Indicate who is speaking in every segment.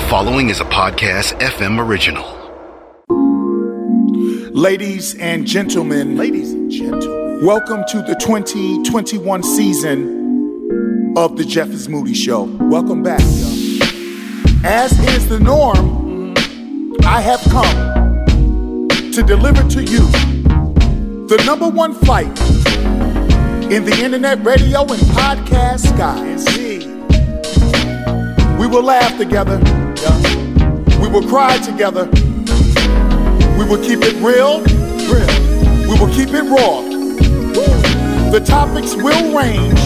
Speaker 1: The following is a podcast FM original.
Speaker 2: Ladies and gentlemen, ladies and gentlemen, welcome to the 2021 season of the Jeff is Moody Show. Welcome back, y'all. As is the norm, I have come to deliver to you the number one flight in the internet radio and podcast skies. We will laugh together. We will cry together. We will keep it real. real. We will keep it raw. The topics will range,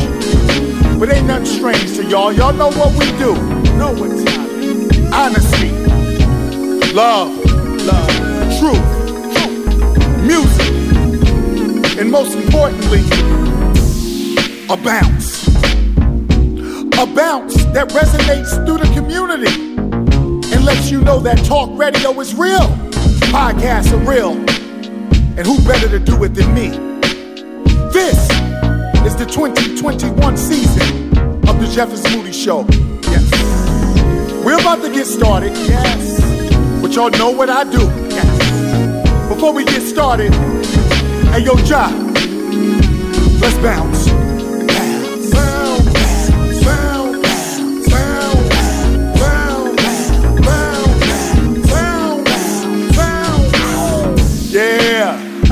Speaker 2: but ain't nothing strange to y'all. Y'all know what we do. Know what time. Honesty, love, love, truth, music, and most importantly, a bounce. A bounce that resonates through the community lets you know that talk radio is real. Podcasts are real. And who better to do it than me? This is the 2021 season of the Jeff is Moody Show. Yes. We're about to get started. Yes. But y'all know what I do. Yes. Before we get started, hey yo, Ja, let's. Bounce.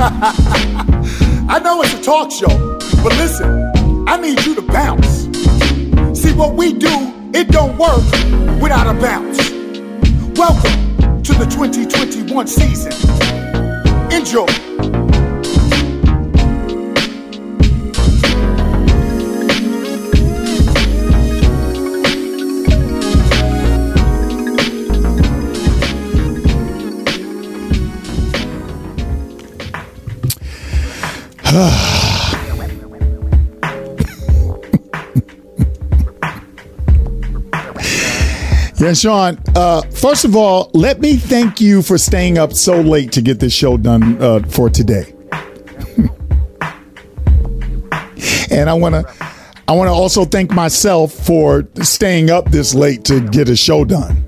Speaker 2: I know it's a talk show, but listen, I need you to bounce. See what we do, it don't work without a bounce. Welcome to the 2021 season. Enjoy.
Speaker 3: Yeah, Sean. Uh, first of all, let me thank you for staying up so late to get this show done uh, for today. and I want to, I want to also thank myself for staying up this late to get a show done.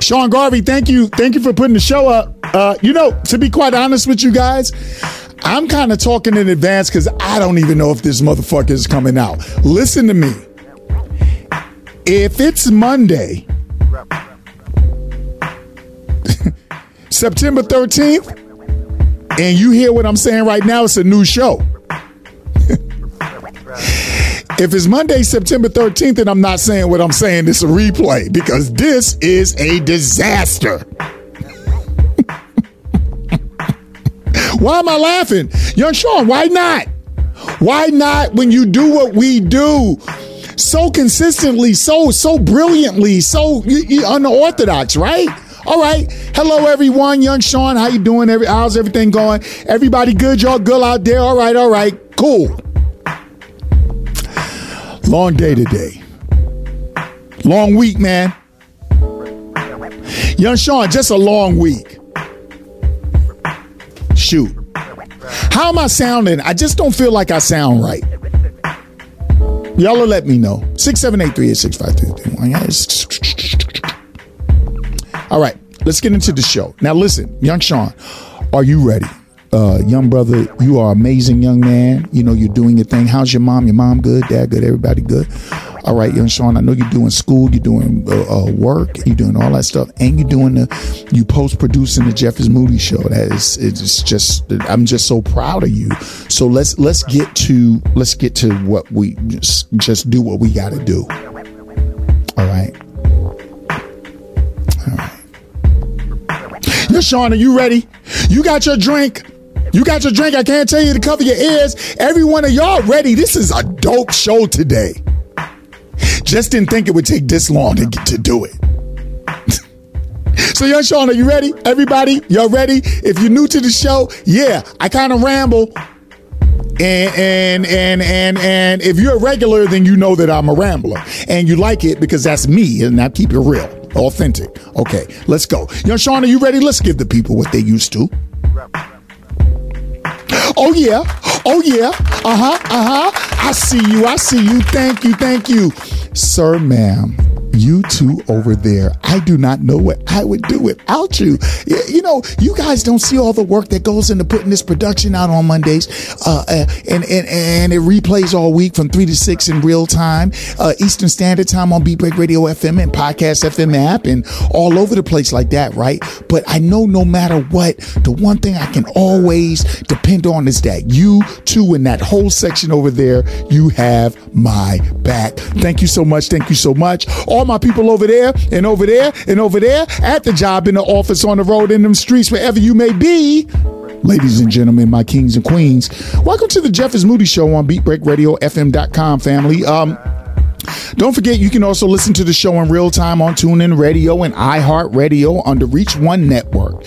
Speaker 3: Sean Garvey, thank you, thank you for putting the show up. Uh, you know, to be quite honest with you guys, I'm kind of talking in advance because I don't even know if this motherfucker is coming out. Listen to me. If it's Monday, September 13th, and you hear what I'm saying right now, it's a new show. if it's Monday, September 13th, and I'm not saying what I'm saying, it's a replay because this is a disaster. Why am I laughing? Young Sean, why not? Why not when you do what we do? so consistently, so so brilliantly, so unorthodox, right? All right. Hello, everyone. Young Sean, how you doing? Every how's everything going? Everybody good? Y'all good out there? All right. All right. Cool. Long day today. Long week, man. Young Sean, just a long week. Shoot. How am I sounding? I just don't feel like I sound right. Y'all will let me know. 678-386-5331. All right, let's get into the show. Now listen, young Sean, are you ready? Uh, young brother, you are amazing young man. You know, you're doing your thing. How's your mom? Your mom good? Dad good? Everybody good? All right, young Sean, I know you're doing school, you're doing uh, uh, work, you're doing all that stuff, and you're doing the, you post producing the Jeff is Moody show. That is, it's just, I'm just so proud of you. So let's let's get to let's get to what we just just do what we got to do. All right. All right. Sean, are you ready? You got your drink. You got your drink. I can't tell you to cover your ears. Every one of y'all ready. This is a dope show today. Just didn't think it would take this long to to do it. so, young Sean, are you ready? Everybody, y'all ready? If you're new to the show, yeah, I kind of ramble. And and and and and if you're a regular, then you know that I'm a rambler, and you like it because that's me, and I keep it real, authentic. Okay, let's go. Young Sean, are you ready? Let's give the people what they used to. Oh yeah, oh yeah, uh huh, uh huh. I see you, I see you. Thank you, thank you, sir, ma'am. You two over there. I do not know what I would do without you. You know, you guys don't see all the work that goes into putting this production out on Mondays, uh, uh, and and and it replays all week from three to six in real time, uh, Eastern Standard Time on Beat Break Radio FM and Podcast FM app, and all over the place like that, right? But I know no matter what, the one thing I can always depend on is that you two in that whole section over there, you have my back. Thank you so much. Thank you so much. All my people over there and over there and over there at the job, in the office, on the road, in them streets, wherever you may be. Ladies and gentlemen, my kings and queens, welcome to the Jeff is Moody Show on BeatBreakRadioFM.com, family. Um, don't forget, you can also listen to the show in real time on TuneIn Radio and iHeartRadio the Reach One Network.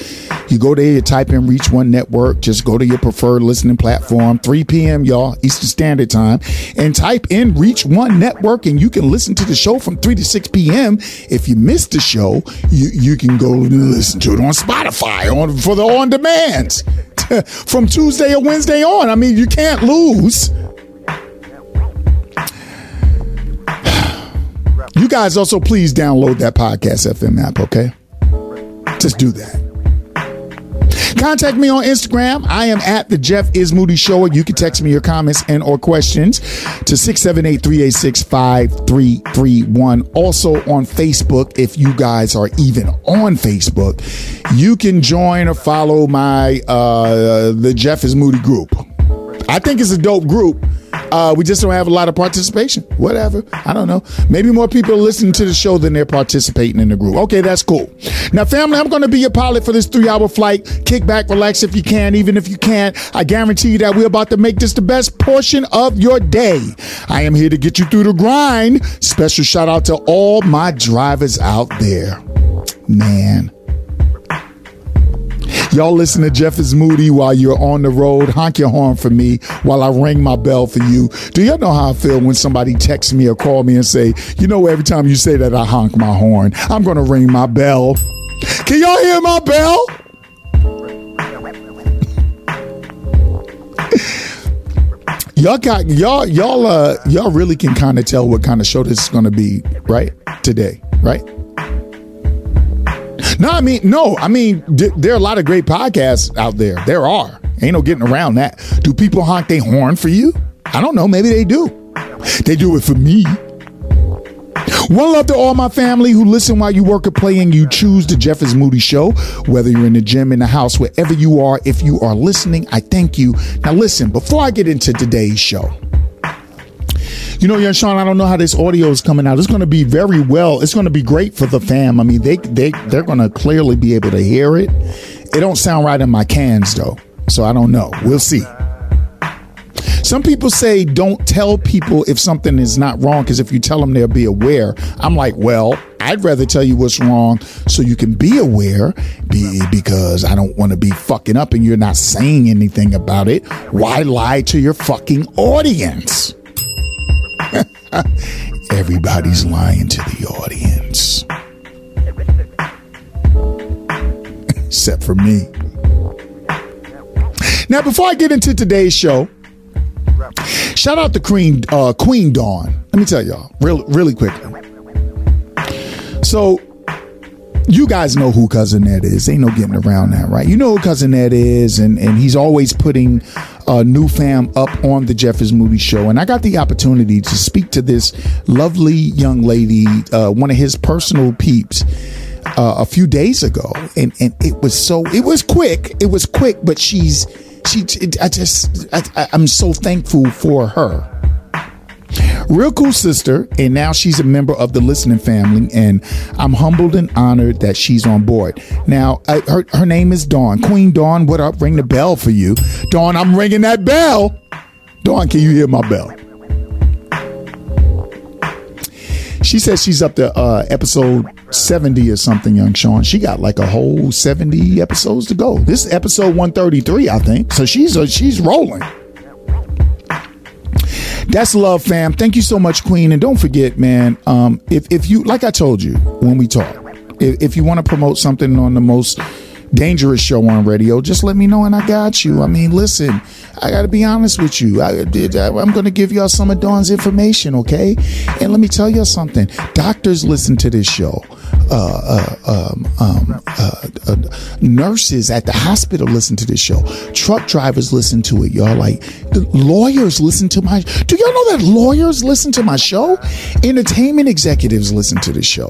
Speaker 3: You go there, you type in Reach One Network, just go to your preferred listening platform, 3 p.m., y'all, Eastern Standard Time, and type in Reach One Network, and you can listen to the show from 3 to 6 p.m. If you missed the show, you, you can go listen to it on Spotify on for the on demands from Tuesday or Wednesday on. I mean, you can't lose. You guys also please download that podcast FM app, okay? Just do that. Contact me on Instagram. I am at the Jeff is Moody Show. You can text me your comments and or questions to 678-386-5331. Also on Facebook, if you guys are even on Facebook, you can join or follow my uh the Jeff is Moody group. I think it's a dope group. Uh, we just don't have a lot of participation. Whatever. I don't know. Maybe more people are listening to the show than they're participating in the group. Okay, that's cool. Now, family, I'm going to be your pilot for this three hour flight. Kick back, relax if you can. Even if you can't, I guarantee you that we're about to make this the best portion of your day. I am here to get you through the grind. Special shout out to all my drivers out there. Man. Y'all listen to Jeff is Moody while you're on the road. Honk your horn for me while I ring my bell for you. Do y'all know how I feel when somebody texts me or call me and say, you know, every time you say that, I honk my horn. I'm going to ring my bell. Can y'all hear my bell? y'all got y'all y'all uh y'all really can kind of tell what kind of show this is going to be right today right no, I mean, no, I mean, d- there are a lot of great podcasts out there. There are. Ain't no getting around that. Do people honk their horn for you? I don't know. Maybe they do. They do it for me. One love to all my family who listen while you work or play and you choose the Jeff is Moody Show. Whether you're in the gym, in the house, wherever you are, if you are listening, I thank you. Now, listen, before I get into today's show, you know, young Sean, I don't know how this audio is coming out. It's going to be very well. It's going to be great for the fam. I mean, they they they're going to clearly be able to hear it. It don't sound right in my cans though, so I don't know. We'll see. Some people say don't tell people if something is not wrong because if you tell them they'll be aware. I'm like, well, I'd rather tell you what's wrong so you can be aware be, because I don't want to be fucking up and you're not saying anything about it. Why lie to your fucking audience? Everybody's lying to the audience. Except for me. Now, before I get into today's show, shout out to Queen uh, Queen Dawn. Let me tell y'all, real, really quickly. So, you guys know who cousin Ned is. Ain't no getting around that, right? You know who cousin Ned is, and and he's always putting uh, new fam up on the Jeff is Moody show. And I got the opportunity to speak to this lovely young lady, uh, one of his personal peeps. Uh, a few days ago, and and it was so it was quick. It was quick, but she's she. I just I, I'm so thankful for her. Real cool sister, and now she's a member of the listening family, and I'm humbled and honored that she's on board. Now, I, her her name is Dawn. Queen Dawn, what up? Ring the bell for you, Dawn. I'm ringing that bell. Dawn, can you hear my bell? She says she's up to uh, episode 70 or something, young Sean. She got like a whole 70 episodes to go. This is episode 133, I think. So she's uh, she's rolling. That's love, fam. Thank you so much, Queen. And don't forget, man, um, if, if you, like I told you when we talked, if, if you want to promote something on the most dangerous show on radio, just let me know and I got you. I mean, listen, I got to be honest with you. I, am going to give y'all some of Dawn's information, okay? And let me tell you something. Doctors listen to this show. Uh, uh, um, um, uh, uh, nurses at the hospital listen to this show. Truck drivers listen to it, y'all. Like lawyers listen to my. Do y'all know that lawyers listen to my show? Entertainment executives listen to the show.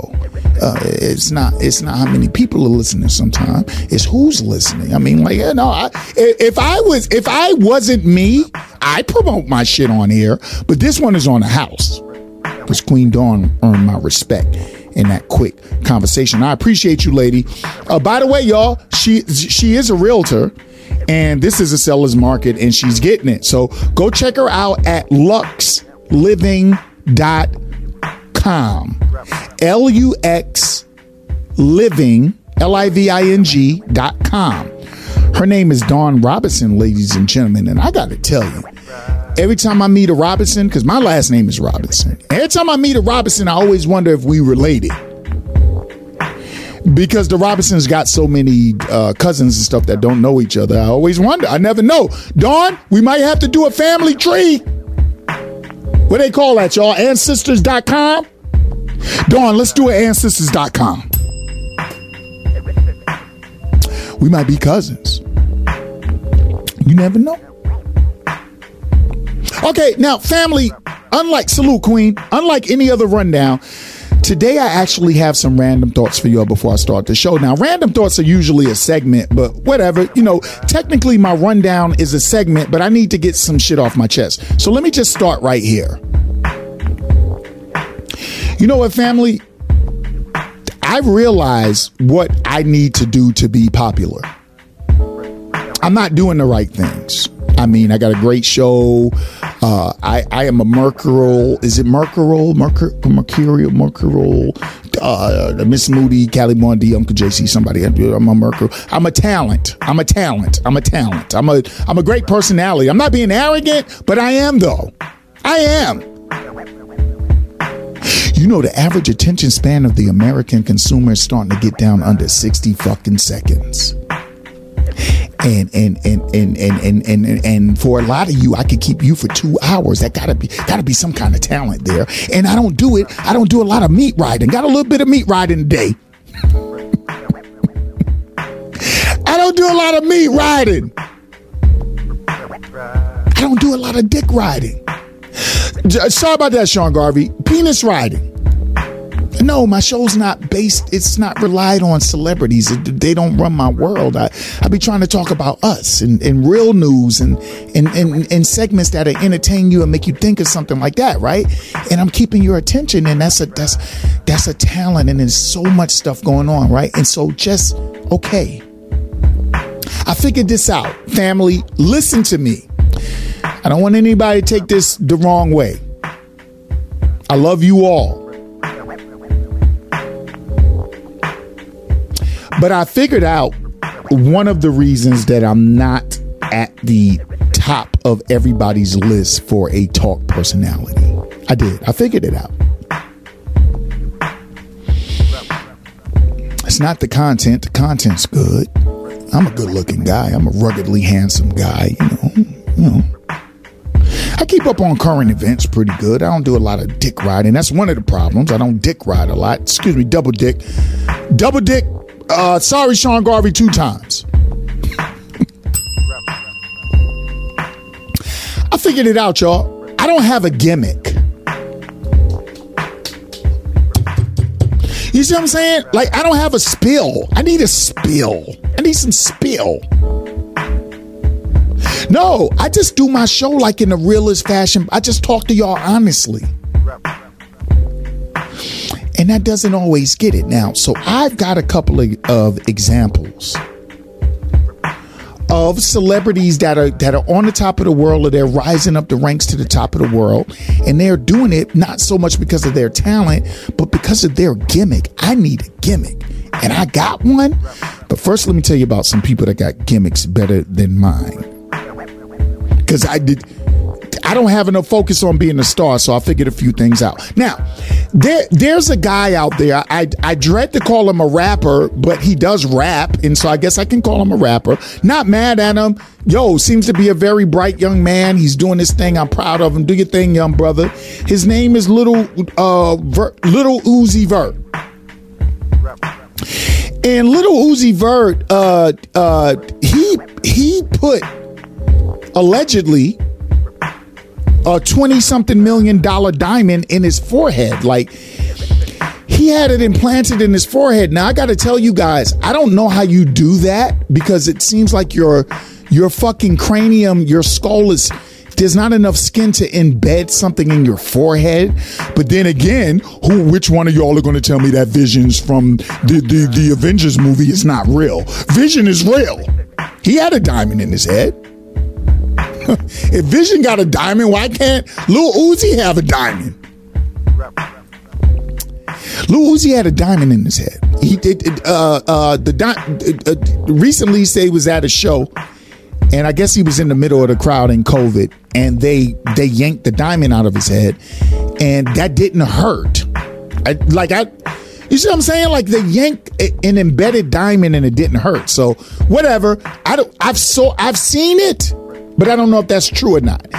Speaker 3: Uh, it's not. It's not how many people are listening. Sometimes it's who's listening. I mean, like you know, I, if I was, if I wasn't me, I promote my shit on here. But this one is on the house. Because Queen Dawn earned my respect in that quick conversation. I appreciate you, lady. Uh, by the way, y'all, she she is a realtor, and this is a seller's market, and she's getting it. So go check her out at luxliving.com. L U X living, L I V I N G dot com. Her name is Dawn Robinson, ladies and gentlemen, and I got to tell you, every time I meet a Robinson, because my last name is Robinson, every time I meet a Robinson, I always wonder if we related. Because the Robinsons got so many uh, cousins and stuff that don't know each other. I always wonder. I never know. Dawn, we might have to do a family tree. What they call that, y'all? Ancestors.com? Dawn, let's do it ancestors.com. We might be cousins. You never know. Okay, now, family, unlike Salute Queen, unlike any other rundown, today I actually have some random thoughts for y'all before I start the show. Now, random thoughts are usually a segment, but whatever. You know, technically my rundown is a segment, but I need to get some shit off my chest. So let me just start right here. You know what, family? I realize what I need to do to be popular. I'm not doing the right things. I mean, I got a great show. Uh, I, I am a Mercurial. Is it Mercurial? Mercur, Mercurial? Mercurial? Uh, Miss Moody, Cali Bondi, Uncle JC, somebody. I'm a Mercurial. I'm a talent. I'm a talent. I'm a talent. I'm a I'm a great personality. I'm not being arrogant, but I am though. I am. You know, the average attention span of the American consumer is starting to get down under 60 fucking seconds and and and and and and and, and for a lot of you, I could keep you for two hours. That gotta be gotta be some kind of talent there. And I don't do it. I don't do a lot of meat riding. Got a little bit of meat riding today. I don't do a lot of meat riding. I don't do a lot of dick riding. Sorry about that, Sean Garvey. Penis riding. No, my show's not based, it's not relied on celebrities. They don't run my world. I, I be trying to talk about us and, and real news and, and, and, and segments that entertain you and make you think of something like that, right? And I'm keeping your attention and that's a, that's, that's a talent and there's so much stuff going on, right? And so just, okay. I figured this out. Family, listen to me. I don't want anybody to take this the wrong way. I love you all. But I figured out one of the reasons that I'm not at the top of everybody's list for a talk personality. I did. I figured it out. It's not the content. The content's good. I'm a good looking guy. I'm a ruggedly handsome guy, you know. You know. I keep up on current events pretty good. I don't do a lot of dick riding. That's one of the problems. I don't dick ride a lot. Excuse me, double dick. Double dick uh, sorry, Sean Garvey, two times. I figured it out, y'all. I don't have a gimmick. You see what I'm saying? Like, I don't have a spill. I need a spill. I need some spill. No, I just do my show like in the realest fashion. I just talk to y'all honestly. And that doesn't always get it. Now. So I've got a couple of, of examples of celebrities that are that are on the top of the world or they're rising up the ranks to the top of the world. And they're doing it not so much because of their talent but because of their gimmick. I need a gimmick. And i got one. But first let me tell you about some people that got gimmicks better than mine. Because i did I don't have enough focus on being a star, so I figured a few things out. Now, there there's a guy out there. I I dread to call him a rapper, but he does rap, and so I guess I can call him a rapper. Not mad at him. Yo, seems to be a very bright young man. He's doing his thing. I'm proud of him. Do your thing, young brother. His name is Little uh Ver, Little Uzi Vert. And Little Uzi Vert, uh, uh, he he put allegedly a 20 something million dollar diamond in his forehead. Like, he had it implanted in his forehead. Now, I got to tell you guys, I don't know how you do that because it seems like your your fucking cranium, your skull is there's not enough skin to embed something in your forehead. But then again, who which one of y'all are going to tell me that Vision's from the, the the Avengers movie is not real? Vision is real. He had a diamond in his head. if Vision got a diamond, why can't Lil Uzi have a diamond? Lil Uzi had a diamond in his head. He did. Uh, uh, the di- uh, recently, say was at a show, and I guess he was in the middle of the crowd in COVID, and they they yanked the diamond out of his head, and that didn't hurt. I, like I, you see what I'm saying? Like they yanked an embedded diamond and it didn't hurt. So whatever. I don't. I've so I've seen it but I don't know if that's true or not.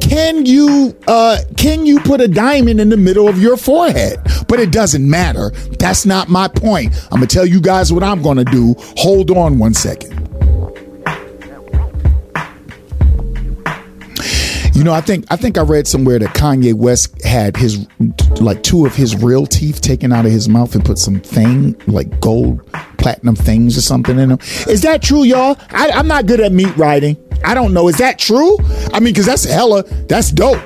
Speaker 3: Can you uh, can you put a diamond in the middle of your forehead? But it doesn't matter. That's not my point. I'm gonna tell you guys what I'm gonna do. Hold on one second. You know, I think I think I read somewhere that Kanye West had his like two of his real teeth taken out of his mouth and put some thing like gold platinum things or something in them. Is that true, y'all? I, I'm not good at meat riding. I don't know. Is that true? I mean, because that's hella, that's dope.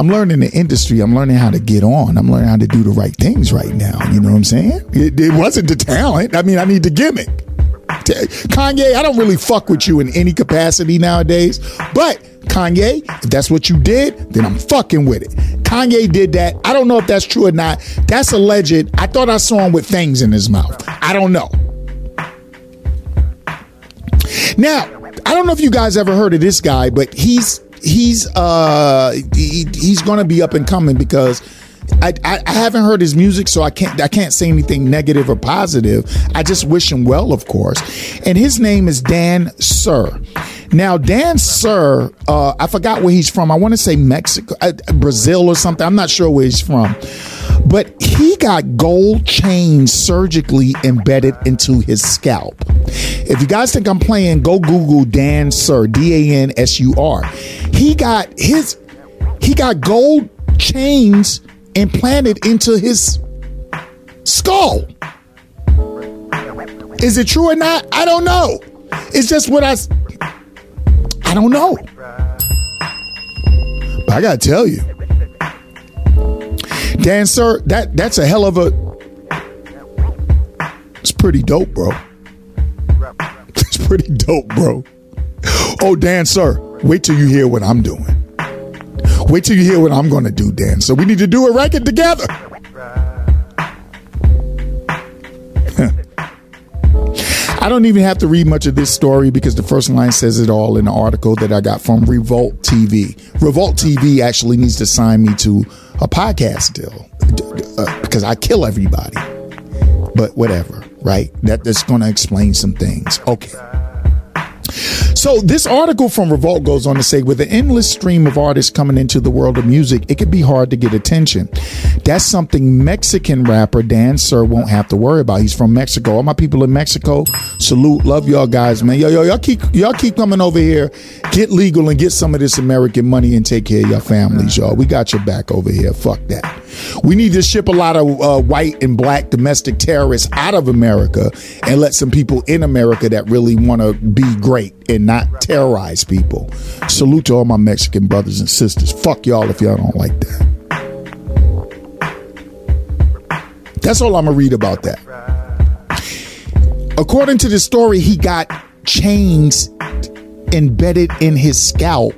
Speaker 3: I'm learning the industry. I'm learning how to get on. I'm learning how to do the right things right now. You know what I'm saying? It, it wasn't the talent. I mean, I need the gimmick. Kanye, I don't really fuck with you in any capacity nowadays. But Kanye, if that's what you did, then I'm fucking with it. Kanye did that. I don't know if that's true or not. That's alleged. I thought I saw him with things in his mouth. I don't know. Now, I don't know if you guys ever heard of this guy, but he's he's uh he, he's going to be up and coming because I, I, I haven't heard his music, so I can't I can't say anything negative or positive. I just wish him well, of course. And his name is Dan Sur. Now, Dan Sur, uh, I forgot where he's from. I want to say Mexico, uh, Brazil, or something. I'm not sure where he's from, but he got gold chains surgically embedded into his scalp. If you guys think I'm playing, go Google Dan Sur, D A N S U R. He got his he got gold chains implanted into his skull. Is it true or not? I don't know. It's just what I I don't know. But I gotta tell you, Dan, sir, that that's a hell of a. It's pretty dope, bro. It's pretty dope, bro. Oh, Dan, sir, wait till you hear what I'm doing. Wait till you hear what I'm going to do, Dan. So we need to do a record together. I don't even have to read much of this story because the first line says it all in the article that I got from Revolt TV. Revolt TV actually needs to sign me to a podcast deal uh, because I kill everybody. But whatever, right? That, that's going to explain some things. Okay. So this article from Revolt goes on to say, with an endless stream of artists coming into the world of music, it can be hard to get attention. That's something Mexican rapper Dan Sur won't have to worry about. He's from Mexico. All my people in Mexico, salute, love y'all guys, man. Yo, yo, y'all keep y'all keep coming over here, get legal and get some of this American money and take care of your families, y'all. We got your back over here. Fuck that. We need to ship a lot of uh, white and black domestic terrorists out of America and let some people in America that really want to be great and not terrorize people. Salute to all my Mexican brothers and sisters. Fuck y'all if y'all don't like that. That's all I'm gonna read about that. According to the story, he got chains embedded in his scalp.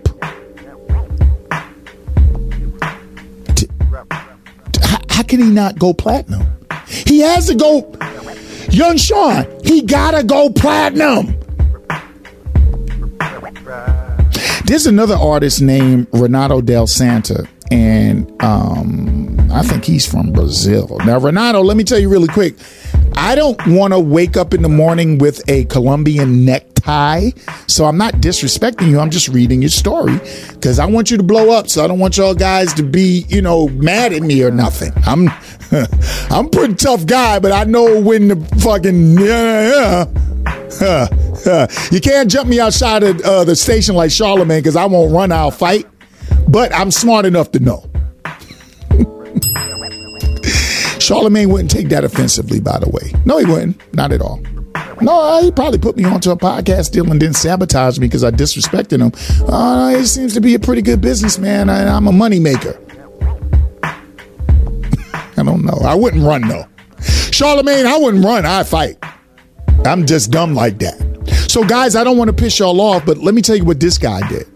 Speaker 3: How can he not go platinum? He has to go. Young Sean, he gotta go platinum. There's another artist named Renato Del Santa, and um, I think he's from Brazil. Now, Renato, let me tell you really quick. I don't want to wake up in the morning with a Colombian necktie. So I'm not disrespecting you. I'm just reading your story because I want you to blow up. So I don't want y'all guys to be, you know, mad at me or nothing. I'm, I'm a pretty tough guy, but I know when the fucking, yeah, yeah. you can't jump me outside of uh, the station like Charlemagne because I won't run. I'll fight. But I'm smart enough to know. Charlemagne wouldn't take that offensively, by the way. No, he wouldn't. Not at all. No, he probably put me onto a podcast deal and didn't sabotage me because I disrespected him. Uh, he seems to be a pretty good businessman. I, I'm a moneymaker. I don't know. I wouldn't run though. Charlemagne, I wouldn't run. I fight. I'm just dumb like that. So, guys, I don't want to piss y'all off, but let me tell you what this guy did.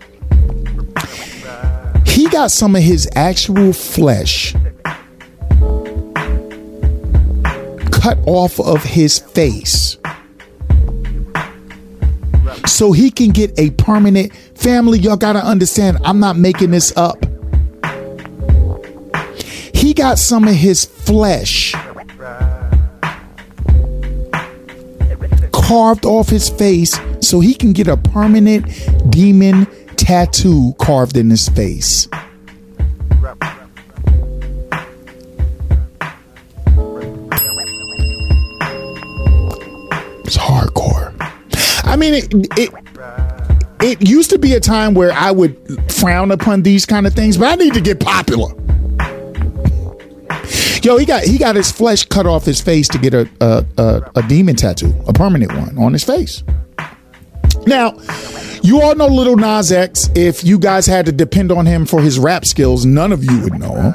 Speaker 3: He got some of his actual flesh cut off of his face so he can get a permanent family. Y'all got to understand, I'm not making this up. Got some of his flesh carved off his face so he can get a permanent demon tattoo carved in his face. It's hardcore. I mean, it, it it used to be a time where I would frown upon these kind of things, but I need to get popular. Yo, he got he got his flesh cut off his face to get a a, a, a demon tattoo, a permanent one on his face. Now, you all know Little Nas X. If you guys had to depend on him for his rap skills, none of you would know him.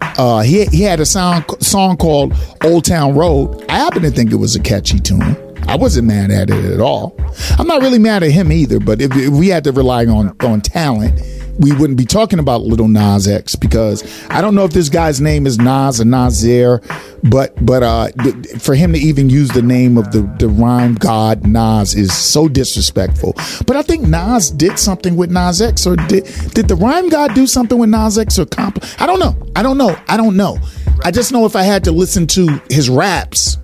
Speaker 3: Uh, he he had a song song called "Old Town Road." I happen to think it was a catchy tune. I wasn't mad at it at all. I'm not really mad at him either. But if, if we had to rely on on talent, we wouldn't be talking about Little Nas X because I don't know if this guy's name is Nas or Nasir, but but uh, for him to even use the name of the the rhyme god Nas is so disrespectful. But I think Nas did something with Nas X, or did did the rhyme god do something with Nas X or comp? I don't know. I don't know. I don't know. I just know if I had to listen to his raps,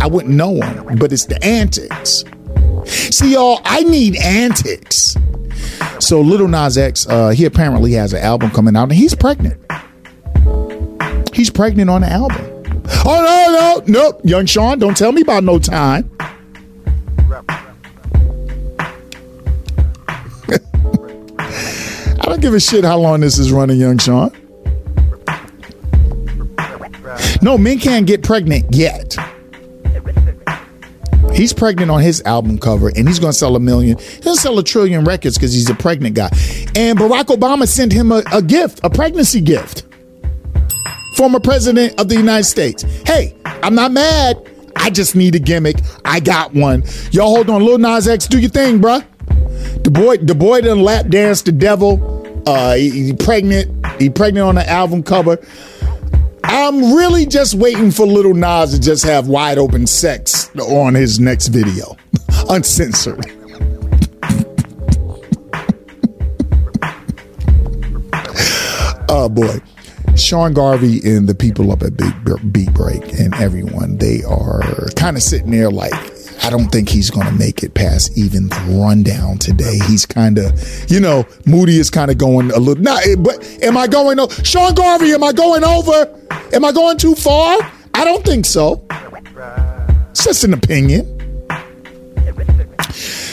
Speaker 3: I wouldn't know him. But it's the antics. See, y'all, I need antics. So Little Nas X, uh, he apparently has an album coming out, and he's pregnant. He's pregnant on the album. Oh no, no, nope, young Sean, don't tell me about no time. I don't give a shit how long this is running, young Sean. No, men can't get pregnant yet. He's pregnant on his album cover, and he's going to sell a million. He'll sell a trillion records because he's a pregnant guy. And Barack Obama sent him a, a gift, a pregnancy gift. Former president of the United States. Hey, I'm not mad. I just need a gimmick. I got one. Y'all hold on, Lil Nas X, do your thing, bruh. The boy, the boy done lap dance the devil. Uh, he, he pregnant. He pregnant on the album cover. I'm really just waiting for Little Nas to just have wide open sex on his next video, uncensored. oh boy. Sean Garvey and the people up at Big Beat Break and everyone, they are kind of sitting there like, I don't think he's going to make it past even the rundown today. He's kind of, you know, Moody is kind of going a little. Nah, eh, but am I going? Sean Garvey, am I going over? Am I going too far? I don't think so. It's just an opinion.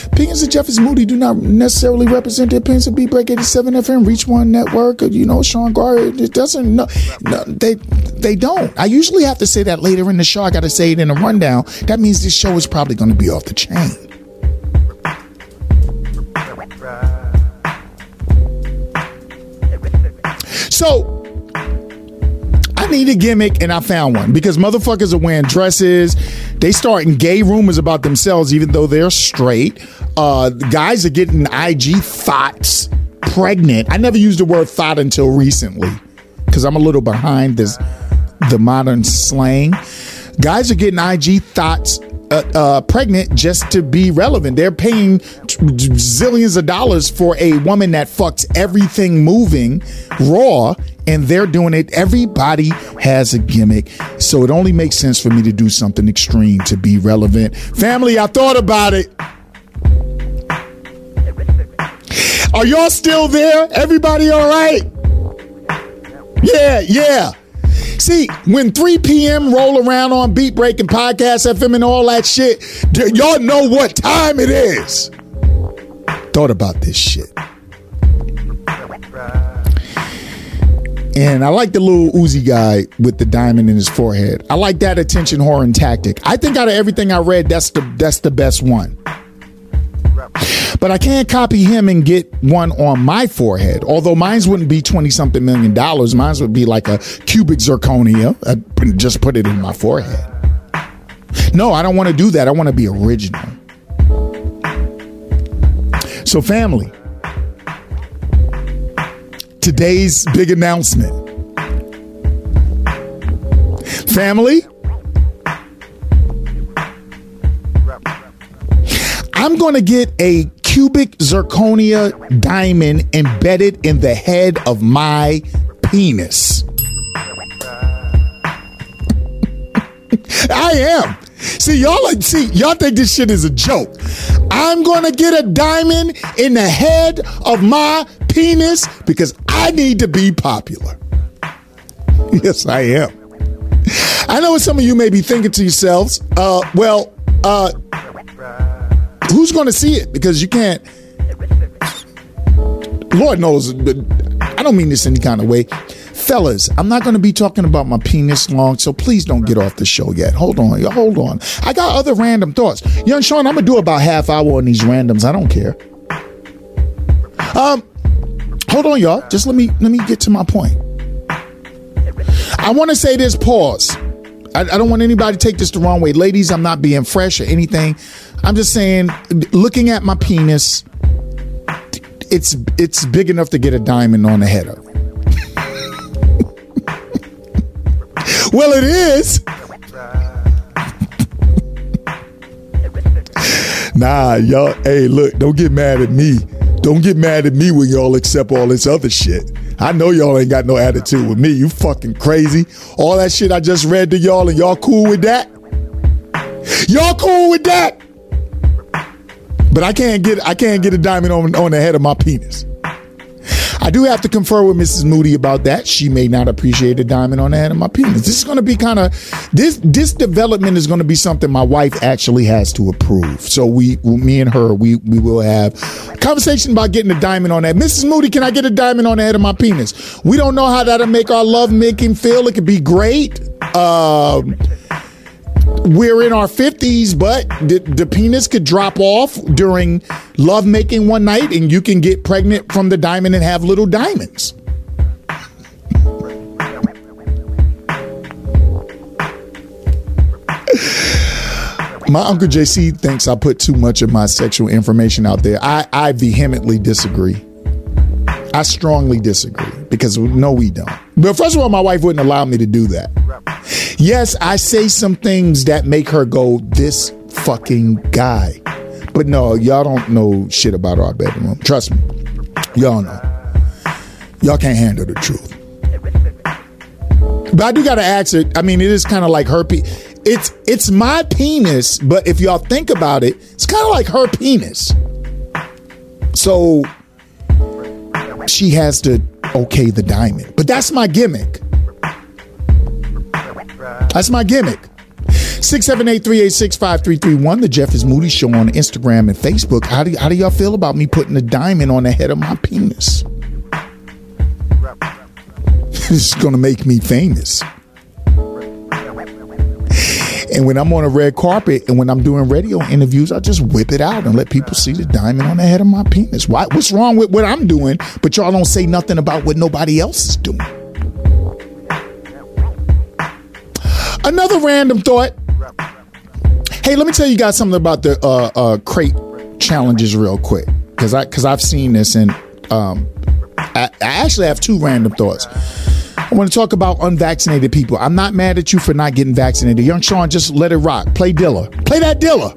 Speaker 3: Opinions of Jeff is Moody do not necessarily represent the opinions of Beat Break 87 FM, Reach One Network, or, you know, Sean Garvey. It doesn't, no, no, they, they don't. I usually have to say that later in the show. I got to say it in a rundown. That means this show is probably going to be off the chain. So, need a gimmick and I found one because motherfuckers are wearing dresses. They starting gay rumors about themselves even though they're straight. Uh, guys are getting IG thoughts pregnant. I never used the word thought until recently because I'm a little behind this the modern slang. Guys are getting IG thoughts uh, uh, pregnant just to be relevant. They're paying zillions of dollars for a woman that fucks everything moving raw and they're doing it. Everybody has a gimmick. So it only makes sense for me to do something extreme to be relevant. Family, I thought about it. Are y'all still there? Everybody all right? Yeah, yeah. See, when 3 p.m. roll around on Beat Breaking Podcast FM and all that shit, y'all know what time it is. Thought about this shit. And I like the little Uzi guy with the diamond in his forehead. I like that attention whoring tactic. I think out of everything I read, that's the that's the best one. But I can't copy him and get one on my forehead. Although mine's wouldn't be 20 something million dollars. Mine's would be like a cubic zirconia. I'd just put it in my forehead. No, I don't want to do that. I want to be original. So, family, today's big announcement. Family, I'm going to get a cubic zirconia diamond embedded in the head of my penis. I am. See, y'all like see, y'all think this shit is a joke. I'm gonna get a diamond in the head of my penis because I need to be popular. Yes, I am. I know what some of you may be thinking to yourselves, uh, well, uh, who's to see it? Because you can't. Lord knows, but I don't mean this any kind of way. Fellas, I'm not going to be talking about my penis long, so please don't get off the show yet. Hold on. Hold on. I got other random thoughts. Young Sean, I'm going to do about half hour on these randoms. I don't care. Um, hold on, y'all. Just let me let me get to my point. I want to say this. Pause. I, I don't want anybody to take this the wrong way, ladies. I'm not being fresh or anything. I'm just saying, looking at my penis, it's it's big enough to get a diamond on the head of. Well, it is. nah, y'all. Hey, look, don't get mad at me. Don't get mad at me when y'all accept all this other shit. I know y'all ain't got no attitude with me. You fucking crazy. All that shit I just read to y'all and y'all cool with that? Y'all cool with that? But I can't get I can't get a diamond on, on the head of my penis. I do have to confer with Mrs. Moody about that. She may not appreciate a diamond on the head of my penis. This is going to be kind of this this development is going to be something my wife actually has to approve. So we, me and her, we we will have conversation about getting a diamond on that. Mrs. Moody, can I get a diamond on the head of my penis? We don't know how that'll make our love making feel. It could be great. Um, we're in our 50s, but the, the, penis could drop off during lovemaking one night, and you can get pregnant from the diamond and have little diamonds. my uncle JC thinks I put too much of my sexual information out there. I, I vehemently disagree. I strongly disagree because no, we don't. But first of all, my wife wouldn't allow me to do that. Yes, I say some things that make her go, this fucking guy. But no, y'all don't know shit about our bedroom. Trust me. Y'all know. Y'all can't handle the truth. But I do gotta ask it. I mean, it is kind of like her. Pe- it's it's my penis, but if y'all think about it, it's kind of like her penis. So she has to okay the diamond. But that's my gimmick. That's my gimmick. 678-386-5331, the Jeff is Moody Show on Instagram and Facebook. How do, how do y'all feel about me putting a diamond on the head of my penis? this is going to make me famous. And when I'm on a red carpet and when I'm doing radio interviews, I just whip it out and let people see the diamond on the head of my penis. Why, what's wrong with what I'm doing, but y'all don't say nothing about what nobody else is doing? Another random thought. Hey, let me tell you guys something about the uh, uh, crate challenges real quick, because I because I've seen this and um, I, I actually have two random thoughts. I want to talk about unvaccinated people. I'm not mad at you for not getting vaccinated. Young Sean, just let it rock. Play Dilla. Play that Dilla.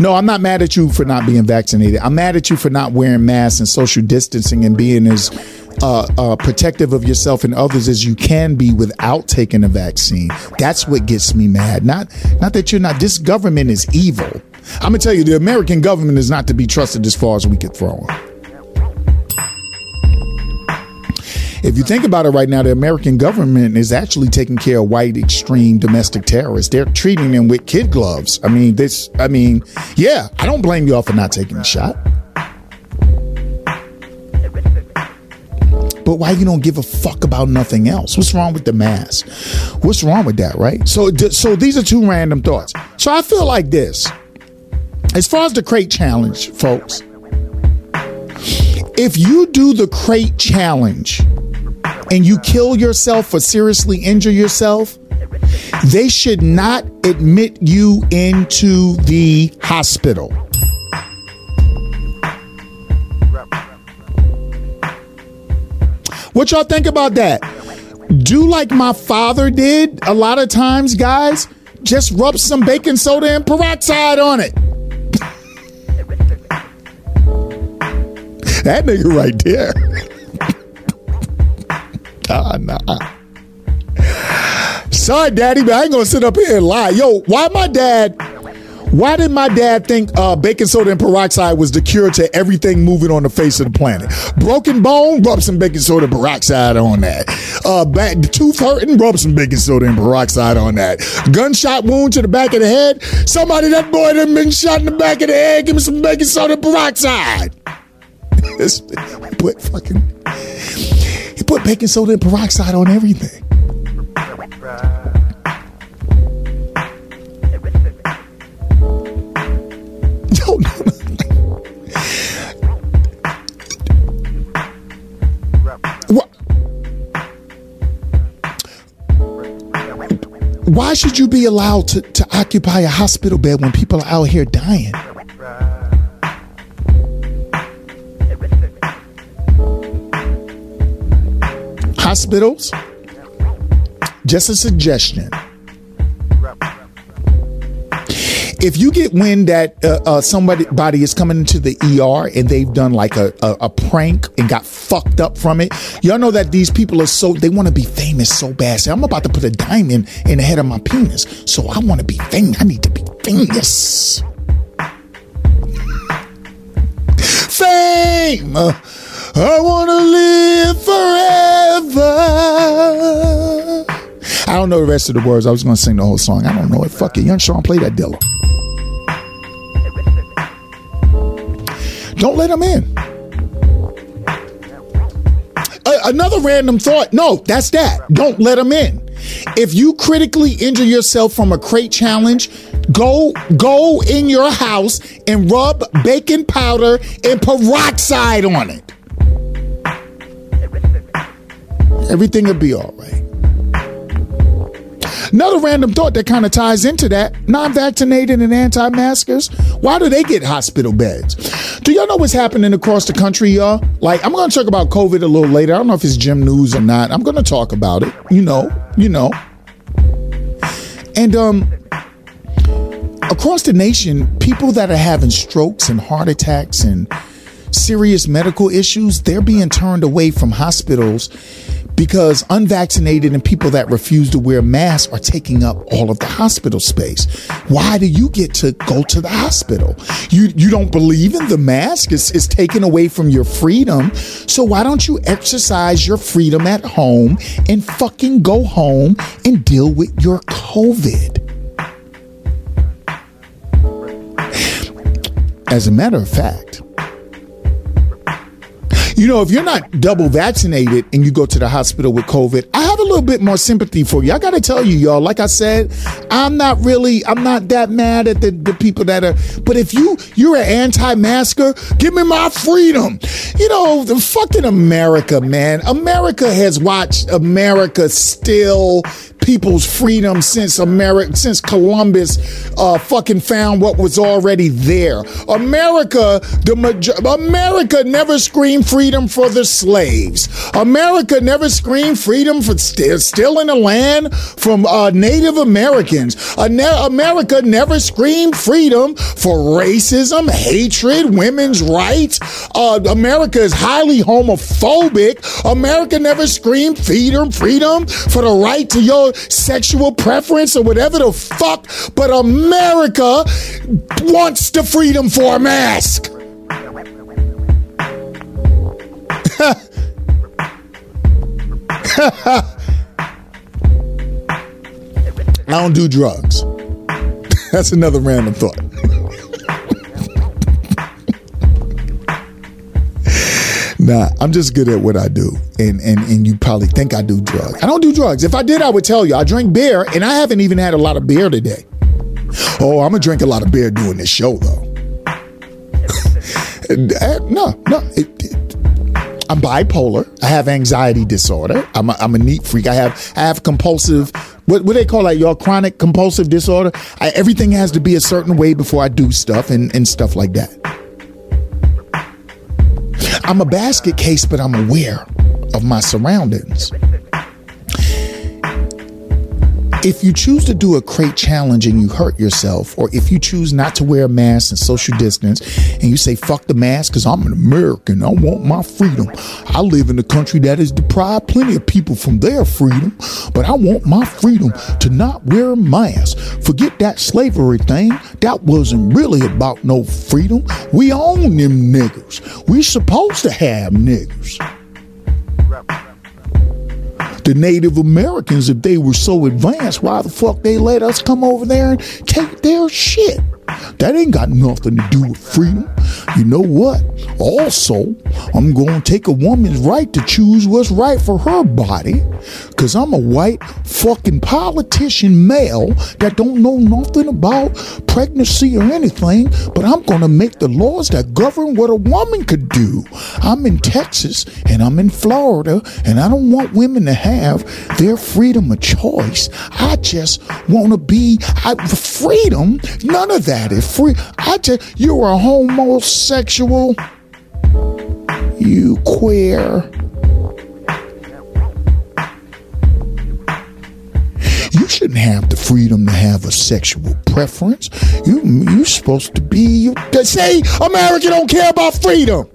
Speaker 3: No, I'm not mad at you for not being vaccinated. I'm mad at you for not wearing masks and social distancing and being as uh, uh, protective of yourself and others as you can be without taking a vaccine. That's what gets me mad. Not not that you're not. This government is evil. I'm gonna tell you, the American government is not to be trusted as far as we could throw them. If you think about it right now, the American government is actually taking care of white extreme domestic terrorists. They're treating them with kid gloves. I mean, this, I mean, yeah, I don't blame y'all for not taking the shot. But why you don't give a fuck about nothing else? What's wrong with the mask? What's wrong with that, right? So, so these are two random thoughts. So I feel like this. As far as the crate challenge, folks, if you do the crate challenge and you kill yourself or seriously injure yourself, they should not admit you into the hospital. What y'all think about that? Do like my father did a lot of times, guys. Just rub some baking soda and peroxide on it. that nigga right there. nah, nah. Sorry, daddy, but I ain't gonna sit up here and lie. Yo, why my dad? Why did my dad think uh, baking soda and peroxide was the cure to everything moving on the face of the planet? Broken bone, rub some baking soda peroxide on that. Uh, back, tooth hurting, rub some baking soda and peroxide on that. Gunshot wound to the back of the head. Somebody that boy done been shot in the back of the head. Give me some baking soda peroxide. put fucking put baking soda and peroxide on everything. No, no. Why should you be allowed to, to occupy a hospital bed when people are out here dying? Hospitals, just a suggestion. If you get wind that uh, uh, somebody body is coming into the ER and they've done like a, a, a prank and got fucked up from it, y'all know that these people are so they want to be famous so bad. So I'm about to put a diamond in the head of my penis, so I want to be famous. I need to be famous. Fame. I want to live forever. I don't know the rest of the words. I was going to sing the whole song. I don't know it. Fuck it. Young Sean, play that Dilla. Don't let him in. Another random thought. No, that's that. Don't let him in. If you critically injure yourself from a crate challenge, go go in your house and rub baking powder and peroxide on it. Everything will be all right. Another random thought that kind of ties into that non vaccinated and anti maskers, why do they get hospital beds? Do y'all know what's happening across the country, y'all? Like, I'm going to talk about COVID a little later. I don't know if it's Jim News or not. I'm going to talk about it. You know, you know. And, um, across the nation, people that are having strokes and heart attacks and serious medical issues, they're being turned away from hospitals because unvaccinated and people that refuse to wear masks are taking up all of the hospital space. Why do you get to go to the hospital? You you don't believe in the mask? It's, it's taken away from your freedom. So why don't you exercise your freedom at home and fucking go home and deal with your COVID? As a matter of fact, you know, if you're not double vaccinated and you go to the hospital with COVID, I have a little bit more sympathy for you. I got to tell you, y'all, like I said, I'm not really, I'm not that mad at the, the people that are, but if you, you're an anti-masker, give me my freedom. You know, the fucking America, man. America has watched America still people's freedom since America, since Columbus uh, fucking found what was already there. America, the major- America never screamed freedom for the slaves. America never screamed freedom for st- stealing the land from uh, Native Americans. America never screamed freedom for racism, hatred, women's rights. Uh, America is highly homophobic. America never screamed freedom, freedom for the right to your sexual preference or whatever the fuck. But America wants the freedom for a mask. I don't do drugs. That's another random thought. Nah, I'm just good at what I do. And, and and you probably think I do drugs. I don't do drugs. If I did, I would tell you. I drink beer, and I haven't even had a lot of beer today. Oh, I'm gonna drink a lot of beer doing this show, though. Uh, no, no. It, it, I'm bipolar. I have anxiety disorder. I'm a, I'm a neat freak. I have I have compulsive. What what they call like your chronic compulsive disorder? I, everything has to be a certain way before I do stuff and and stuff like that. I'm a basket case, but I'm aware of my surroundings. If you choose to do a crate challenge and you hurt yourself, or if you choose not to wear a mask and social distance and you say, fuck the mask because I'm an American, I want my freedom. I live in a country that has deprived plenty of people from their freedom, but I want my freedom to not wear a mask. Forget that slavery thing. That wasn't really about no freedom. We own them niggers. We supposed to have niggers the Native Americans, if they were so advanced, why the fuck they let us come over there and take their shit? That ain't got nothing to do with freedom. You know what? Also, I'm going to take a woman's right to choose what's right for her body because I'm a white fucking politician male that don't know nothing about pregnancy or anything, but I'm going to make the laws that govern what a woman could do. I'm in Texas and I'm in Florida and I don't want women to have their freedom of choice. I just want to be I, freedom. None of that is free. I just, you're a homosexual, you queer. You shouldn't have the freedom to have a sexual preference. You you're supposed to be say America don't care about freedom.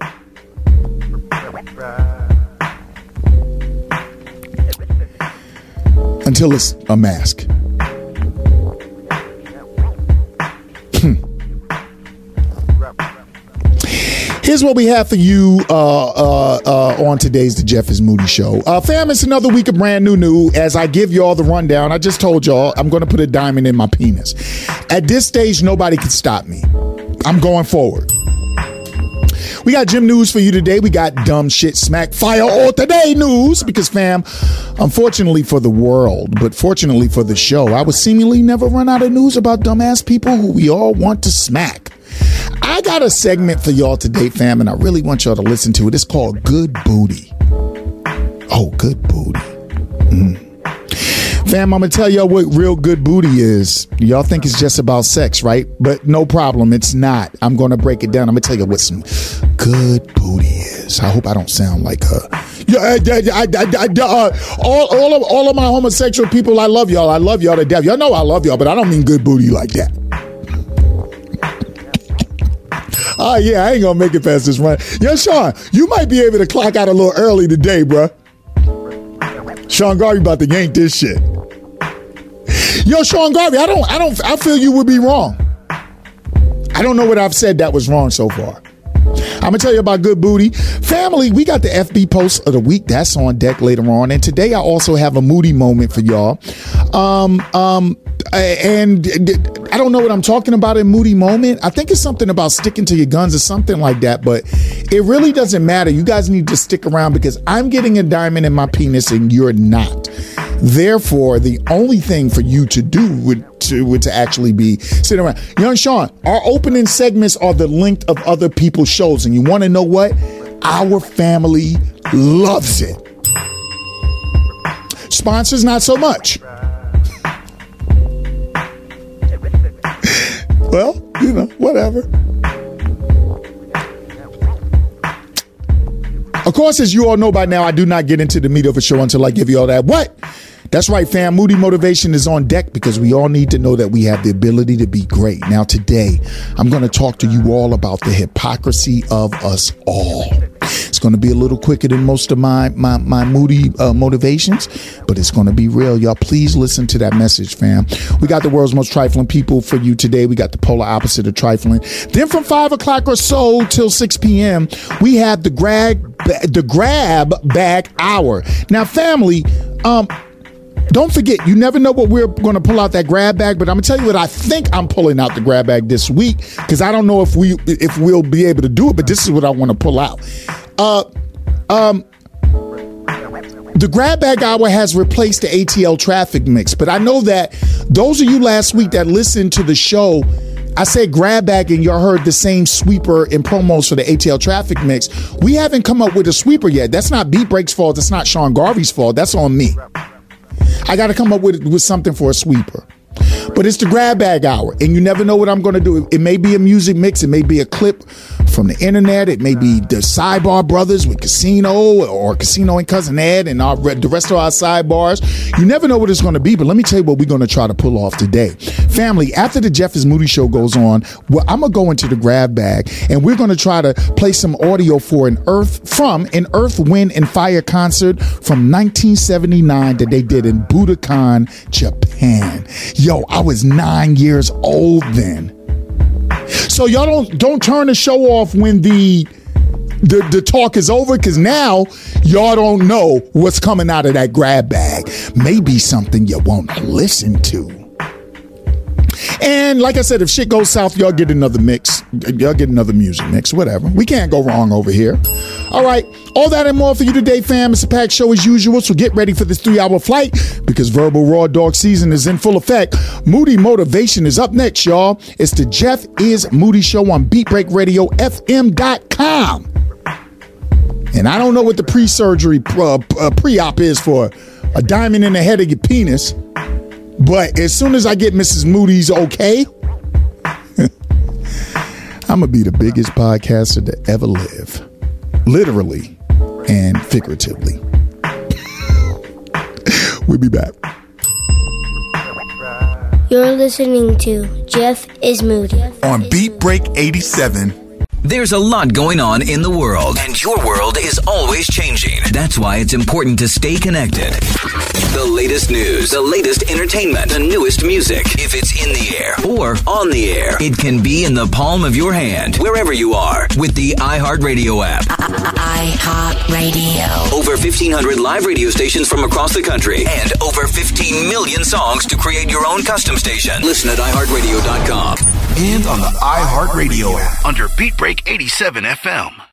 Speaker 3: Until it's a mask. Here's what we have for you uh, uh, uh, on today's The Jeff is Moody Show. Uh, fam, it's another week of brand new new. As I give y'all the rundown, I just told y'all I'm going to put a diamond in my penis. At this stage, nobody can stop me. I'm going forward. We got Jim news for you today. We got dumb shit smack fire all today news because, fam, unfortunately for the world, but fortunately for the show, I would seemingly never run out of news about dumbass people who we all want to smack. I got a segment for y'all today, fam, and I really want y'all to listen to it. It's called Good Booty. Oh, good booty. Mm. Fam, I'm gonna tell y'all what real good booty is. Y'all think it's just about sex, right? But no problem, it's not. I'm gonna break it down. I'm gonna tell you what some good booty is. I hope I don't sound like a. Yeah, uh, all, all of all of my homosexual people, I love y'all. I love y'all to death. Y'all know I love y'all, but I don't mean good booty like that. Oh yeah, I ain't gonna make it past this run. Yo, Sean, you might be able to clock out a little early today, bruh. Sean Garvey about to yank this shit. Yo, Sean Garvey, I don't, I don't, I feel you would be wrong. I don't know what I've said that was wrong so far. I'm gonna tell you about good booty. Family, we got the FB post of the week. That's on deck later on. And today I also have a moody moment for y'all. Um, um, and I don't know what I'm talking about in moody moment. I think it's something about sticking to your guns or something like that, but it really doesn't matter. You guys need to stick around because I'm getting a diamond in my penis and you're not. Therefore, the only thing for you to do would to would to actually be sitting around. Young Sean, our opening segments are the length of other people's shows, and you want to know what? Our family loves it. Sponsors, not so much. Well, you know, whatever. Of course, as you all know by now, I do not get into the meat of a show until I give you all that. What? That's right, fam. Moody Motivation is on deck because we all need to know that we have the ability to be great. Now, today, I'm going to talk to you all about the hypocrisy of us all. Going to be a little quicker than most of my my, my moody uh, motivations, but it's going to be real, y'all. Please listen to that message, fam. We got the world's most trifling people for you today. We got the polar opposite of trifling. Then from five o'clock or so till six p.m., we have the grab the grab bag hour. Now, family, um don't forget, you never know what we're going to pull out that grab bag, but I'm going to tell you what I think I'm pulling out the grab bag this week because I don't know if we if we'll be able to do it, but this is what I want to pull out. Uh, um, the grab bag hour has replaced the ATL traffic mix, but I know that those of you last week that listened to the show. I said grab bag and y'all heard the same sweeper in promos for the ATL traffic mix. We haven't come up with a sweeper yet. That's not Beat Break's fault. That's not Sean Garvey's fault. That's on me. I got to come up with with something for a sweeper. But it's the grab bag hour, and you never know what I'm going to do. It may be a music mix, it may be a clip from the internet, it may be the Sidebar Brothers with Casino or Casino and Cousin Ed and our, the rest of our sidebars. You never know what it's going to be, but let me tell you what we're going to try to pull off today. Family, after the Jeff is Moody show goes on, well, I'm going to go into the grab bag and we're going to try to play some audio for an Earth from an Earth, Wind, and Fire concert from 1979 that they did in Budokan, Japan. Yo, I was nine years old then. So y'all don't don't turn the show off when the the, the talk is over because now y'all don't know what's coming out of that grab bag. Maybe something you won't listen to. And like I said, if shit goes south, y'all get another mix. Y'all get another music mix, whatever. We can't go wrong over here. All right. All that and more for you today, fam. It's a packed show as usual, so get ready for this three hour flight because verbal raw dog season is in full effect. Moody Motivation is up next, y'all. It's the Jeff is Moody show on beatbreakradiofm.com. And I don't know what the pre surgery uh, uh, pre op is for a diamond in the head of your penis. But as soon as I get Mrs. Moody's okay, I'm going to be the biggest podcaster to ever live. Literally and figuratively. we'll be back.
Speaker 4: You're listening to Jeff is Moody
Speaker 5: on Beat Break 87.
Speaker 6: There's a lot going on in the world, and your world is always changing. That's why it's important to stay connected. The latest news, the latest entertainment, the newest music. If it's in the air or on the air, it can be in the palm of your hand, wherever you are, with the iHeartRadio app.
Speaker 7: iHeartRadio.
Speaker 6: Over 1,500 live radio stations from across the country, and over 15 million songs to create your own custom station. Listen at iHeartRadio.com.
Speaker 5: And on the iHeartRadio app.
Speaker 1: Under Beat Break 87 FM.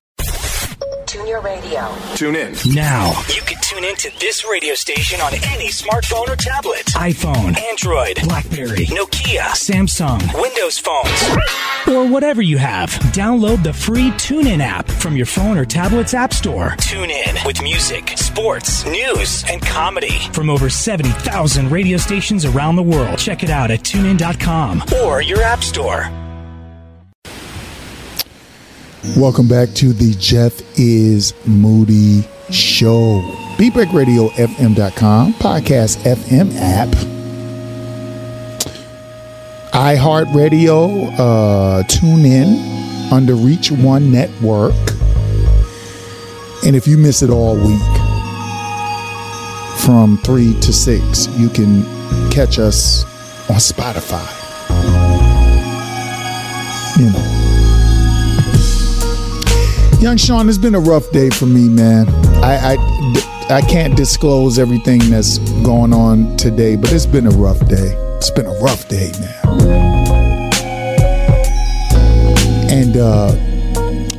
Speaker 7: Tune your radio.
Speaker 5: Tune in.
Speaker 8: Now,
Speaker 9: You can tune in to this radio station on any smartphone or tablet.
Speaker 8: iPhone,
Speaker 9: Android,
Speaker 8: Blackberry,
Speaker 9: Nokia,
Speaker 8: Samsung,
Speaker 9: Windows phones.
Speaker 8: or whatever you have. Download the free TuneIn app from your phone or tablet's app store.
Speaker 9: Tune in with music, sports, news, and comedy.
Speaker 8: From over 70,000 radio stations around the world. Check it out at tunein.com.
Speaker 9: Or your app store.
Speaker 3: Welcome back to the Jeff is Moody Show. BeatBreakRadioFM.com, Podcast FM app, iHeartRadio, uh, tune in under Reach One Network. And if you miss it all week, from 3 to 6, you can catch us on Spotify. You know. Young Sean, it's been a rough day for me, man. I, I, I can't disclose everything that's going on today, but it's been a rough day. It's been a rough day, man. And uh,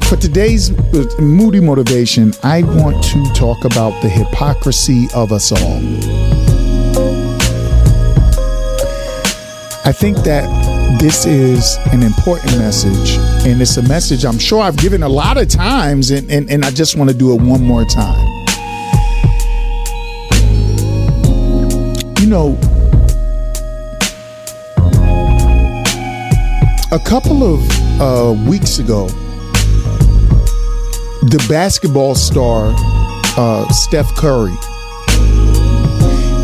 Speaker 3: for today's moody motivation, I want to talk about the hypocrisy of us all. I think that this is an important message, and it's a message I'm sure I've given a lot of times, and, and, and I just want to do it one more time. You know, a couple of uh, weeks ago, the basketball star uh, Steph Curry,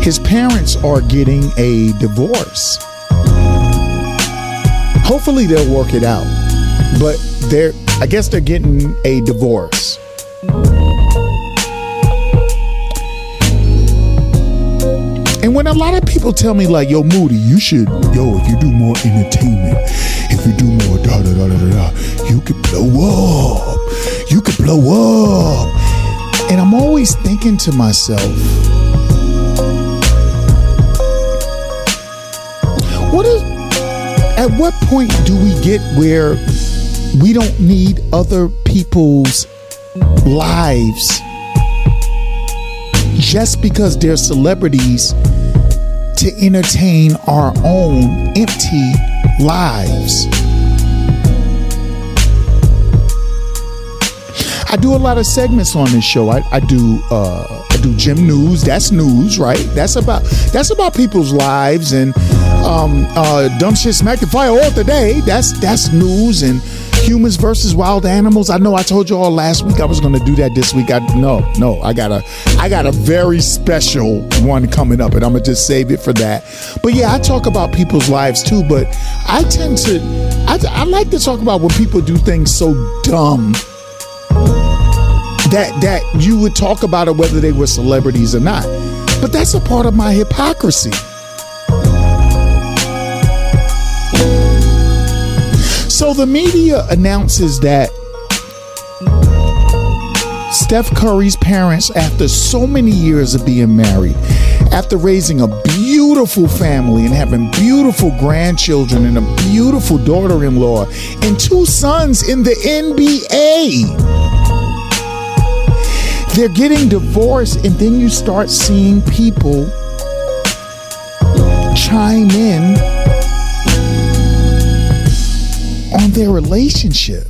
Speaker 3: his parents are getting a divorce. Hopefully, they'll work it out, but they're I guess they're getting a divorce. And when a lot of people tell me like, "Yo, Moody, you should, yo, if you do more entertainment, if you do more da da da da da, you could blow up, you could blow up," and I'm always thinking to myself, what is? At what point do we get where we don't need other people's lives just because they're celebrities to entertain our own empty lives. I do a lot of segments on this show. I, I do uh, I do Jim news. That's news, right? That's about that's about people's lives and um, uh, dumb shit smack the fire all today. That's that's news and humans versus wild animals. I know I told you all last week I was going to do that this week. I no, no, I got a I got a very special one coming up and I'm to just save it for that. But yeah, I talk about people's lives too, but I tend to I, I like to talk about when people do things so dumb that that you would talk about it whether they were celebrities or not. But that's a part of my hypocrisy. So the media announces that Steph Curry's parents, after so many years of being married, after raising a beautiful family and having beautiful grandchildren and a beautiful daughter in law and two sons in the NBA, they're getting divorced, and then you start seeing people chime in their relationship.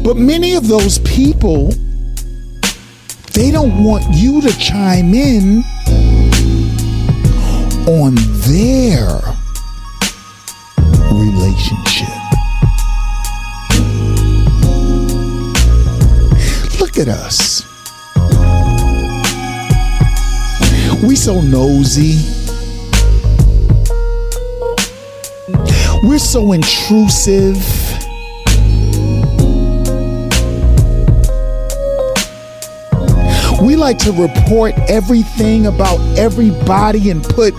Speaker 3: But many of those people, they don't want you to chime in on their relationship. Look at us. We so nosy. We're so intrusive. We like to report everything about everybody and put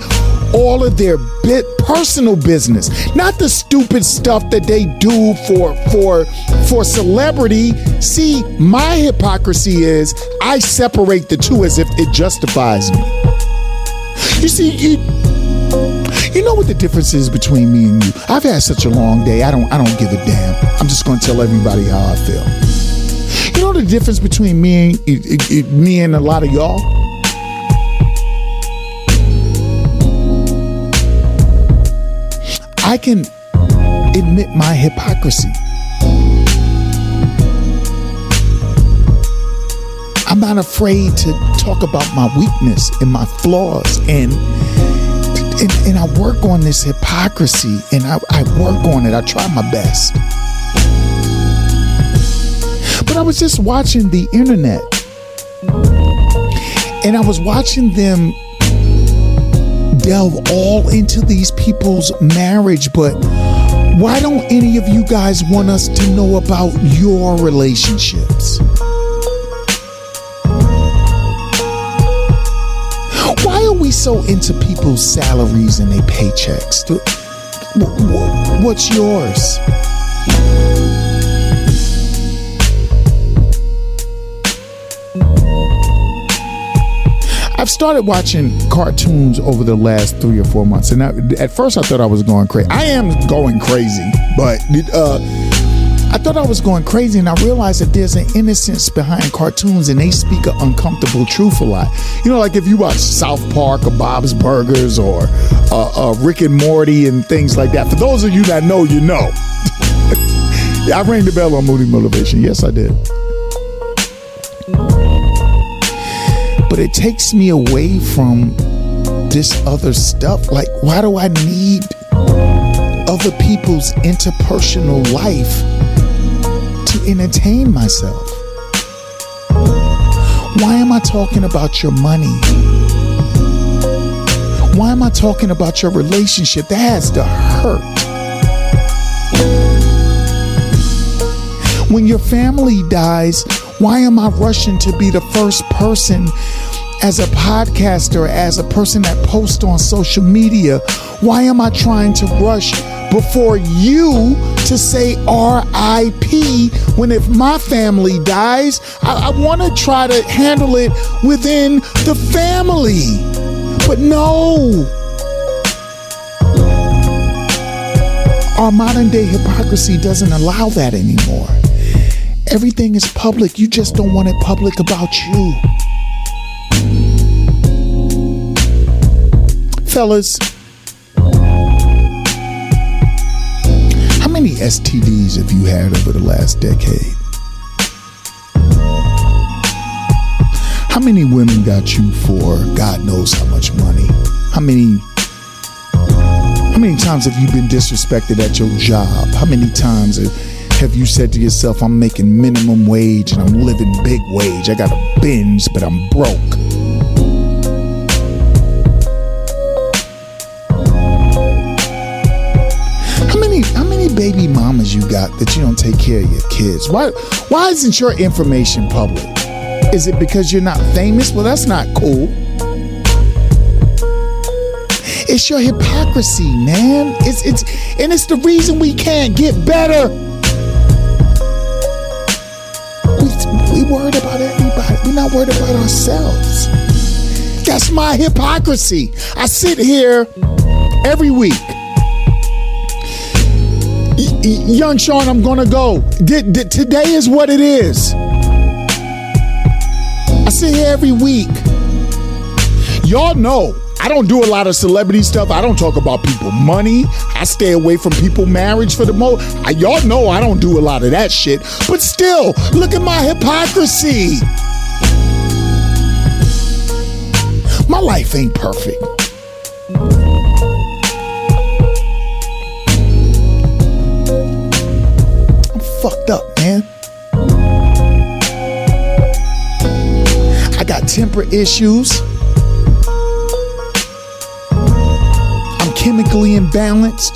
Speaker 3: all of their bit personal business not the stupid stuff that they do for for for celebrity see my hypocrisy is i separate the two as if it justifies me you see you you know what the difference is between me and you? I've had such a long day. I don't I don't give a damn. I'm just going to tell everybody how I feel. You know the difference between me and me and a lot of y'all? I can admit my hypocrisy. I'm not afraid to talk about my weakness and my flaws and and, and I work on this hypocrisy and I, I work on it. I try my best. But I was just watching the internet and I was watching them delve all into these people's marriage, but why don't any of you guys want us to know about your relationships? We so into people's salaries and their paychecks? What's yours? I've started watching cartoons over the last three or four months, and I, at first I thought I was going crazy. I am going crazy, but uh, I thought I was going crazy, and I realized that there's an innocence behind cartoons, and they speak an uncomfortable truth a lot. You know, like if you watch South Park or Bob's Burgers or uh, uh, Rick and Morty and things like that. For those of you that know, you know. I rang the bell on Moody Motivation. Yes, I did. But it takes me away from this other stuff? Like, why do I need other people's interpersonal life to entertain myself? Why am I talking about your money? Why am I talking about your relationship? That has to hurt. When your family dies, why am I rushing to be the first person as a podcaster, as a person that posts on social media? Why am I trying to rush before you to say RIP when if my family dies, I, I want to try to handle it within the family? But no. Our modern day hypocrisy doesn't allow that anymore. Everything is public. You just don't want it public about you. Fellas, STDs have you had over the last decade? How many women got you for God knows how much money? How many how many times have you been disrespected at your job? How many times have you said to yourself, I'm making minimum wage and I'm living big wage? I got a binge, but I'm broke. Baby mamas you got that you don't take care of your kids? Why why isn't your information public? Is it because you're not famous? Well, that's not cool. It's your hypocrisy, man. It's it's and it's the reason we can't get better. We, we worried about everybody. We're not worried about ourselves. That's my hypocrisy. I sit here every week. Young Sean, I'm gonna go. Did, did, today is what it is. I sit here every week. Y'all know I don't do a lot of celebrity stuff. I don't talk about people money. I stay away from people marriage for the most. Y'all know I don't do a lot of that shit. But still, look at my hypocrisy. My life ain't perfect. Fucked up, man. I got temper issues. I'm chemically imbalanced.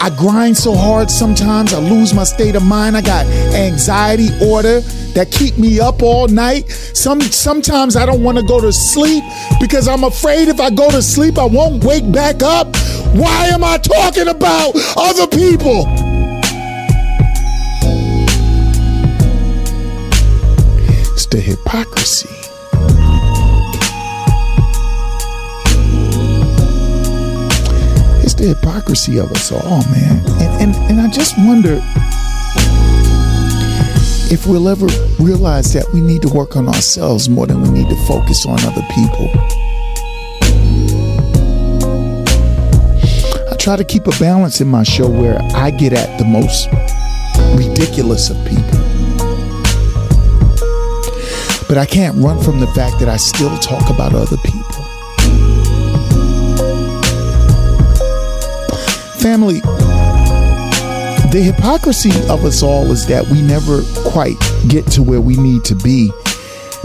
Speaker 3: I grind so hard sometimes I lose my state of mind. I got anxiety order that keep me up all night. Some sometimes I don't want to go to sleep because I'm afraid if I go to sleep I won't wake back up. Why am I talking about other people? It's the hypocrisy. It's the hypocrisy of us all, man. And and, and I just wonder if we'll ever realize that we need to work on ourselves more than we need to focus on other people. I try to keep a balance in my show where I get at the most ridiculous of people. But I can't run from the fact that I still talk about other people. Family, the hypocrisy of us all is that we never quite get to where we need to be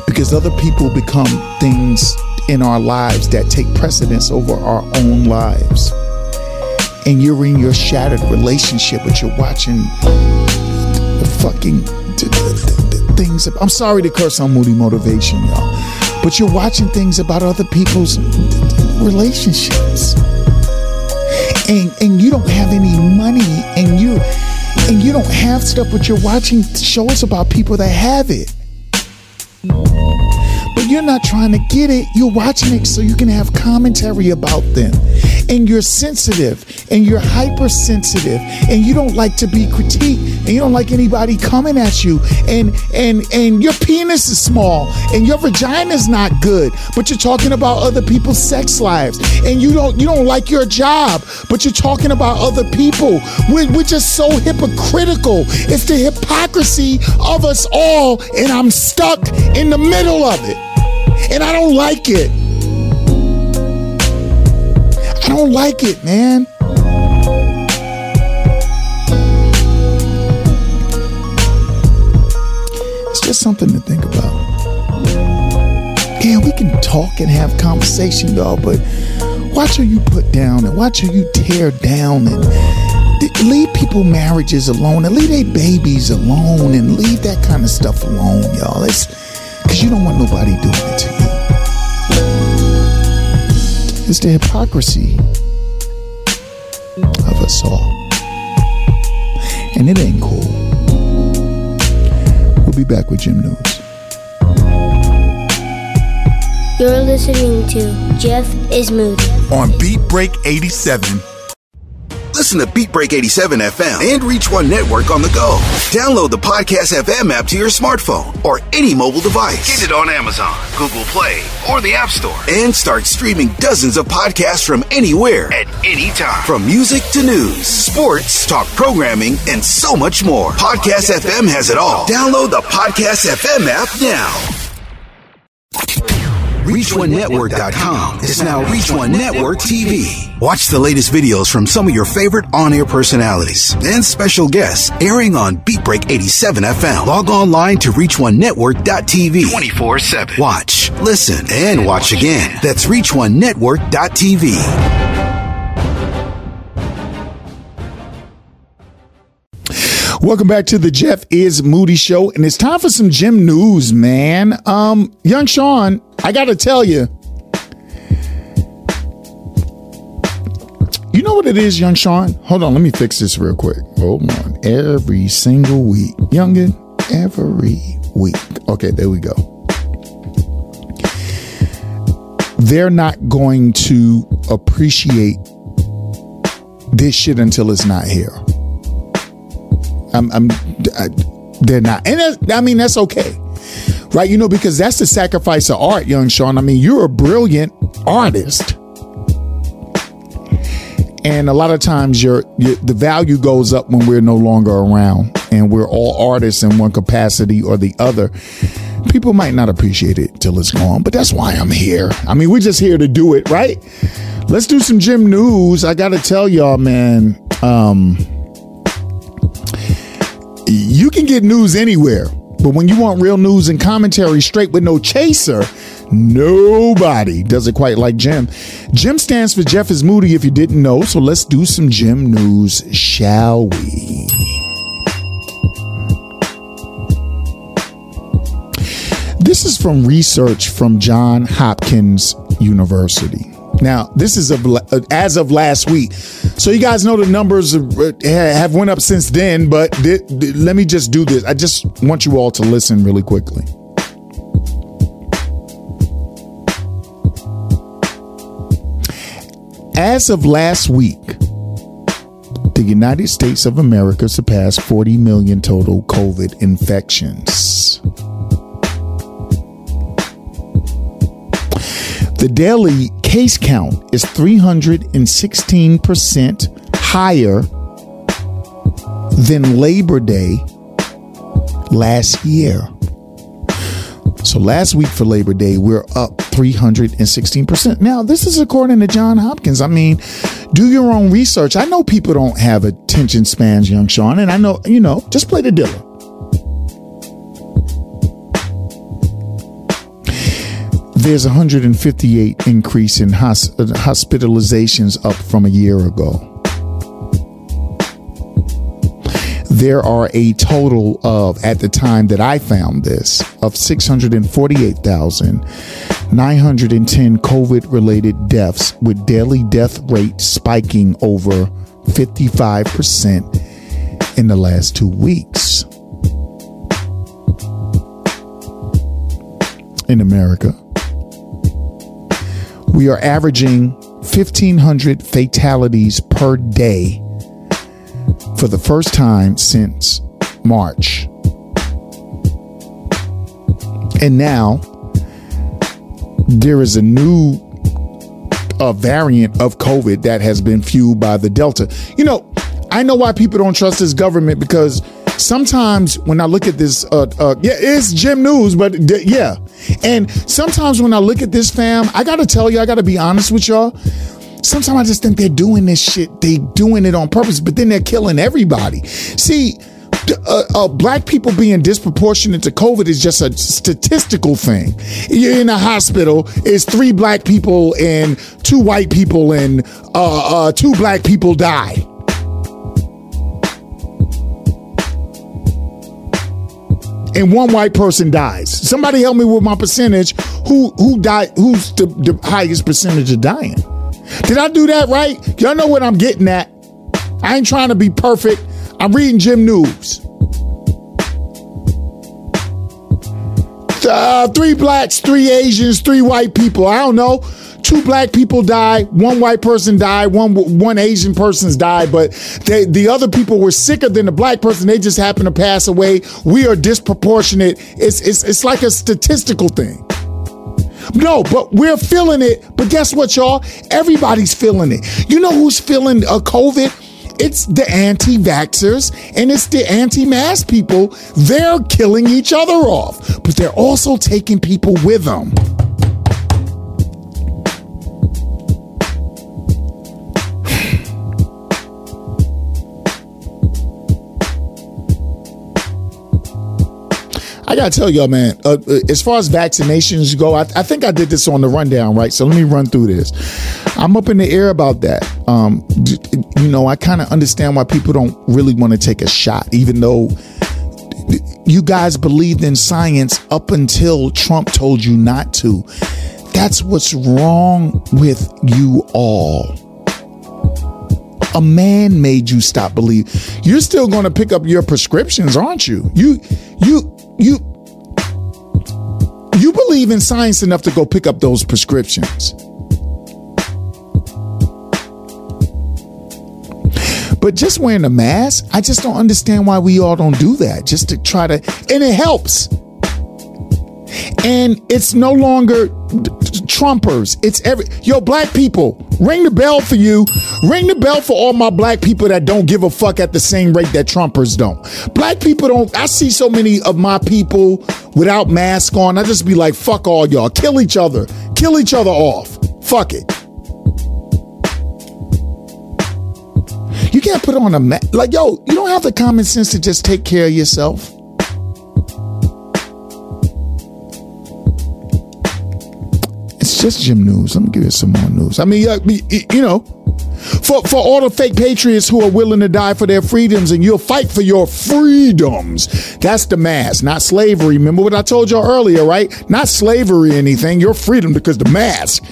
Speaker 3: because other people become things in our lives that take precedence over our own lives. And you're in your shattered relationship, but you're watching the fucking things. I'm sorry to curse on Moody Motivation, y'all, but you're watching things about other people's relationships and you don't have any money and you and you don't have stuff but you're watching shows about people that have it. But you're not trying to get it. You're watching it so you can have commentary about them and you're sensitive and you're hypersensitive and you don't like to be critiqued and you don't like anybody coming at you and and and your penis is small and your vagina is not good but you're talking about other people's sex lives and you don't you don't like your job but you're talking about other people we're, we're just so hypocritical it's the hypocrisy of us all and i'm stuck in the middle of it And I don't like it. I don't like it, man. It's just something to think about. Yeah, we can talk and have conversation, y'all, but watch how you put down and watch how you tear down and leave people marriages alone and leave their babies alone and leave that kind of stuff alone, y'all. It's because you don't want nobody doing it to you. It's the hypocrisy of us all. And it ain't cool. We'll be back with Jim News.
Speaker 4: You're listening to Jeff is Moody.
Speaker 5: On Beat Break 87.
Speaker 1: Listen to Beat Break 87 FM and Reach One Network on the go. Download the Podcast FM app to your smartphone or any mobile device. Get it on Amazon, Google Play, or the App Store. And start streaming dozens of podcasts from anywhere at any time. From music to news, sports, talk programming, and so much more. Podcast FM has it all. Download the Podcast FM app now. ReachOneNetwork.com is now Reach One Network TV. Watch the latest videos from some of your favorite on-air personalities and special guests airing on Beat Break 87 FM. Log online to ReachOneNetwork.tv 24-7. Watch, listen, and watch again. That's ReachOneNetwork.tv.
Speaker 3: Welcome back to the Jeff is Moody Show, and it's time for some Jim news, man. Um, young Sean, I gotta tell you, you know what it is, young Sean? Hold on, let me fix this real quick. Hold on. Every single week, youngin, every week. Okay, there we go. They're not going to appreciate this shit until it's not here. I'm, I'm I, they're not, and I mean that's okay, right? You know, because that's the sacrifice of art, young Sean. I mean, you're a brilliant artist, and a lot of times your, your the value goes up when we're no longer around, and we're all artists in one capacity or the other. People might not appreciate it till it's gone, but that's why I'm here. I mean, we're just here to do it, right? Let's do some Jim news. I got to tell y'all, man. Um, you can get news anywhere, but when you want real news and commentary straight with no chaser, nobody does it quite like Jim. Jim stands for Jeff is Moody if you didn't know, so let's do some Jim news, shall we? This is from research from John Hopkins University. Now, this is of, uh, as of last week. So you guys know the numbers uh, have went up since then, but th- th- let me just do this. I just want you all to listen really quickly. As of last week, the United States of America surpassed 40 million total COVID infections. The daily case count is 316% higher than Labor Day last year. So last week for Labor Day, we're up 316%. Now, this is according to John Hopkins. I mean, do your own research. I know people don't have attention spans, young Sean, and I know, you know, just play the dealer. There's 158 increase in hospitalizations up from a year ago. There are a total of, at the time that I found this, of 648,910 COVID related deaths, with daily death rate spiking over 55% in the last two weeks. In America, we are averaging 1,500 fatalities per day for the first time since March. And now there is a new uh, variant of COVID that has been fueled by the Delta. You know, I know why people don't trust this government because sometimes when I look at this, uh, uh, yeah, it's Jim News, but d- yeah, And sometimes when I look at this fam, I gotta tell you, I gotta be honest with y'all. Sometimes I just think they're doing this shit. They doing it on purpose, but then they're killing everybody. See, uh, uh, black people being disproportionate to COVID is just a statistical thing. You're in a hospital, it's three black people and two white people, and uh, uh two black people die. And one white person dies. Somebody help me with my percentage. Who who died? Who's the, the highest percentage of dying? Did I do that right? Y'all know what I'm getting at. I ain't trying to be perfect. I'm reading Jim News. Uh, three blacks, three Asians, three white people. I don't know two black people die, one white person died, one one Asian person's died, but they, the other people were sicker than the black person. They just happened to pass away. We are disproportionate. It's it's it's like a statistical thing. No, but we're feeling it. But guess what, y'all? Everybody's feeling it. You know who's feeling a COVID? It's the anti vaxxers and it's the anti mask people. They're killing each other off, but they're also taking people with them. I gotta tell y'all, man. Uh, uh, as far as vaccinations go, I, I, think I did this on the rundown, right? So let me run through this. I'm up in the air about that. Um, you know, I kind of understand why people don't really want to take a shot, even though you guys believed in science up until Trump told you not to. That's what's wrong with you all. A man made you stop believing. You're still going to pick up your prescriptions, aren't you? You, you, you you believe in science enough to go pick up those prescriptions. But just wearing a mask, I just don't understand why we all don't do that. Just to try to, and it helps. And it's no longer Trumpers. It's every yo black people. Ring the bell for you. Ring the bell for all my black people that don't give a fuck at the same rate that Trumpers don't. Black people don't. I see so many of my people without mask on. I just be like, fuck all y'all. Kill each other. Kill each other off. Fuck it. You can't put on a mask. Like, yo, you don't have the common sense to just take care of yourself. Just Jim News. Let me give you some more news. I mean, you know, for, for all the fake patriots who are willing to die for their freedoms and you'll fight for your freedoms. That's the mask, not slavery. Remember what I told y'all earlier, right? Not slavery anything, your freedom because the mask.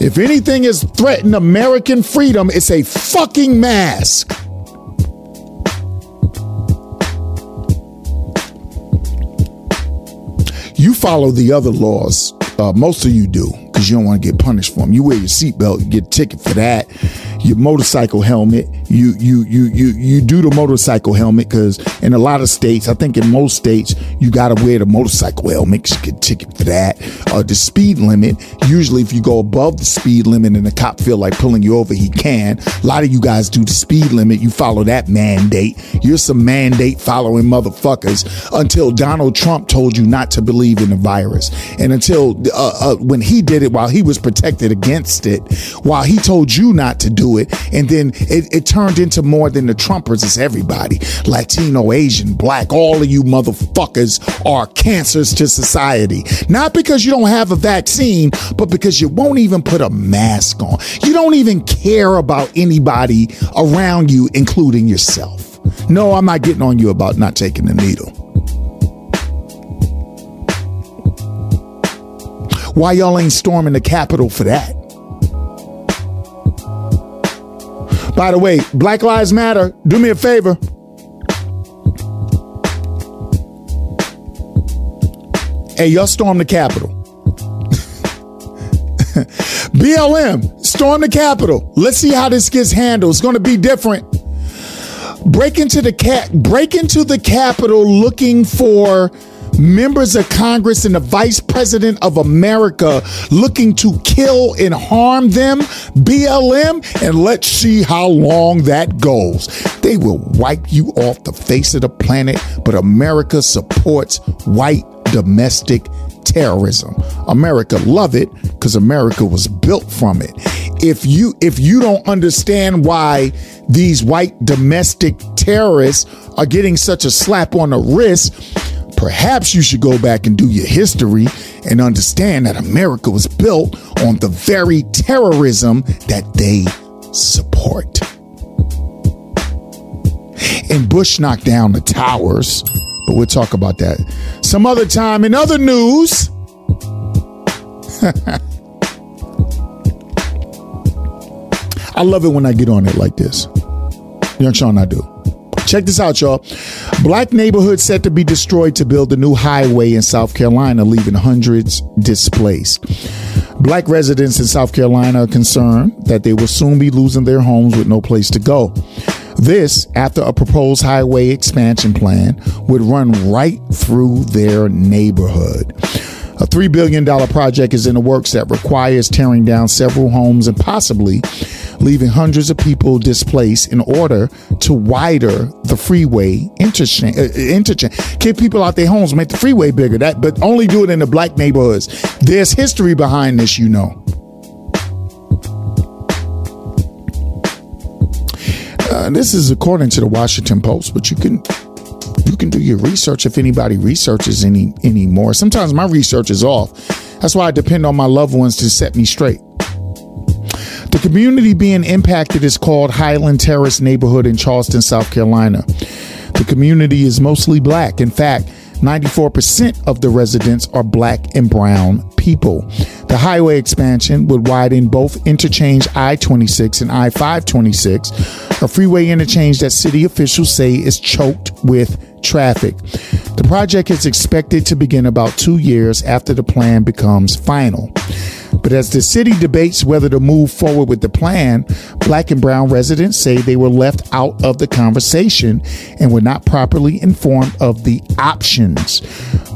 Speaker 3: If anything is threatening American freedom, it's a fucking mask. You follow the other laws. Uh, most of you do because you don't want to get punished for them. You wear your seatbelt, you get a ticket for that. Your motorcycle helmet, you you you you you do the motorcycle helmet because in a lot of states, I think in most states, you got to wear the motorcycle helmet. You get ticket for that. Uh, the speed limit, usually if you go above the speed limit and the cop feel like pulling you over, he can. A lot of you guys do the speed limit. You follow that mandate. You're some mandate following motherfuckers until Donald Trump told you not to believe in the virus, and until uh, uh, when he did it it while he was protected against it, while he told you not to do it. And then it, it turned into more than the Trumpers, it's everybody Latino, Asian, black, all of you motherfuckers are cancers to society. Not because you don't have a vaccine, but because you won't even put a mask on. You don't even care about anybody around you, including yourself. No, I'm not getting on you about not taking the needle. Why y'all ain't storming the Capitol for that? By the way, Black Lives Matter, do me a favor. Hey, y'all storm the Capitol. BLM, storm the Capitol. Let's see how this gets handled. It's going to be different. Break into the cat, break into the Capitol looking for members of Congress and the Vice President of America looking to kill and harm them, BLM, and let's see how long that goes. They will wipe you off the face of the planet, but America supports white domestic terrorism. America love it because America was built from it. If you if you don't understand why these white domestic terrorists are getting such a slap on the wrist, perhaps you should go back and do your history and understand that America was built on the very terrorism that they support. And Bush knocked down the towers, but we'll talk about that some other time. In other news, I love it when I get on it like this. Young Sean, I do. Check this out, y'all. Black neighborhood set to be destroyed to build a new highway in South Carolina, leaving hundreds displaced. Black residents in South Carolina are concerned that they will soon be losing their homes with no place to go. This after a proposed highway expansion plan would run right through their neighborhood. A $3 billion project is in the works that requires tearing down several homes and possibly leaving hundreds of people displaced in order to wider the freeway interchange. Uh, interchange. Keep people out their homes, make the freeway bigger. That, but only do it in the black neighborhoods. There's history behind this, you know. Uh, this is according to the Washington Post, but you can you can do your research if anybody researches any anymore. Sometimes my research is off. That's why I depend on my loved ones to set me straight. The community being impacted is called Highland Terrace neighborhood in Charleston, South Carolina. The community is mostly black. In fact, 94% of the residents are black and brown people. The highway expansion would widen both interchange I 26 and I 526, a freeway interchange that city officials say is choked with traffic. The project is expected to begin about two years after the plan becomes final. But as the city debates whether to move forward with the plan, black and brown residents say they were left out of the conversation and were not properly informed of the options.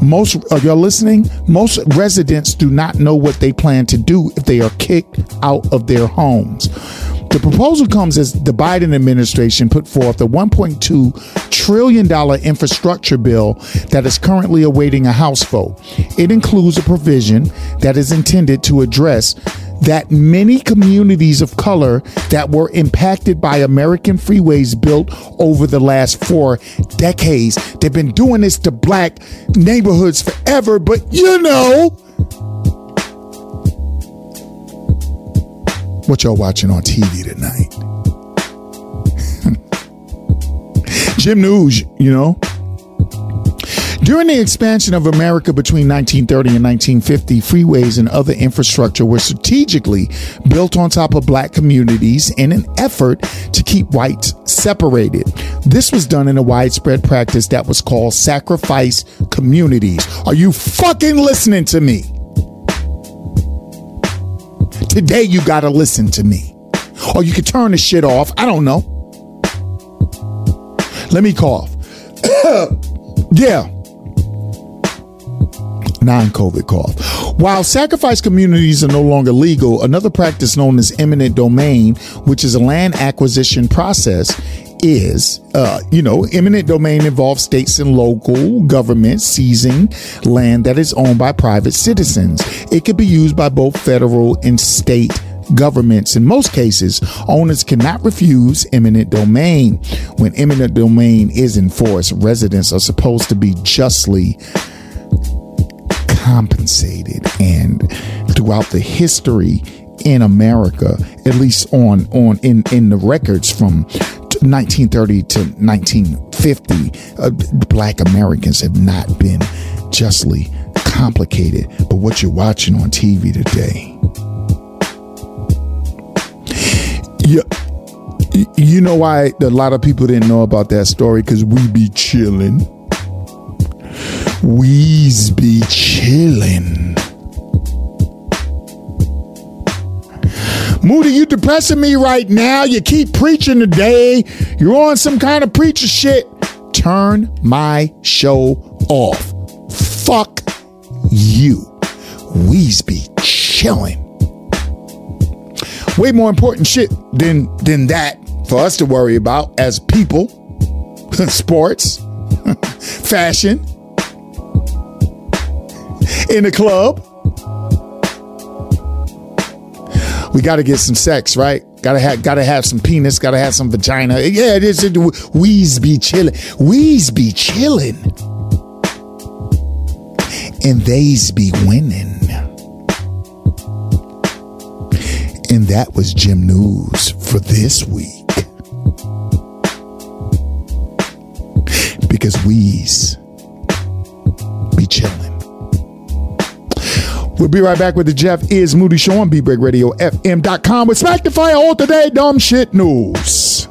Speaker 3: Most of y'all listening, most residents do not know what they plan to do if they are kicked out of their homes. The proposal comes as the Biden administration put forth a $1.2 trillion infrastructure bill that is currently awaiting a House vote. It includes a provision that is intended to address that many communities of color that were impacted by American freeways built over the last four decades. They've been doing this to black neighborhoods forever, but you know, what y'all watching on TV tonight. Jim News, you know. During the expansion of America between 1930 and 1950, freeways and other infrastructure were strategically built on top of black communities in an effort to keep whites separated. This was done in a widespread practice that was called sacrifice communities. Are you fucking listening to me? Today you gotta listen to me. Or you could turn the shit off. I don't know. Let me cough. yeah. Non COVID cough. While sacrifice communities are no longer legal, another practice known as eminent domain, which is a land acquisition process, is, uh, you know, eminent domain involves states and local governments seizing land that is owned by private citizens. It could be used by both federal and state governments. In most cases, owners cannot refuse eminent domain. When eminent domain is enforced, residents are supposed to be justly compensated. And throughout the history in America, at least on on in in the records from 1930 to 1950, uh, black Americans have not been justly complicated. But what you're watching on TV today, yeah. You know why a lot of people didn't know about that story? Because we be chilling. We's be chilling. Moody, you depressing me right now. You keep preaching today. You're on some kind of preacher shit. Turn my show off. Fuck you. We's be chilling. Way more important shit than than that for us to worry about as people. Sports, fashion. in the club. We got to get some sex, right? Gotta have, gotta have some penis. Gotta have some vagina. Yeah, it is. It, we's be chilling. We's be chilling, and they's be winning. And that was Jim News for this week. Because we's be chilling. We'll be right back with the Jeff is Moody Show on Beat Break Radio FM.com with Smack the Fire all today, dumb shit news.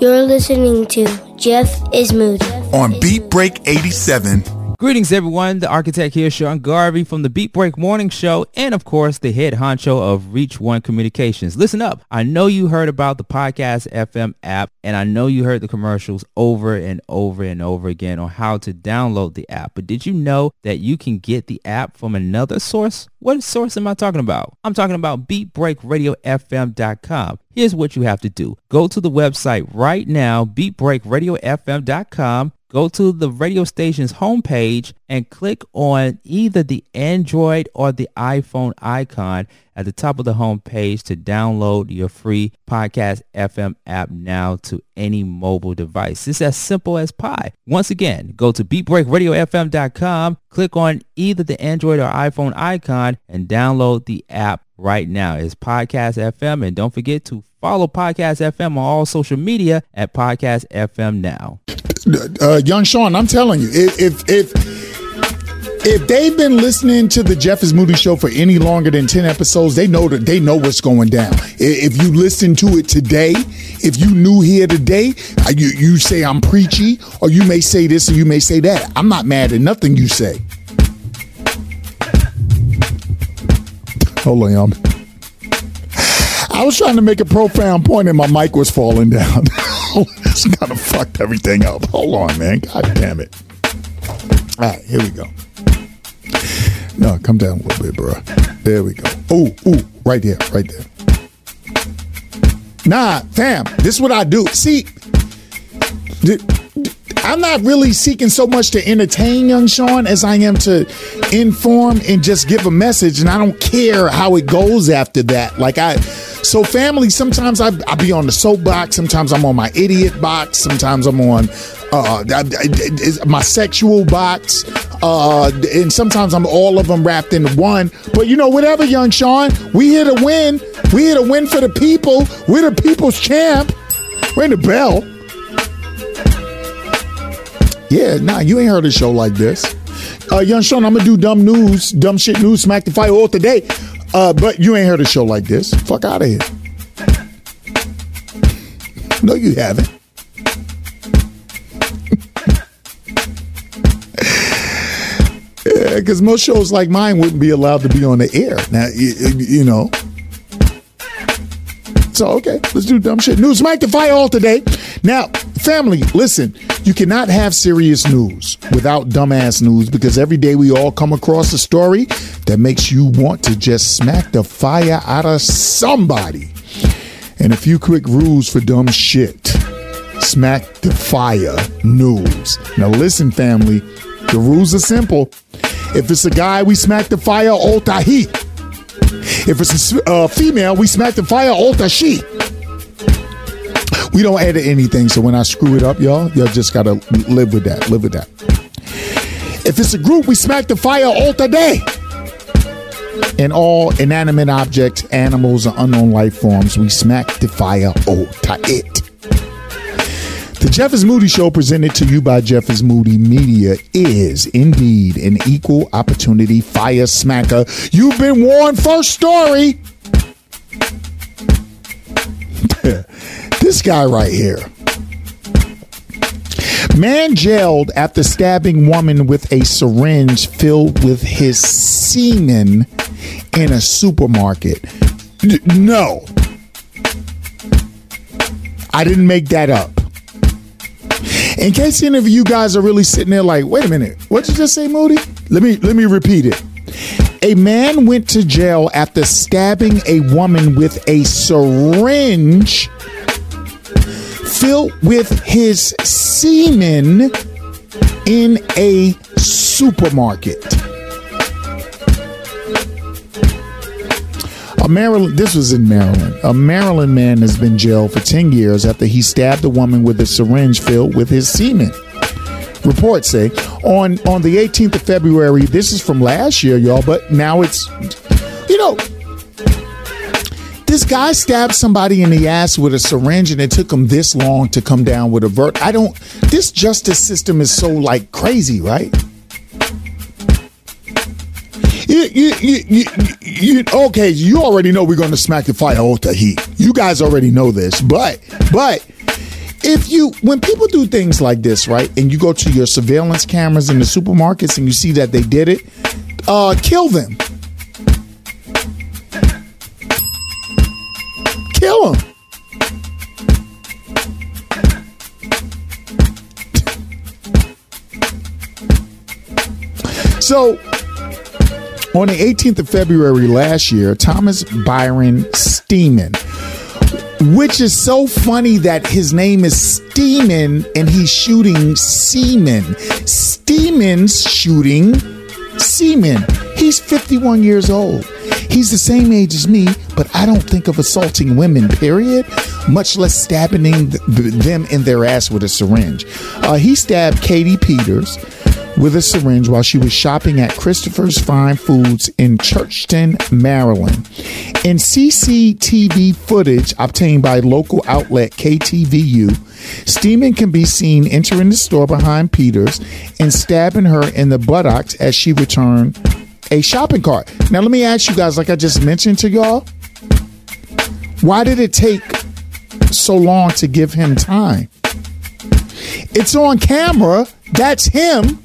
Speaker 4: You're listening to Jeff is Moody.
Speaker 5: On Beat Break 87.
Speaker 10: Greetings, everyone. The architect here, Sean Garvey from the Beat Break Morning Show, and of course, the head honcho of Reach One Communications. Listen up. I know you heard about the Podcast FM app, and I know you heard the commercials over and over and over again on how to download the app. But did you know that you can get the app from another source? What source am I talking about? I'm talking about BeatBreakRadioFM.com. Here's what you have to do. Go to the website right now, BeatBreakRadioFM.com go to the radio station's homepage and click on either the Android or the iPhone icon at the top of the homepage to download your free Podcast FM app now to any mobile device. It's as simple as pie. Once again, go to beatbreakradiofm.com, click on either the Android or iPhone icon and download the app right now. It's Podcast FM and don't forget to follow Podcast FM on all social media at Podcast FM now
Speaker 3: uh, young Sean, I'm telling you, if if if if they've been listening to the Jeff is Moody show for any longer than 10 episodes, they know that they know what's going down. If you listen to it today, if you new here today, uh, you, you say I'm preachy, or you may say this or you may say that. I'm not mad at nothing you say. Hold on, y'all. I was trying to make a profound point and my mic was falling down. this kind of fucked everything up. Hold on, man. God damn it. All right, here we go. No, come down a little bit, bro. There we go. Ooh, ooh, right there, right there. Nah, fam, this is what I do. See, I'm not really seeking so much to entertain young Sean as I am to inform and just give a message. And I don't care how it goes after that. Like I, so family, sometimes I, I be on the soapbox. Sometimes I'm on my idiot box. Sometimes I'm on uh, my sexual box. Uh, and sometimes I'm all of them wrapped into one. But you know, whatever, young Sean, we here to win. We here to win for the people. We're the people's champ. Ring the bell. Yeah, nah, you ain't heard a show like this. Uh, young Sean, I'm gonna do dumb news, dumb shit news, smack the fire all today. Uh, but you ain't heard a show like this. Fuck out of here. No, you haven't. Because yeah, most shows like mine wouldn't be allowed to be on the air. Now, you, you know. So, okay, let's do dumb shit news. Mike the fire all today. Now, family, listen, you cannot have serious news without dumbass news because every day we all come across a story that makes you want to just smack the fire out of somebody. And a few quick rules for dumb shit. Smack the fire news. Now, listen, family, the rules are simple. If it's a guy, we smack the fire alta he. If it's a uh, female, we smack the fire alta she. We don't edit anything, so when I screw it up, y'all, y'all just gotta live with that. Live with that. If it's a group, we smack the fire all day. In all inanimate objects, animals, or unknown life forms, we smack the fire all it. The Jeff is Moody Show, presented to you by Jeff is Moody Media, is indeed an equal opportunity fire smacker. You've been warned. First story. This guy right here. Man jailed after stabbing woman with a syringe filled with his semen in a supermarket. no. I didn't make that up. In case any of you guys are really sitting there like, wait a minute, what did you just say, Moody? Let me let me repeat it. A man went to jail after stabbing a woman with a syringe filled with his semen in a supermarket. A Maryland, this was in Maryland. A Maryland man has been jailed for 10 years after he stabbed a woman with a syringe filled with his semen. Reports say on on the 18th of February. This is from last year, y'all, but now it's you know this guy stabbed somebody in the ass with a syringe and it took him this long to come down with a vert. I don't this justice system is so like crazy, right? You, you, you, you, okay, you already know we're going to smack the fire off the heat. You guys already know this, but, but if you, when people do things like this, right, and you go to your surveillance cameras in the supermarkets and you see that they did it, uh, kill them. Kill them. So, on the 18th of February last year, Thomas Byron Stemen, which is so funny that his name is Stemen and he's shooting semen. Stemen's shooting semen. He's 51 years old. He's the same age as me, but I don't think of assaulting women, period, much less stabbing them in their ass with a syringe. Uh, he stabbed Katie Peters with a syringe while she was shopping at Christopher's Fine Foods in Churchton, Maryland. In CCTV footage obtained by local outlet KTVU, Stemen can be seen entering the store behind Peters and stabbing her in the buttocks as she returned a shopping cart. Now, let me ask you guys, like I just mentioned to y'all, why did it take so long to give him time? It's on camera. That's him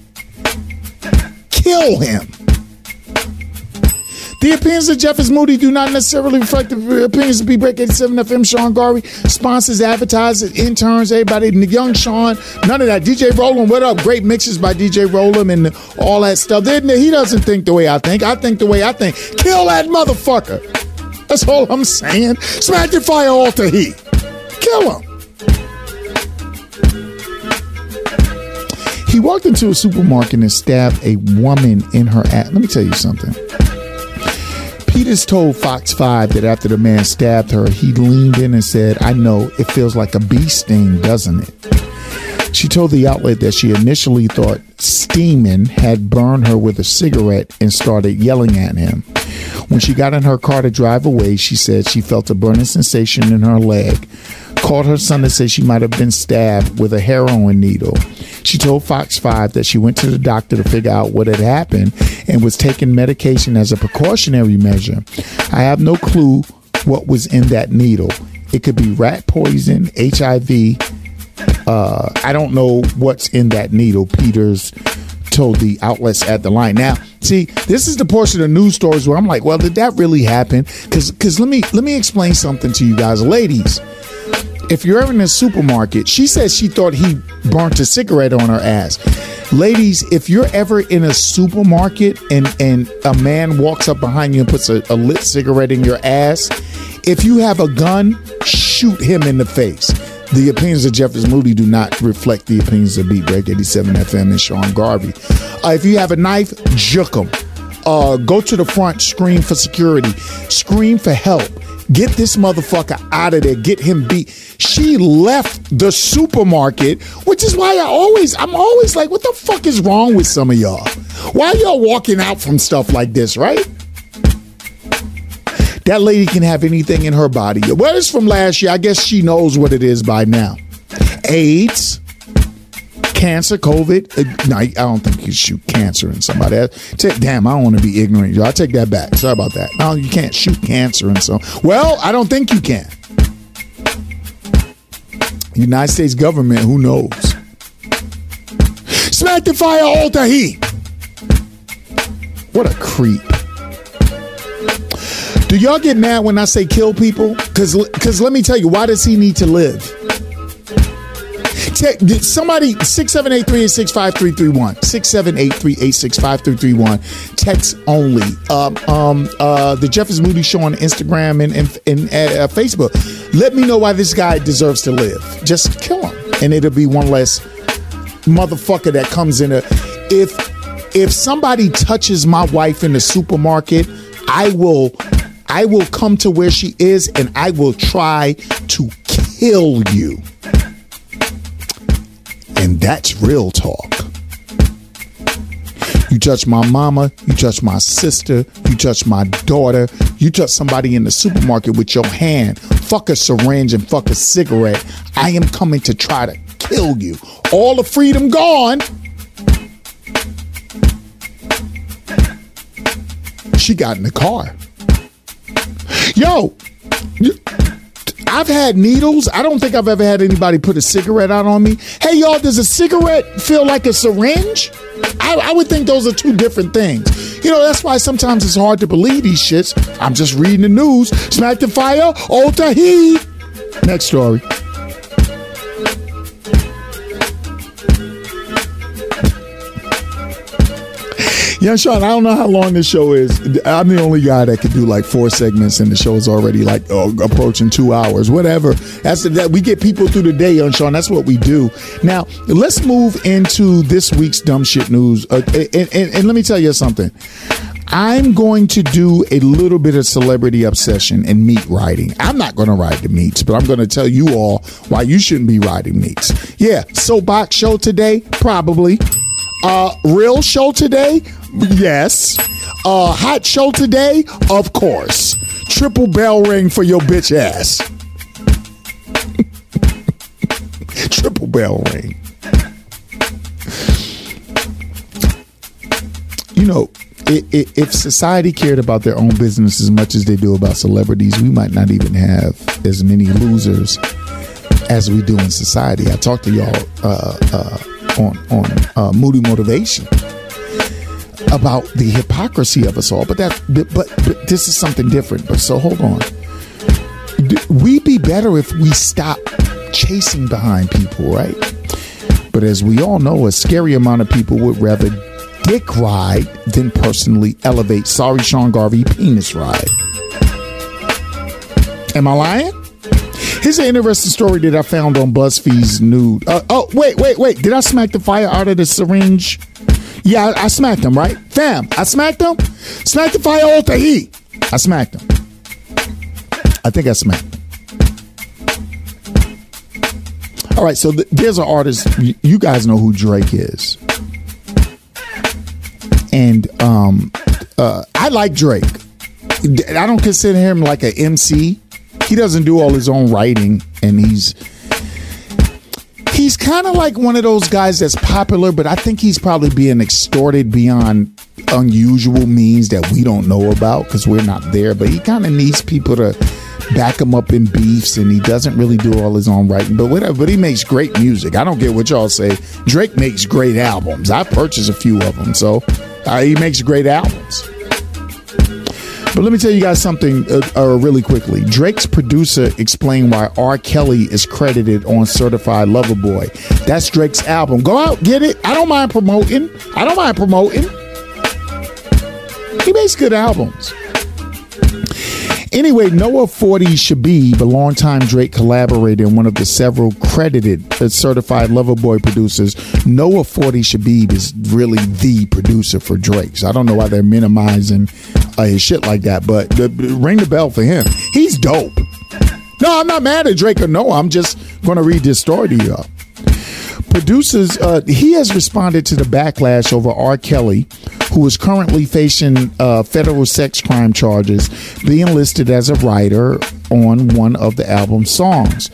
Speaker 3: kill him. The opinions of Jeff is Moody do not necessarily reflect the opinions of B-Break 87 FM. Sean Garvey, sponsors, advertisers, interns, everybody, young Sean, none of that. DJ Roland, what up? Great mixes by DJ Roland and all that stuff. He doesn't think the way I think. I think the way I think. Kill that motherfucker. That's all I'm saying. Smack the fire altar heat. Kill him. He walked into a supermarket and stabbed a woman in her ass. Let me tell you something. Peters told Fox 5 that after the man stabbed her, he leaned in and said, I know, it feels like a bee sting, doesn't it? She told the outlet that she initially thought Stemen had burned her with a cigarette and started yelling at him. When she got in her car to drive away, she said she felt a burning sensation in her leg called her son to say she might have been stabbed with a heroin needle. She told Fox 5 that she went to the doctor to figure out what had happened and was taking medication as a precautionary measure. I have no clue what was in that needle. It could be rat poison, HIV. Uh, I don't know what's in that needle. Peters told the outlets at the line. Now, see, this is the portion of news stories where I'm like, well, did that really happen? Because, because let me let me explain something to you guys, ladies if you're ever in a supermarket, she says she thought he burnt a cigarette on her ass. Ladies, if you're ever in a supermarket and and a man walks up behind you and puts a, a lit cigarette in your ass, if you have a gun, shoot him in the face. The opinions of Jeff is Moody do not reflect the opinions of Beat Break 87 FM and Sean Garvey. Uh, if you have a knife, juke him. Uh, go to the front, scream for security, scream for help. Get this motherfucker out of there. Get him beat. She left the supermarket, which is why I always, I'm always like, what the fuck is wrong with some of y'all? Why y'all walking out from stuff like this, right? That lady can have anything in her body. Well, it's from last year. I guess she knows what it is by now. AIDS, cancer, COVID. Uh, no, I don't think you shoot cancer in somebody else. Take, damn, I don't want to be ignorant. I take that back. Sorry about that. No, you can't shoot cancer in some. Well, I don't think you can. United States government, who knows? Smack the fire, heat. What a creep. Do y'all get mad when I say kill people? Cause, cause let me tell you, why does he need to live? Te- somebody 678-386-5331 678-386-5331 text only. Um, um, uh, the Jeff is Moody show on Instagram and, and, and uh, Facebook. Let me know why this guy deserves to live. Just kill him. And it'll be one less motherfucker that comes in a if if somebody touches my wife in the supermarket, I will I will come to where she is and I will try to kill you. And that's real talk. You touch my mama, you touch my sister, you touch my daughter, you touch somebody in the supermarket with your hand, fuck a syringe and fuck a cigarette. I am coming to try to kill you. All the freedom gone. She got in the car. Yo, I've had needles. I don't think I've ever had anybody put a cigarette out on me. Hey, y'all, does a cigarette feel like a syringe? I, I, would think those are two different things. You know, that's why sometimes it's hard to believe these shits. I'm just reading the news. Smack the fire, Old Tahid. Next story. Yeah, Sean, I don't know how long this show is. I'm the only guy that can do like four segments, and the show is already like oh, approaching two hours. Whatever. That's that. We get people through the day, young Sean. That's what we do. Now, let's move into this week's dumb shit news. Uh, and, and, and let me tell you something. I'm going to do a little bit of celebrity obsession and meat riding. I'm not going to ride the meats, but I'm going to tell you all why you shouldn't be riding meats. Yeah, soapbox show today, probably. Uh, real show today, Yes. Uh, hot show today? Of course. Triple bell ring for your bitch ass. Triple bell ring. You know, if society cared about their own business as much as they do about celebrities, we might not even have as many losers as we do in society. I talked to y'all uh, uh, on on uh, Moody Motivation about the hypocrisy of us all. But that, but, but this is something different. But so hold on. We'd be better if we stop chasing behind people, right? But as we all know, a scary amount of people would rather dick ride than personally elevate. Sorry, Sean Garvey, penis ride. Am I lying? Here's an interesting story that I found on BuzzFeed's nude. Uh, oh, wait, wait, wait. Did I smack the fire out of the syringe? Yeah, I, I smacked him, right? Fam, I smacked him. Smacked the fire the heat. I smacked him. I think I smacked him. All right, so th- there's an artist. Y- you guys know who Drake is, and um, uh, I like Drake. I don't consider him like an MC. He doesn't do all his own writing, and he's he's kind of like one of those guys that's popular, but I think he's probably being extorted beyond unusual means that we don't know about because we're not there. But he kind of needs people to back him up in beefs, and he doesn't really do all his own writing. But whatever. But he makes great music. I don't get what y'all say. Drake makes great albums. I purchased a few of them, so uh, he makes great albums. But let me tell you guys something uh, uh, really quickly. Drake's producer explained why R. Kelly is credited on Certified Lover Boy. That's Drake's album. Go out, get it. I don't mind promoting. I don't mind promoting. He makes good albums. Anyway, Noah 40 Shabib, a longtime Drake collaborator and one of the several credited certified lover boy producers, Noah 40 Shabib is really the producer for Drake. So I don't know why they're minimizing uh, his shit like that, but the, ring the bell for him. He's dope. No, I'm not mad at Drake or Noah. I'm just going to read this story to you. Producers, uh, he has responded to the backlash over R. Kelly who is currently facing uh, federal sex crime charges, being listed as a writer on one of the album's songs.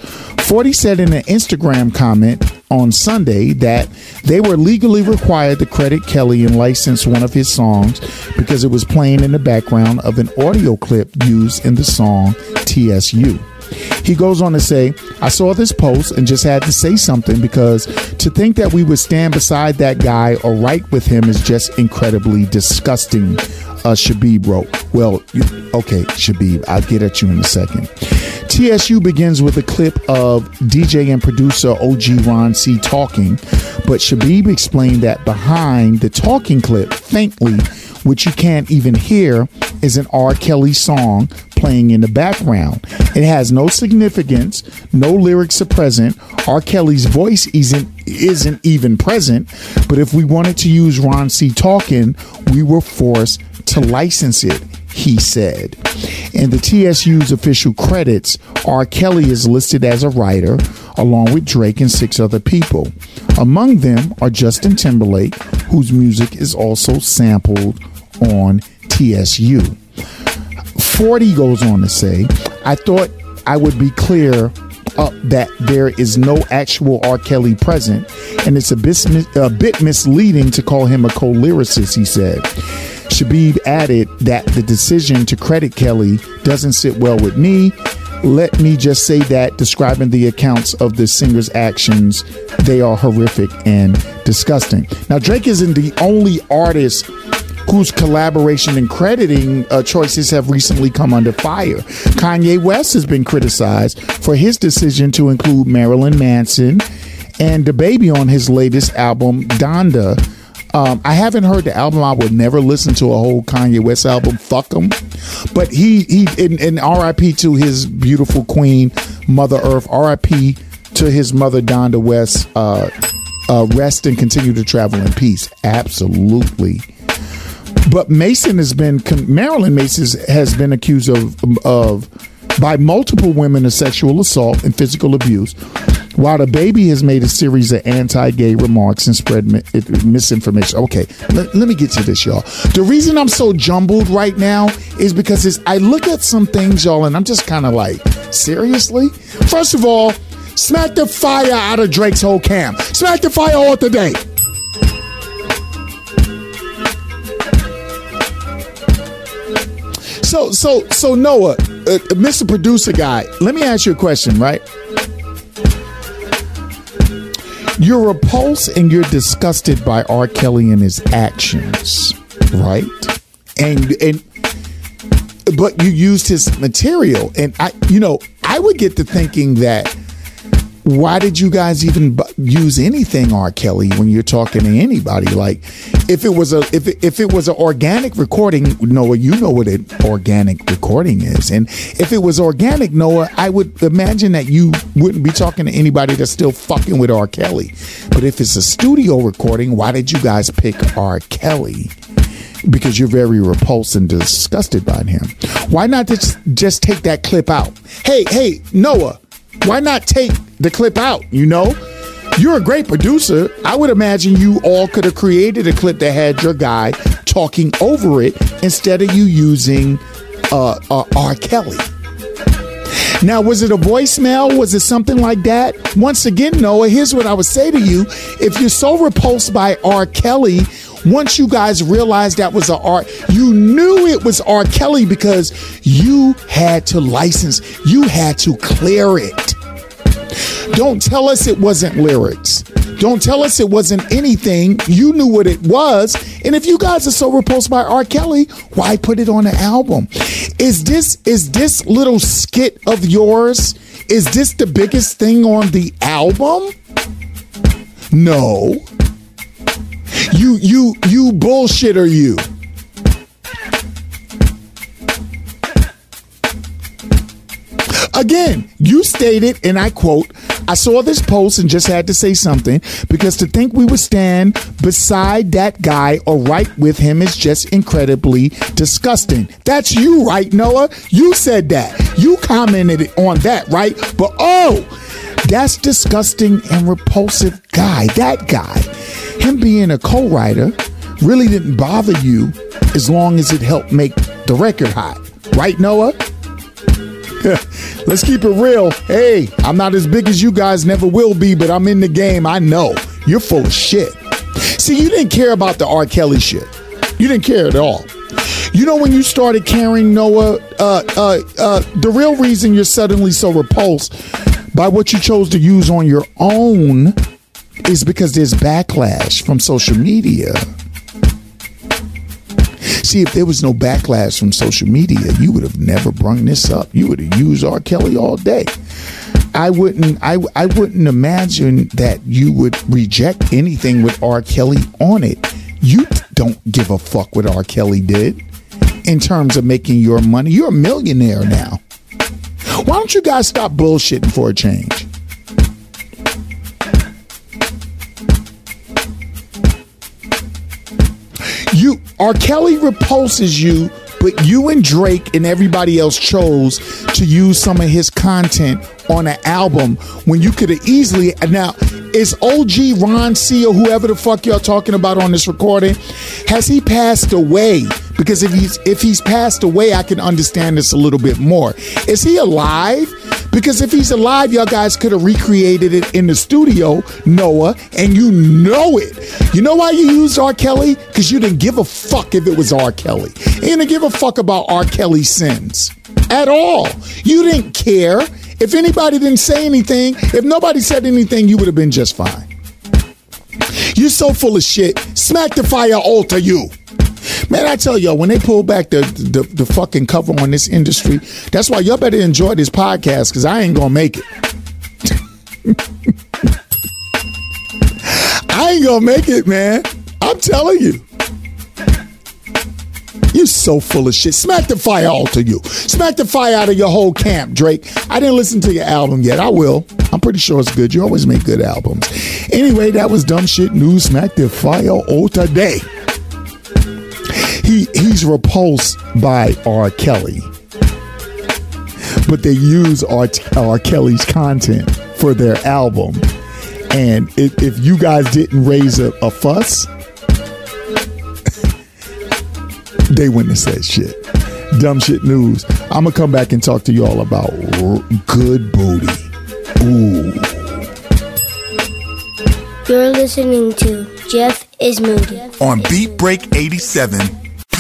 Speaker 3: 40 said in an Instagram comment on Sunday that they were legally required to credit Kelly and license one of his songs because it was playing in the background of an audio clip used in the song TSU. He goes on to say, I saw this post and just had to say something because to think that we would stand beside that guy or write with him is just incredibly disgusting. Uh, Shabib wrote, Well, okay, Shabib, I'll get at you in a second. TSU begins with a clip of DJ and producer OG Ron C talking, but Shabib explained that behind the talking clip, faintly, which you can't even hear, is an R. Kelly song playing in the background. It has no significance, no lyrics are present. R. Kelly's voice isn't isn't even present. But if we wanted to use Ron C. talking, we were forced to license it he said. In the TSU's official credits, R. Kelly is listed as a writer, along with Drake and six other people. Among them are Justin Timberlake, whose music is also sampled on TSU. 40 goes on to say, I thought I would be clear up that there is no actual R. Kelly present, and it's a bit, a bit misleading to call him a co lyricist, he said. Shabib added that the decision to credit Kelly doesn't sit well with me. Let me just say that describing the accounts of the singer's actions, they are horrific and disgusting. Now, Drake isn't the only artist whose collaboration and crediting uh, choices have recently come under fire. Kanye West has been criticized for his decision to include Marilyn Manson and DaBaby on his latest album, Donda um, I haven't heard the album. I would never listen to a whole Kanye West album. Fuck him. But he he in, R.I.P. to his beautiful queen, Mother Earth. R.I.P. to his mother Donda West. Uh, uh, rest and continue to travel in peace. Absolutely. But Mason has been Marilyn Mason has been accused of of by multiple women of sexual assault and physical abuse while DaBaby has made a series of anti-gay remarks and spread mi- misinformation. Okay, let, let me get to this, y'all. The reason I'm so jumbled right now is because I look at some things, y'all, and I'm just kind of like, seriously? First of all, smack the fire out of Drake's whole camp. Smack the fire all today. So, so, so Noah, uh, Mr. Producer Guy, let me ask you a question, right? You're repulsed and you're disgusted by R. Kelly and his actions, right? And and but you used his material, and I, you know, I would get to thinking that why did you guys even use anything R. Kelly when you're talking to anybody? Like, if it was a if it, if it was an organic recording, Noah, you know what an organic recording is, and if it was organic, Noah, I would imagine that you wouldn't be talking to anybody that's still fucking with R. Kelly. But if it's a studio recording, why did you guys pick R. Kelly? Because you're very repulsed and disgusted by him. Why not just just take that clip out? Hey, hey, Noah why not take the clip out? You know, you're a great producer. I would imagine you all could have created a clip that had your guy talking over it instead of you using uh, uh, R. Kelly. Now, was it a voicemail? Was it something like that? Once again, Noah, here's what I would say to you. If you're so repulsed by R. Kelly, once you guys realized that was a R, you knew it was R. Kelly because you had to license, you had to clear it. Don't tell us it wasn't lyrics. Don't tell us it wasn't anything. You knew what it was. And if you guys are so repulsed by R. Kelly, why put it on an album? Is this is this little skit of yours? Is this the biggest thing on the album? No. You you you bullshitter you. Again, you stated, and I quote, I saw this post and just had to say something because to think we would stand beside that guy or right with him is just incredibly disgusting. That's you, right, Noah? You said that. You commented on that, right? But oh, that's disgusting and repulsive guy. That guy. Him being a co writer really didn't bother you as long as it helped make the record hot. Right, Noah? Let's keep it real. Hey, I'm not as big as you guys never will be, but I'm in the game. I know. You're full of shit. See, you didn't care about the R. Kelly shit. You didn't care at all. You know when you started caring, Noah, uh, uh, uh, the real reason you're suddenly so repulsed by what you chose to use on your own is because there's backlash from social media. See, if there was no backlash from social media, you would have never brung this up. You would have used R. Kelly all day. I wouldn't. I I wouldn't imagine that you would reject anything with R. Kelly on it. You don't give a fuck what R. Kelly did, in terms of making your money. You're a millionaire now. Why don't you guys stop bullshitting for a change? You R. Kelly repulses you, but you and Drake and everybody else chose to use some of his content on an album when you could have easily now is OG Ron C or whoever the fuck y'all talking about on this recording has he passed away? Because if he's if he's passed away, I can understand this a little bit more. Is he alive? Because if he's alive, y'all guys could have recreated it in the studio, Noah, and you know it. You know why you used R. Kelly? Because you didn't give a fuck if it was R. Kelly. You didn't give a fuck about R. Kelly's sins at all. You didn't care. If anybody didn't say anything, if nobody said anything, you would have been just fine. You're so full of shit. Smack the fire altar you. Man, I tell y'all, when they pull back the, the, the fucking cover on this industry, that's why y'all better enjoy this podcast because I ain't gonna make it. I ain't gonna make it, man. I'm telling you. You so full of shit. Smack the fire altar you. Smack the fire out of your whole camp, Drake. I didn't listen to your album yet. I will. I'm pretty sure it's good. You always make good albums. Anyway, that was dumb shit news. Smack the fire altar day. He he's repulsed by R. Kelly. But they use R. R. Kelly's content for their album. And if, if you guys didn't raise a, a fuss, they wouldn't have said shit. Dumb shit news. I'm gonna come back and talk to y'all about r- good booty. Ooh.
Speaker 4: You're listening to Jeff is Moody.
Speaker 5: On Beat Break 87.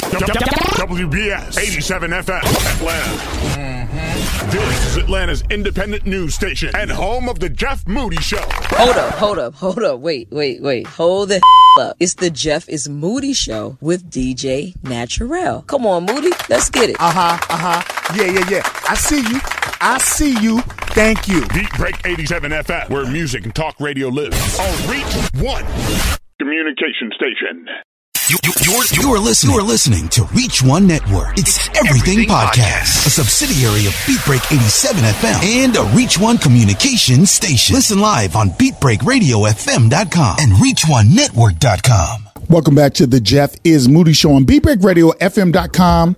Speaker 2: WBS 87 FM Atlanta. This is Atlanta's independent news station and home of the Jeff Moody Show.
Speaker 11: Hold up, hold up, hold up. Wait, wait, wait. Hold the up. It's the Jeff is Moody Show with DJ Naturel. Come on, Moody. Let's get it.
Speaker 3: Uh huh, uh huh. Yeah, yeah, yeah. I see you. I see you. Thank you.
Speaker 2: Beat Break 87 FM, where music and talk radio lives. On Reach One Communication Station.
Speaker 1: You, are you're, listening. You're listening to Reach One Network. It's, Everything, Podcast, a subsidiary of Beatbreak 87 FM and a Reach One communications station. Listen live on BeatBreakRadioFM.com and ReachOneNetwork.com.
Speaker 3: Welcome back to the Jeff is Moody Show on BeatBreakRadioFM.com.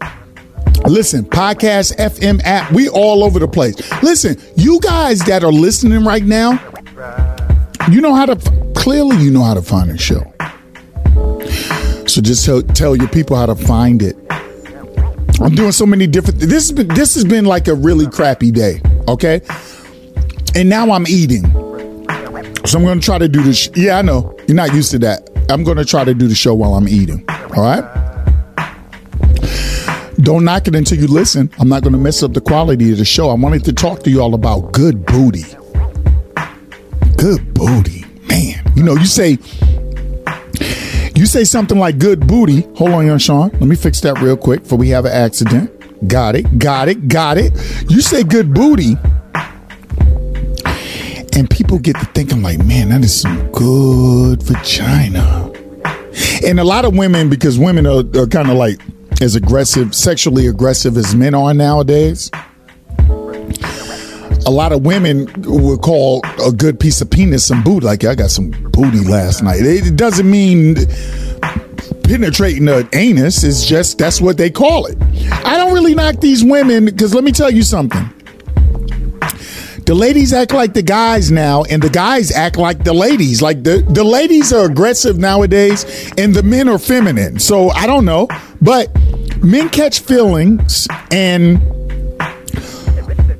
Speaker 3: Listen, podcast, FM app, we all over the place. Listen, you guys that are listening right now, you know how to, clearly you know how to find a show. So just tell, tell your people how to find it. I'm doing so many different. This has been this has been like a really crappy day. Okay, and now I'm eating. So I'm to try to do this. Yeah, I know you're not used to that. I'm to try to do the show while I'm eating. All right. Don't knock it until you listen. I'm not going to mess up the quality of the show. I wanted to talk to you all about good booty. Good booty, man. You know, you say you say something like good booty. Hold on, young Sean. Let me fix that real quick before we have an accident. Got it, got it, got it. You say good booty. And people get to thinking like, man, that is some good vagina. And a lot of women, because women are, are kind of like as aggressive, sexually aggressive as men are nowadays. A lot of women would call a good piece of penis some booty. Like, I got some booty last night. It doesn't mean penetrating the anus. It's just that's what they call it. I don't really knock these women because let me tell you something. The ladies act like the guys now, and the guys act like the ladies. Like the, the ladies are aggressive nowadays, and the men are feminine. So I don't know. But men catch feelings, and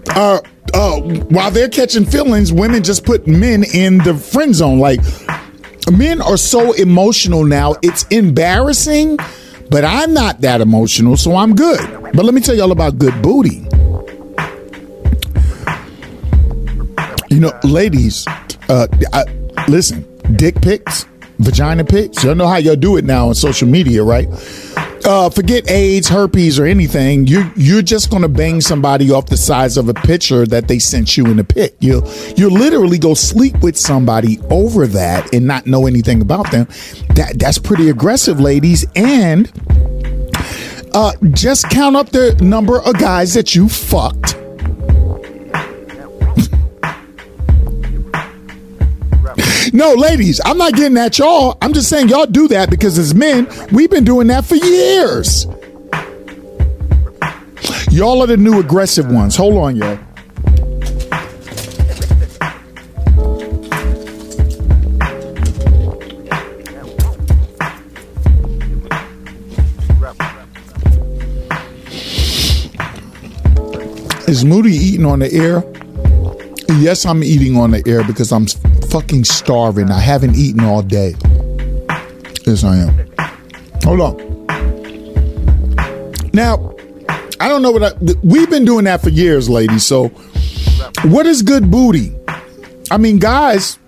Speaker 3: uh, uh, while they're catching feelings, women just put men in the friend zone. Like men are so emotional now, it's embarrassing. But I'm not that emotional, so I'm good. But let me tell y'all about good booty. You know, ladies, uh, I, listen, dick pics, vagina pics. Y'all know how y'all do it now on social media, right? Uh, forget AIDS, herpes, or anything. You you're just gonna bang somebody off the size of a picture that they sent you in a pic. You you literally go sleep with somebody over that and not know anything about them. That that's pretty aggressive, ladies. And uh, just count up the number of guys that you fucked. No, ladies, I'm not getting at y'all. I'm just saying y'all do that because as men, we've been doing that for years. Y'all are the new aggressive ones. Hold on, y'all. Is Moody eating on the air? Yes, I'm eating on the air because I'm fucking starving. I haven't eaten all day. Yes, I am. Hold on. Now, I don't know what I, we've been doing that for years, ladies. So, what is good booty? I mean, guys,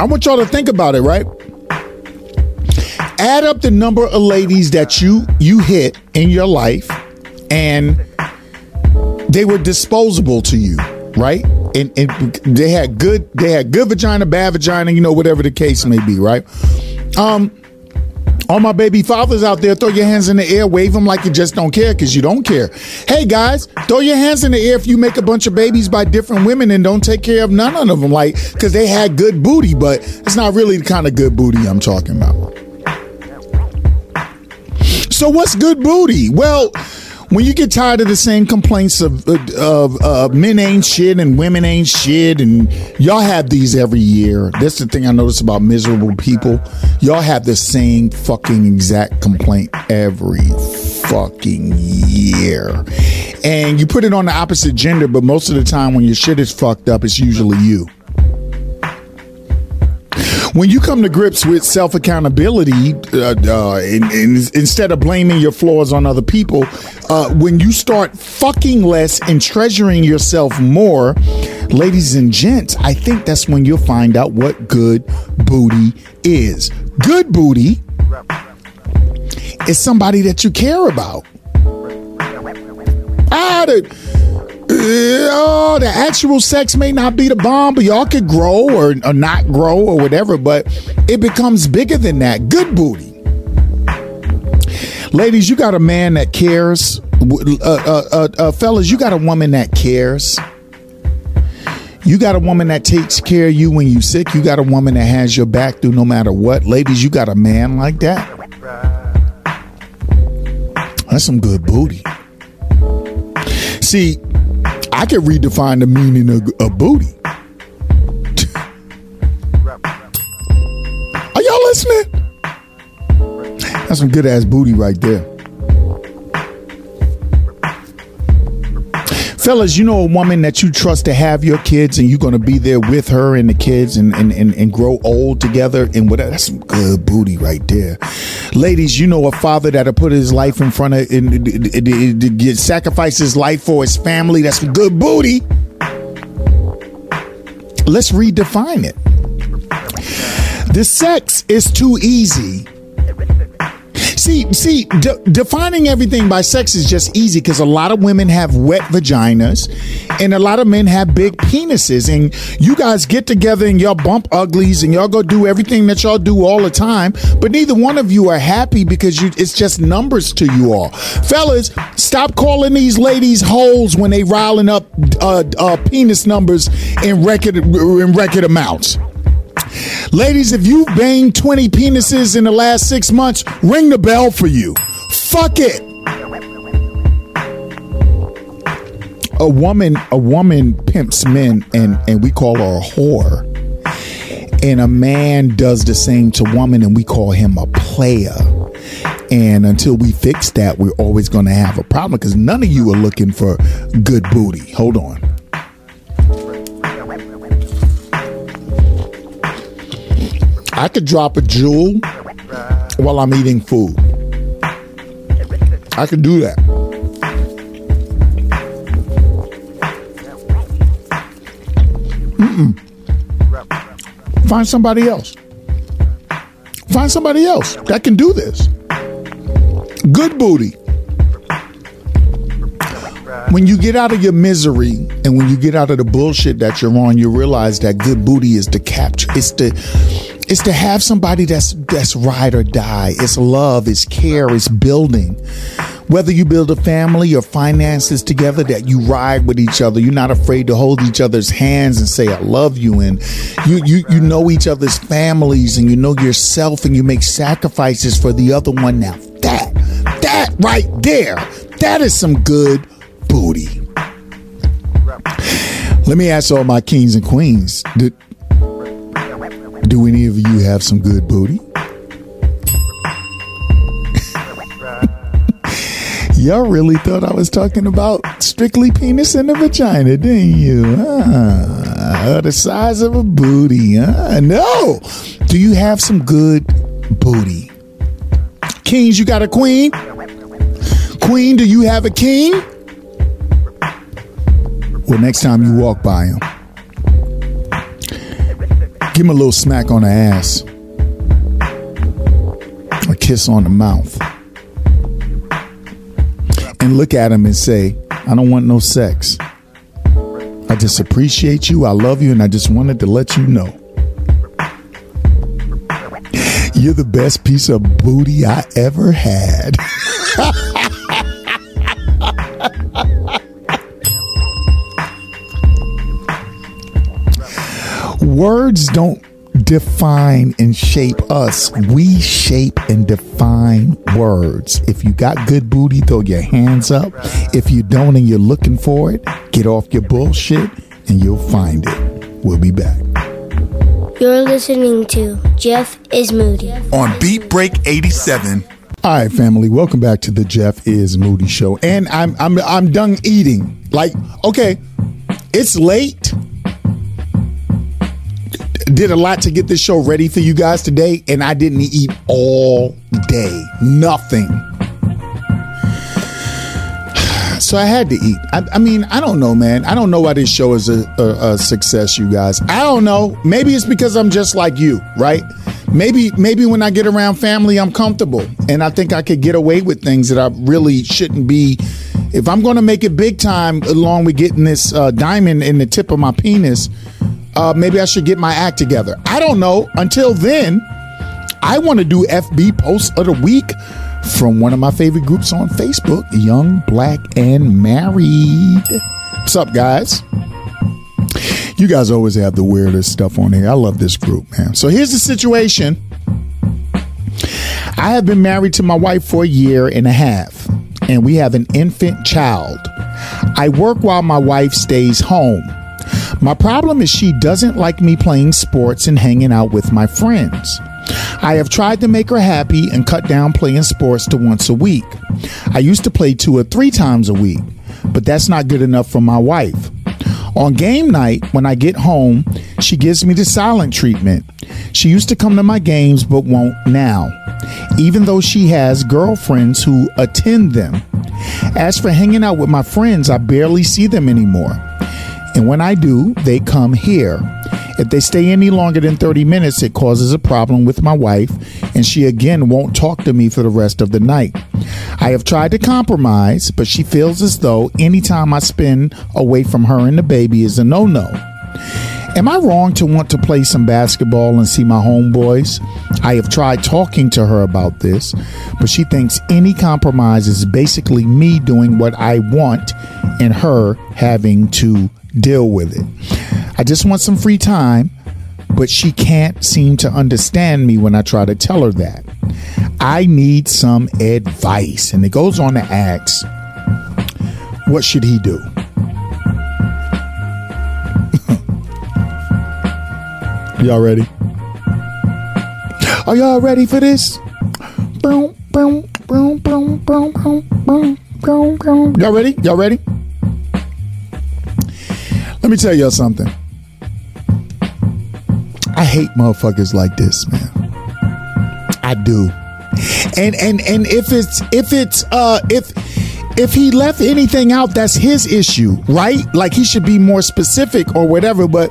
Speaker 3: I want y'all to think about it, right? Add up the number of ladies that you you hit in your life and they were disposable to you, right? And, and they had good they had good vagina, bad vagina, you know, whatever the case may be, right? Um all my baby fathers out there, throw your hands in the air, wave them like you just don't care because you don't care. Hey guys, throw your hands in the air if you make a bunch of babies by different women and don't take care of none of them, like because they had good booty, but it's not really the kind of good booty I'm talking about. So what's good booty? Well, when you get tired of the same complaints of of uh, men ain't shit and women ain't shit, and y'all have these every year. That's the thing I notice about miserable people. Y'all have the same fucking exact complaint every fucking year, and you put it on the opposite gender. But most of the time, when your shit is fucked up, it's usually you when you come to grips with self accountability, uh, uh, instead of blaming your flaws on other people, uh, when you start fucking less and treasuring yourself more, ladies and gents, I think that's when you'll find out what good booty is. Good booty is somebody that you care about. Ah, the, oh, the actual sex may not be the bomb, but y'all could grow or, or not grow or whatever, but it becomes bigger than that. Good booty. Ladies, you got a man that cares. Uh, uh, uh, uh, fellas, you got a woman that cares. You got a woman that takes care of you when you sick. You got a woman that has your back through no matter what. Ladies, you got a man like that. That's some good booty. See, I can redefine the meaning of, of booty. Are y'all listening? That's some good ass booty right there. Fellas, you know a woman that you trust to have your kids and you're going to be there with her and the kids and, and, and, and grow old together and whatever. That's some good booty right there. Ladies, you know a father that'll put his life in front of and, and, and, sacrifice his life for his family. That's some good booty. Let's redefine it. The sex is too easy See, see, de- defining everything by sex is just easy because a lot of women have wet vaginas and a lot of men have big penises. And you guys get together and y'all bump uglies and y'all go do everything that y'all do all the time. But neither one of you are happy because you, it's just numbers to you all. Fellas, stop calling these ladies holes when they riling up uh, uh, penis numbers in record in record amounts. Ladies, if you banged 20 penises in the last six months, ring the bell for you. Fuck it. A woman, a woman pimps men and, and we call her a whore. And a man does the same to woman and we call him a player. And until we fix that, we're always going to have a problem because none of you are looking for good booty. Hold on. I could drop a jewel while I'm eating food. I could do that. Mm-mm. Find somebody else. Find somebody else that can do this. Good booty. When you get out of your misery and when you get out of the bullshit that you're on, you realize that good booty is the capture. It's the It's to have somebody that's that's ride or die. It's love, it's care, it's building. Whether you build a family or finances together, that you ride with each other. You're not afraid to hold each other's hands and say, I love you. And you, you, you know each other's families and you know yourself and you make sacrifices for the other one. Now that, that right there, that is some good booty. Let me ask all my kings and queens. Do, do any of you have some good booty? Y'all really thought I was talking about strictly penis and the vagina, didn't you? Ah, the size of a booty. No. Do you have some good booty? Kings, you got a queen? Queen, do you have a king? Well, next time you walk by him, give him a little smack on the ass, a kiss on the mouth and look at him and say, I don't want no sex. I just appreciate you. I love you. And I just wanted to let you know. You're the best piece of booty I ever had. Words don't define and shape us. We shape and define words. If you got good booty, throw your hands up. If you don't and you're looking for it, get off your bullshit and you'll find it. We'll be back.
Speaker 4: You're listening to Jeff is Moody.
Speaker 5: On Beat Break 87.
Speaker 3: All right, family. Welcome back to the Jeff is Moody show. And I'm I'm I'm done eating. Like, okay, it's late did a lot to get this show ready for you guys today, and I didn't eat all day. Nothing. So I had to eat. I, I, mean, I don't know, man. I don't know why this show is a, a, a success, you guys. I don't know. Maybe it's because I'm just like you, right? Maybe, maybe when I get around family, I'm comfortable, and I think I could get away with things that I really shouldn't be. If I'm going to make it big time, along with getting this uh, diamond in the tip of my penis, uh, maybe I should get my act together. I don't know. Until then, I want to do FB posts of the week from one of my favorite groups on Facebook, Young, Black, and Married. What's up, guys? You guys always have the weirdest stuff on here. I love this group, man. So here's the situation. I have been married to my wife for a year and a half, and we have an infant child. I work while my wife stays home. My problem is she doesn't like me playing sports and hanging out with my friends. I have tried to make her happy and cut down playing sports to once a week. I used to play two or three times a week, but that's not good enough for my wife. On game night, when I get home, she gives me the silent treatment. She used to come to my games but won't now, even though she has girlfriends who attend them. As for hanging out with my friends, I barely see them anymore. And when I do, they come here. If they stay any longer than 30 minutes, it causes a problem with my wife, and she again won't talk to me for the rest of the night. I have tried to compromise, but she feels as though any time I spend away from her and the baby is a no no. Am I wrong to want to play some basketball and see my homeboys? I have tried talking to her about this, but she thinks any compromise is basically me doing what I want and her having to deal with it. I just want some free time, but she can't seem to understand me when I try to tell her that. I need some advice. And it goes on to ask, what should he do? y'all ready? Are y'all ready for this? Y'all ready? Y'all ready? Let me tell y'all something. I hate motherfuckers like this, man. I do. And and and if it's if it's uh if if he left anything out, that's his issue, right? Like he should be more specific or whatever. But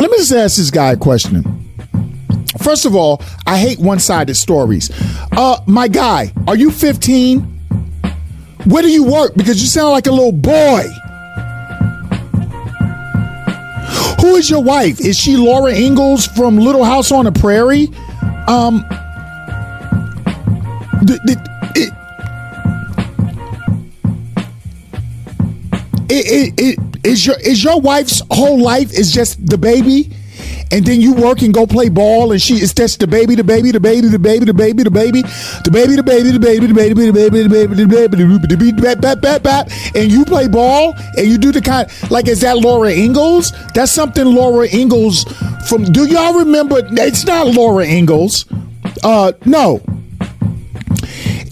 Speaker 3: let me just ask this guy a question. First of all, I hate one-sided stories. Uh, my guy, are you 15? Where do you work? Because you sound like a little boy. Who is your wife? Is she Laura Ingalls from Little House on the Prairie? Um, it, it, it, it, is your is your wife's whole life is just the baby? And then you work and go play ball, and she is just the baby, the baby, the baby, the baby, the baby, the baby, the baby, the baby, the baby, the baby, the baby, the baby, the baby, the baby, bat, bat, bat, and you play ball, and you do the kind like is that Laura Ingalls? That's something Laura Ingalls from. Do y'all remember? It's not Laura Ingalls. Uh, no.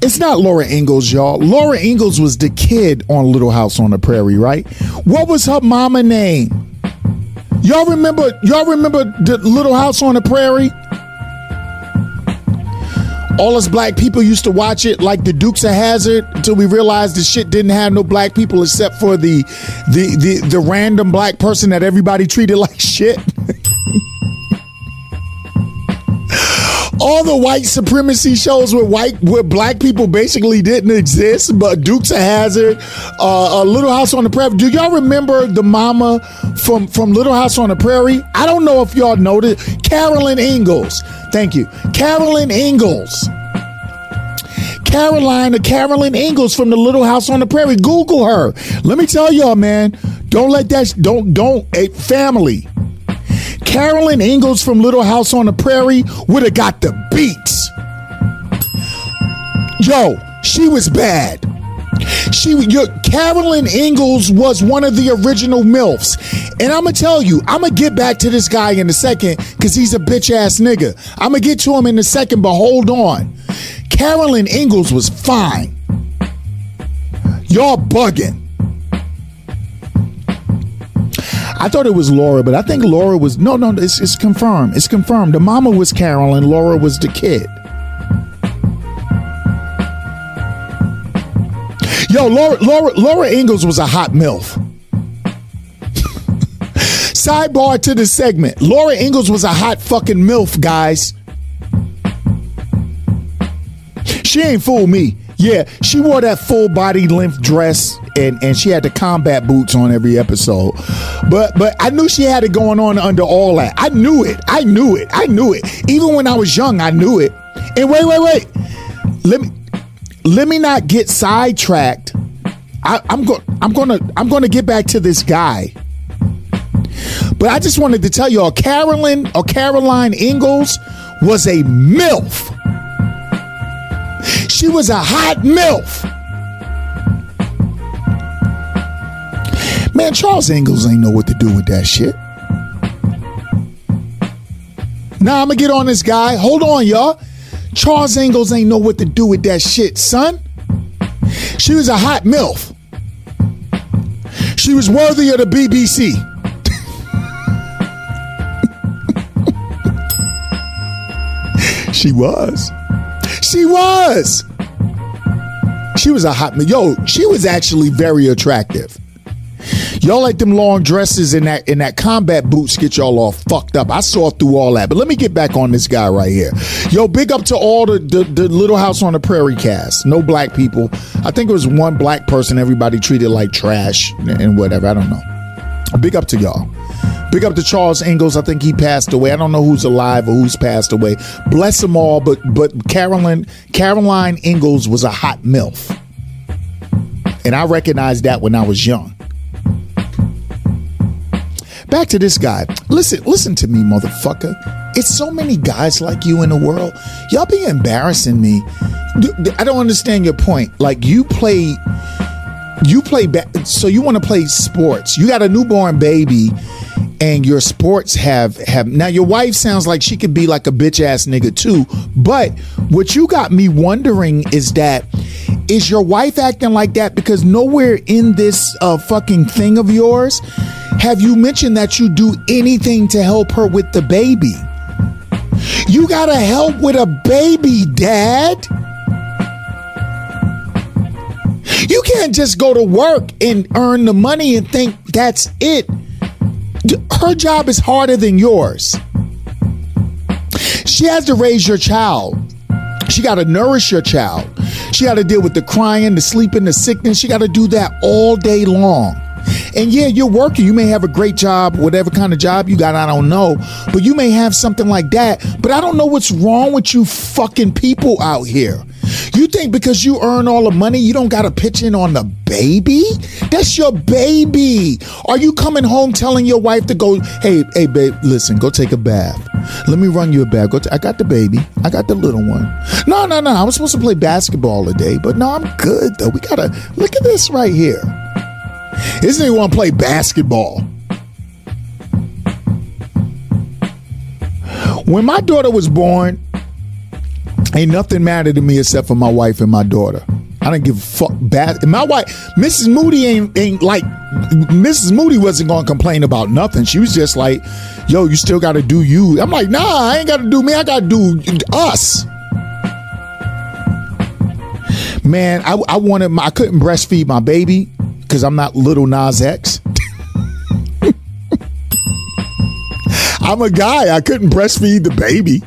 Speaker 3: It's not Laura Ingalls, y'all. Laura Ingalls was the kid on Little House on the Prairie, right? What was her mama name? Y'all remember? Y'all remember the Little House on the Prairie? All us black people used to watch it like the Dukes of Hazzard until we realized the shit didn't have no black people except for the the the, the random black person that everybody treated like shit. All the white supremacy shows where white where black people basically didn't exist, but Dukes of Hazzard, uh, a Little House on the Prairie. Do y'all remember the mama from from Little House on the Prairie? I don't know if y'all noticed. Carolyn Ingalls. Thank you, Carolyn Ingalls. Caroline or Carolyn Ingalls from the Little House on the Prairie. Google her. Let me tell y'all, man. Don't let that. Don't don't. A family Carolyn Ingalls from Little House on the Prairie would have got the beats. Yo, she was bad. She, your, Carolyn Ingalls was one of the original MILFs. And I'm going to tell you, I'm going to get back to this guy in a second because he's a bitch ass nigga. I'm going to get to him in a second, but hold on. Carolyn Ingalls was fine. Y'all bugging. I thought it was Laura, but I think Laura was no, no. It's, it's confirmed. It's confirmed. The mama was Carolyn. Laura was the kid. Yo, Laura, Laura, Laura Ingalls was a hot milf. Sidebar to the segment. Laura Ingalls was a hot fucking milf, guys. She ain't fool me. Yeah, she wore that full body length dress and and she had the combat boots on every episode. But but I knew she had it going on under all that. I knew it. I knew it. I knew it. Even when I was young, I knew it. And wait, wait, wait. Let me let me not get sidetracked. I, I'm going I'm gonna I'm gonna get back to this guy. But I just wanted to tell y'all, Carolyn or Caroline Ingalls was a MILF. She was a hot MILF. Man, Charles Ingalls ain't know what to do with that shit. Now I'm gonna get on this guy. Hold on, y'all. Charles Ingalls ain't know what to do with that shit, son. She was a hot MILF. She was worthy of the BBC. she was. She was. She was a hot yo. She was actually very attractive. Y'all like them long dresses and that in that combat boots get y'all all fucked up. I saw through all that. But let me get back on this guy right here. Yo, big up to all the, the, the Little House on the Prairie cast. No black people. I think it was one black person everybody treated like trash and whatever. I don't know. Big up to y'all. Big up to Charles Ingalls. I think he passed away. I don't know who's alive or who's passed away. Bless them all. But but Carolyn Caroline Ingalls was a hot milf, and I recognized that when I was young. Back to this guy. Listen, listen to me, motherfucker. It's so many guys like you in the world. Y'all be embarrassing me. I don't understand your point. Like you play, you play. Ba- so you want to play sports? You got a newborn baby, and your sports have have. Now your wife sounds like she could be like a bitch ass nigga too. But what you got me wondering is that is your wife acting like that because nowhere in this uh, fucking thing of yours have you mentioned that you do anything to help her with the baby? You gotta help with a baby, dad. You can't just go to work and earn the money and think that's it. Her job is harder than yours. She has to raise your child. She got to nourish your child. She got to deal with the crying, the sleeping, the sickness. She got to do that all day long. And yeah, you're working. You may have a great job, whatever kind of job you got, I don't know. But you may have something like that. But I don't know what's wrong with you fucking people out here. You think because you earn all the money, you don't got to pitch in on the baby? That's your baby. Are you coming home telling your wife to go, hey, hey, babe, listen, go take a bath. Let me run you a bath. Go t- I got the baby. I got the little one. No, no, no. I was supposed to play basketball today, but no, I'm good though. We got to look at this right here. This nigga want to play basketball. When my daughter was born, Ain't nothing mattered to me except for my wife and my daughter. I don't give a fuck. Bad. My wife, Mrs. Moody, ain't ain't like Mrs. Moody wasn't gonna complain about nothing. She was just like, "Yo, you still got to do you." I'm like, "Nah, I ain't got to do me. I got to do us." Man, I, I wanted. My, I couldn't breastfeed my baby because I'm not Lil Nas X. I'm a guy. I couldn't breastfeed the baby.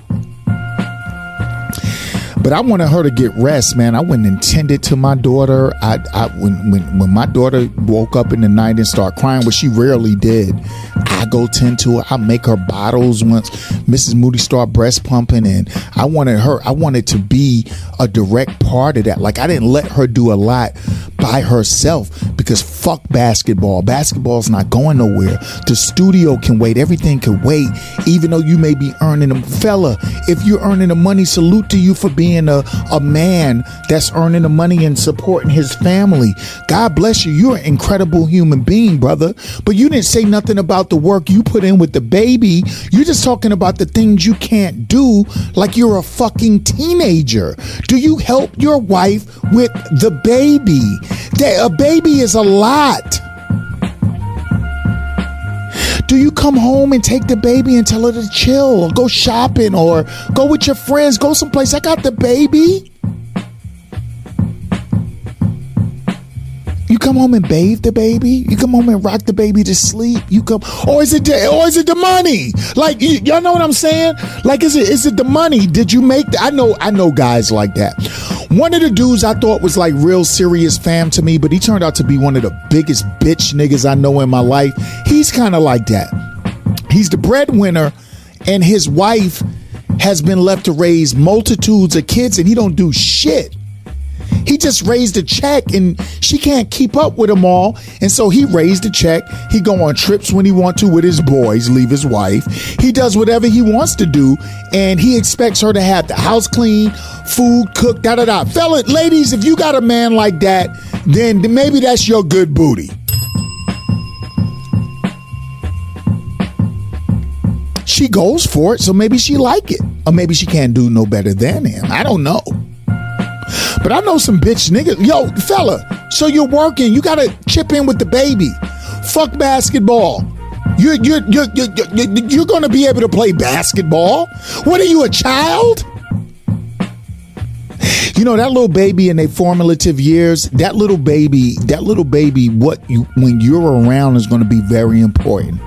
Speaker 3: But I wanted her to get rest, man. I went and tended to my daughter. I, I when, when when my daughter woke up in the night and started crying, which she rarely did, I go tend to her. I make her bottles once Mrs. Moody start breast pumping, and I wanted her. I wanted to be a direct part of that. Like I didn't let her do a lot by herself because fuck basketball. Basketball's not going nowhere. The studio can wait. Everything can wait, even though you may be earning them. Fella, if you're earning the money, salute to you for being a, a man that's earning the money and supporting his family. God bless you. You're an incredible human being, brother. But you didn't say nothing about the work you put in with the baby. You're just talking about the things you can't do like you're a fucking teenager. Do you help your wife with the baby? A baby is a lot. Do you come home and take the baby and tell her to chill or go shopping or go with your friends, go someplace? I got the baby. You come home and bathe the baby. You come home and rock the baby to sleep. You come, or is it, the, or is it the money? Like y- y'all know what I'm saying? Like is it, is it the money? Did you make? The, I know, I know guys like that. One of the dudes I thought was like real serious fam to me, but he turned out to be one of the biggest bitch niggas I know in my life. He's kind of like that. He's the breadwinner, and his wife has been left to raise multitudes of kids, and he don't do shit. He just raised a check and she can't keep up with them all. And so he raised a check. He go on trips when he want to with his boys, leave his wife. He does whatever he wants to do. And he expects her to have the house clean, food cooked, da da da. Fella, ladies, if you got a man like that, then maybe that's your good booty. She goes for it, so maybe she like it. Or maybe she can't do no better than him. I don't know. But I know some bitch niggas. Yo, fella, so you're working. You got to chip in with the baby. Fuck basketball. You're, you're, you're, you're, you're, you're going to be able to play basketball. What are you, a child? You know that little baby in their formative years. That little baby, that little baby, what you when you're around is going to be very important.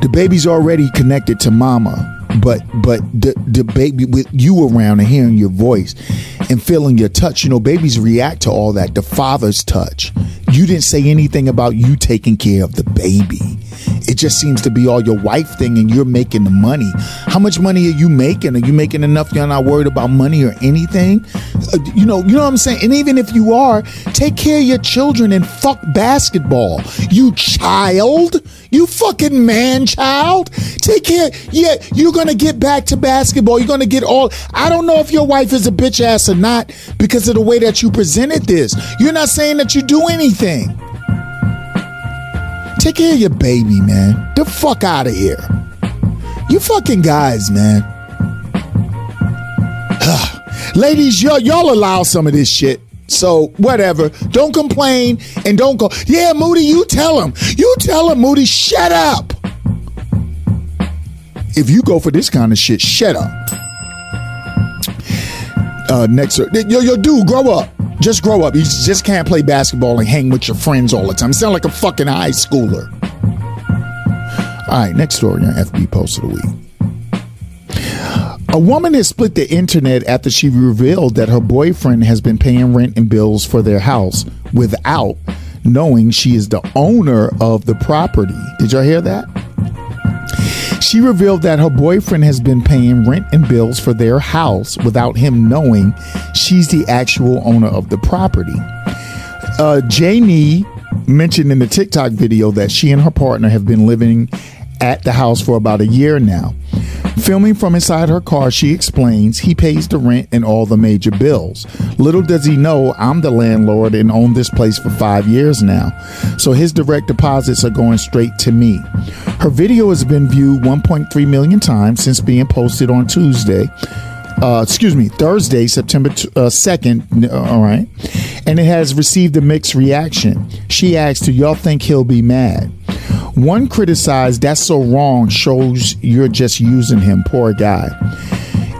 Speaker 3: The baby's already connected to mama but but the the baby with you around and hearing your voice and feeling your touch you know babies react to all that the father's touch. You didn't say anything about you taking care of the baby. It just seems to be all your wife thing and you're making the money. How much money are you making? Are you making enough? You're not worried about money or anything? Uh, you know you know what i'm saying? And even if you are take care of your children and fuck basketball. You child you fucking man child take care yeah you're gonna get back to basketball you're gonna get all i don't know if your wife is a bitch ass or not because of the way that you presented this you're not saying that you do anything Take care of your baby, man. The fuck out of here. You fucking guys, man. Ladies, y'all, y'all allow some of this shit. So whatever. Don't complain and don't go. Yeah, Moody, you tell him. You tell him, Moody, shut up. If you go for this kind of shit, shut up. Uh, next, yo, yo, dude, grow up. Just grow up. You just can't play basketball and hang with your friends all the time. You sound like a fucking high schooler. All right, next story on FB Post of the Week. A woman has split the internet after she revealed that her boyfriend has been paying rent and bills for their house without knowing she is the owner of the property. Did y'all hear that? She revealed that her boyfriend has been paying rent and bills for their house without him knowing she's the actual owner of the property. Uh, Janie mentioned in the TikTok video that she and her partner have been living at the house for about a year now. Filming from inside her car, she explains he pays the rent and all the major bills. Little does he know I'm the landlord and own this place for five years now. So his direct deposits are going straight to me. Her video has been viewed 1.3 million times since being posted on Tuesday. Uh, excuse me, Thursday, September t- uh, 2nd. uh, All right. And it has received a mixed reaction. She asked, Do y'all think he'll be mad? One criticized, That's so wrong, shows you're just using him. Poor guy.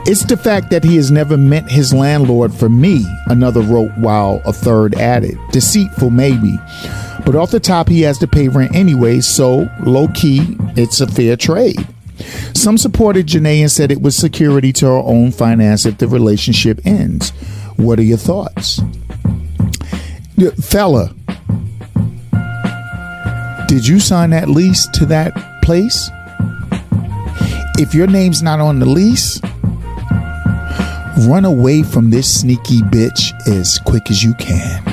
Speaker 3: It's the fact that he has never meant his landlord for me, another wrote, while a third added. Deceitful, maybe. But off the top, he has to pay rent anyway, so low key, it's a fair trade. Some supported Janae and said it was security to her own finance if the relationship ends. What are your thoughts? Fella, did you sign that lease to that place? If your name's not on the lease, run away from this sneaky bitch as quick as you can.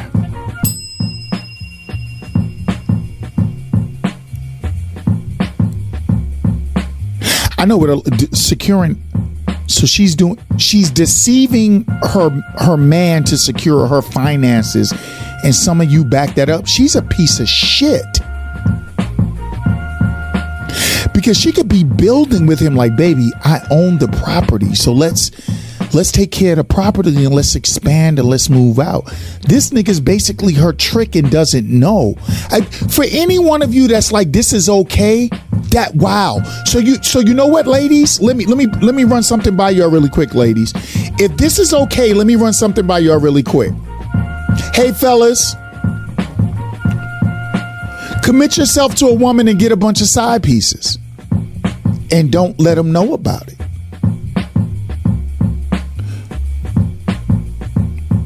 Speaker 3: I know what a, securing. So she's doing. She's deceiving her her man to secure her finances, and some of you back that up. She's a piece of shit. Because she could be building with him like, baby, I own the property, so let's let's take care of the property and let's expand and let's move out. This nigga's basically her trick and doesn't know. I, for any one of you that's like, this is okay, that wow. So you so you know what, ladies? Let me let me let me run something by y'all really quick, ladies. If this is okay, let me run something by y'all really quick. Hey fellas. Commit yourself to a woman and get a bunch of side pieces. And don't let them know about it.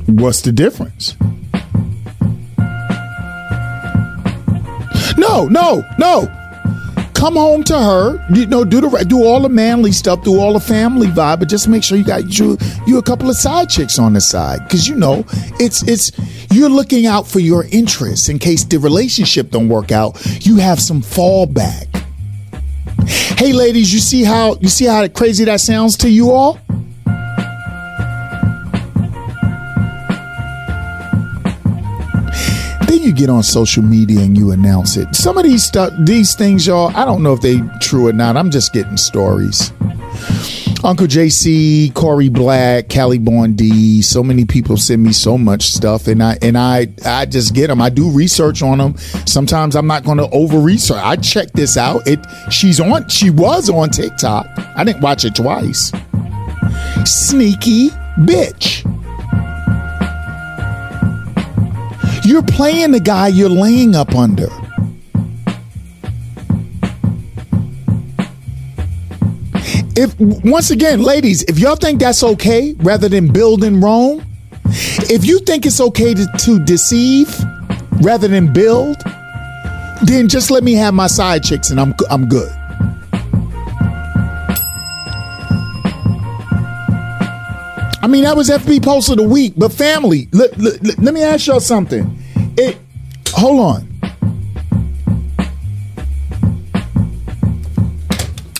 Speaker 3: What's the difference? No, no, no. Come home to her. You know, do the do all the manly stuff, do all the family vibe, but just make sure you got you you a couple of side chicks on the side because you know it's it's you're looking out for your interests in case the relationship don't work out. You have some fallback. Hey, ladies, you see how you see how crazy that sounds to you all? You get on social media and you announce it. Some of these stuff, these things, y'all, I don't know if they true or not. I'm just getting stories. Uncle JC, Corey Black, Callie Bondi, so many people send me so much stuff, and I and I I just get them. I do research on them. Sometimes I'm not going to over research. I check this out. It she's on. She was on TikTok. I didn't watch it twice. Sneaky bitch. You're playing the guy you're laying up under. If once again, ladies, if y'all think that's okay rather than building Rome, if you think it's okay to, to deceive rather than build, then just let me have my side chicks and I'm I'm good. Mean, that was FB post of the week, but family, let, let, let- me ask y'all something. It, hold on.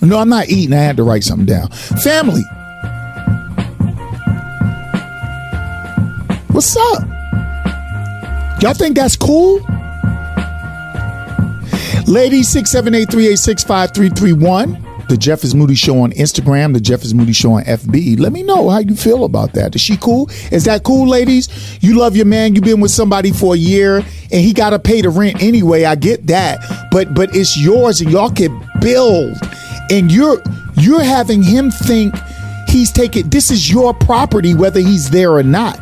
Speaker 3: No, I'm not eating. I had to write something down. Family. What's up? Y'all think that's cool? Ladies, 678-386-5331. The Jeff is Moody Show on Instagram, the Jeff is Moody Show on FB. Let me know how you feel about that. Is she cool? Is that cool, ladies? You love your man, you've been with somebody for a year, and he gotta pay the rent anyway. I get that. But but it's yours and y'all can build. And you're you're having him think he's taking this is your property, whether he's there or not.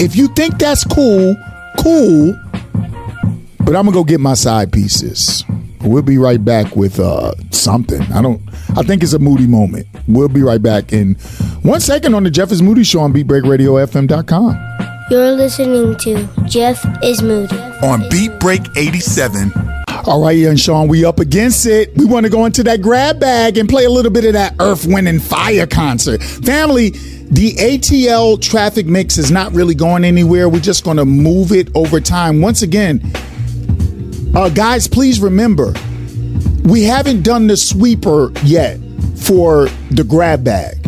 Speaker 3: If you think that's cool, cool. But I'm gonna go get my side pieces. We'll be right back with uh, something. I don't. I think it's a moody moment. We'll be right back in one second on the Jeff is Moody Show on BeatBreakRadioFM.com.
Speaker 4: You're listening to Jeff is Moody.
Speaker 5: On Beat Break 87.
Speaker 3: All right, young Sean, we up against it. We want to go into that grab bag and play a little bit of that Earth, Wind, and Fire concert. Family, the ATL traffic mix is not really going anywhere. We're just going to move it over time. Once again, uh, guys, please remember, we haven't done the sweeper yet for the grab bag.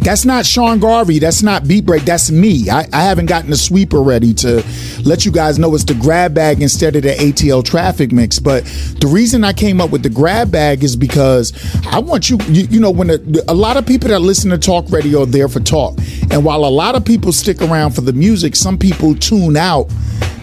Speaker 3: That's not Sean Garvey. That's not Beat Break. That's me. I, I, haven't gotten the sweeper ready to let you guys know it's the grab bag instead of the ATL traffic mix. But the reason I came up with the grab bag is because I want you, you, you know, when a, a lot of people that listen to talk radio are there for talk. And while a lot of people stick around for the music, some people tune out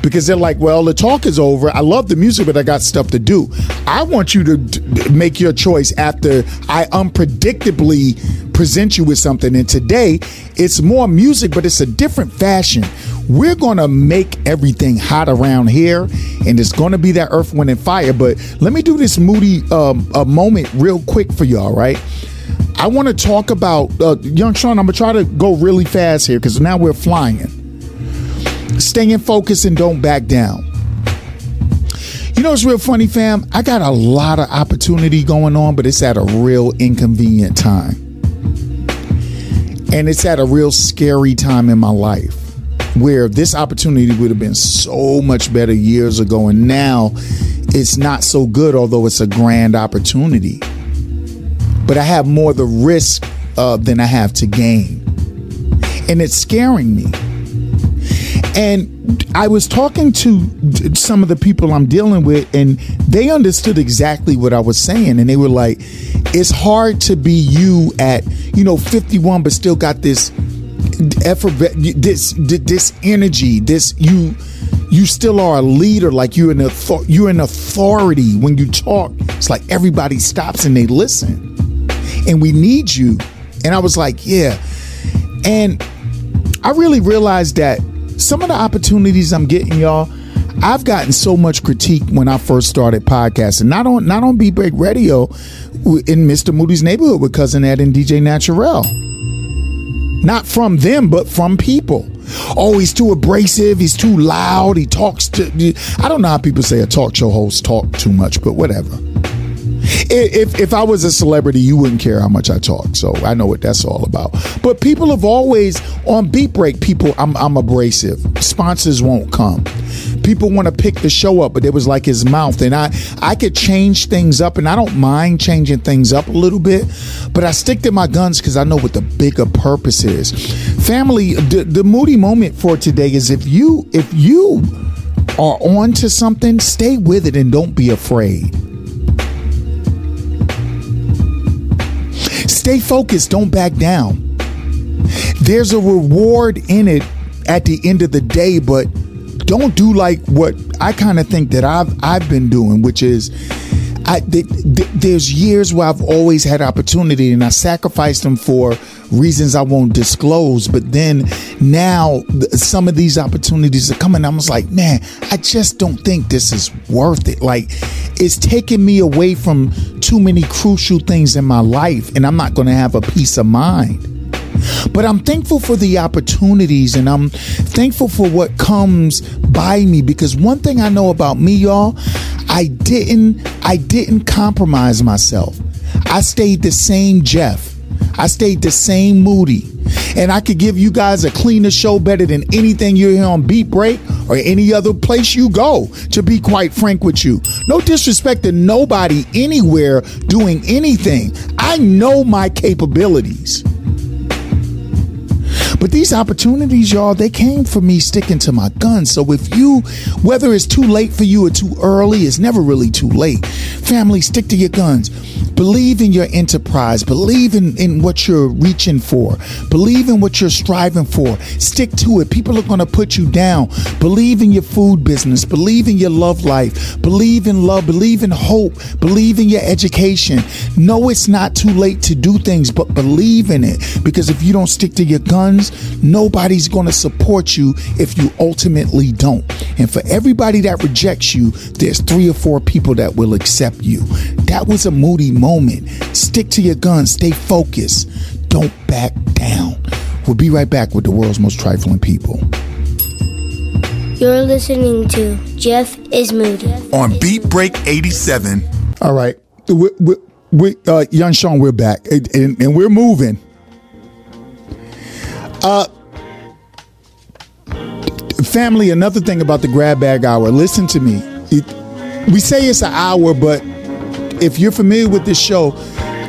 Speaker 3: because they're like, well, the talk is over. I love the music, but I got stuff to do. I want you to d- make your choice after I unpredictably present you with something. And today, it's more music, but it's a different fashion. We're going to make everything hot around here, and it's going to be that earth, wind, and fire. But let me do this moody um, a moment real quick for y'all, right? I want to talk about uh, young Sean. I'm gonna try to go really fast here because now we're flying. Staying focused and don't back down. You know, it's real funny, fam. I got a lot of opportunity going on, but it's at a real inconvenient time. And it's at a real scary time in my life where this opportunity would have been so much better years ago. And now it's not so good, although it's a grand opportunity. But I have more the risk uh, than I have to gain. And it's scaring me. And I was talking to some of the people I'm dealing with, and they understood exactly what I was saying. And they were like, it's hard to be you at, you know, 51, but still got this effort, this, this energy, this, you, you still are a leader, like you're an, you're an authority. When you talk, it's like everybody stops and they listen. And we need you. And I was like, yeah. And I really realized that some of the opportunities I'm getting, y'all, I've gotten so much critique when I first started podcasting. Not on not on Beat Break Radio in Mr. Moody's neighborhood with cousin Ed and DJ Naturel. Not from them, but from people. Oh, he's too abrasive. He's too loud. He talks to. I don't know how people say a talk show host talk too much, but whatever. If if I was a celebrity, you wouldn't care how much I talk. So I know what that's all about. But people have always on Beat Break. People, I'm I'm abrasive. Sponsors won't come. People want to pick the show up, but it was like his mouth, and I I could change things up, and I don't mind changing things up a little bit, but I stick to my guns because I know what the bigger purpose is. Family, the, the moody moment for today is if you if you are on to something, stay with it and don't be afraid. Stay focused, don't back down. There's a reward in it at the end of the day, but don't do like what I kind of think that I've I've been doing, which is I th- th- there's years where I've always had opportunity and I sacrificed them for reasons I won't disclose. But then now some of these opportunities are coming. I'm just like, man, I just don't think this is worth it. Like it's taking me away from too many crucial things in my life, and I'm not going to have a peace of mind. But I'm thankful for the opportunities and I'm thankful for what comes by me because one thing I know about me, y'all, I didn't I didn't compromise myself. I stayed the same Jeff. I stayed the same Moody. And I could give you guys a cleaner show better than anything you hear on Beat Break or any other place you go, to be quite frank with you. No disrespect to nobody anywhere doing anything. I know my capabilities. But these opportunities, y'all, they came for me sticking to my guns. So if you, whether it's too late for you or too early, it's never really too late. Family, stick to your guns. Believe in your enterprise. Believe in, in what you're reaching for. Believe in what you're striving for. Stick to it. People are going to put you down. Believe in your food business. Believe in your love life. Believe in love. Believe in hope. Believe in your education. Know it's not too late to do things, but believe in it. Because if you don't stick to your guns, nobody's going to support you if you ultimately don't. And for everybody that rejects you, there's three or four people that will accept you. That was a moody moment. Stick to your guns, stay focused, don't back down. We'll be right back with the world's most trifling people.
Speaker 4: You're listening to Jeff is Moody.
Speaker 5: On Beat Break 87.
Speaker 3: All right. We, we, we, uh, Young Sean, we're back and, and, and we're moving. Uh, family, another thing about the grab bag hour, listen to me. It, we say it's an hour, but if you're familiar with this show,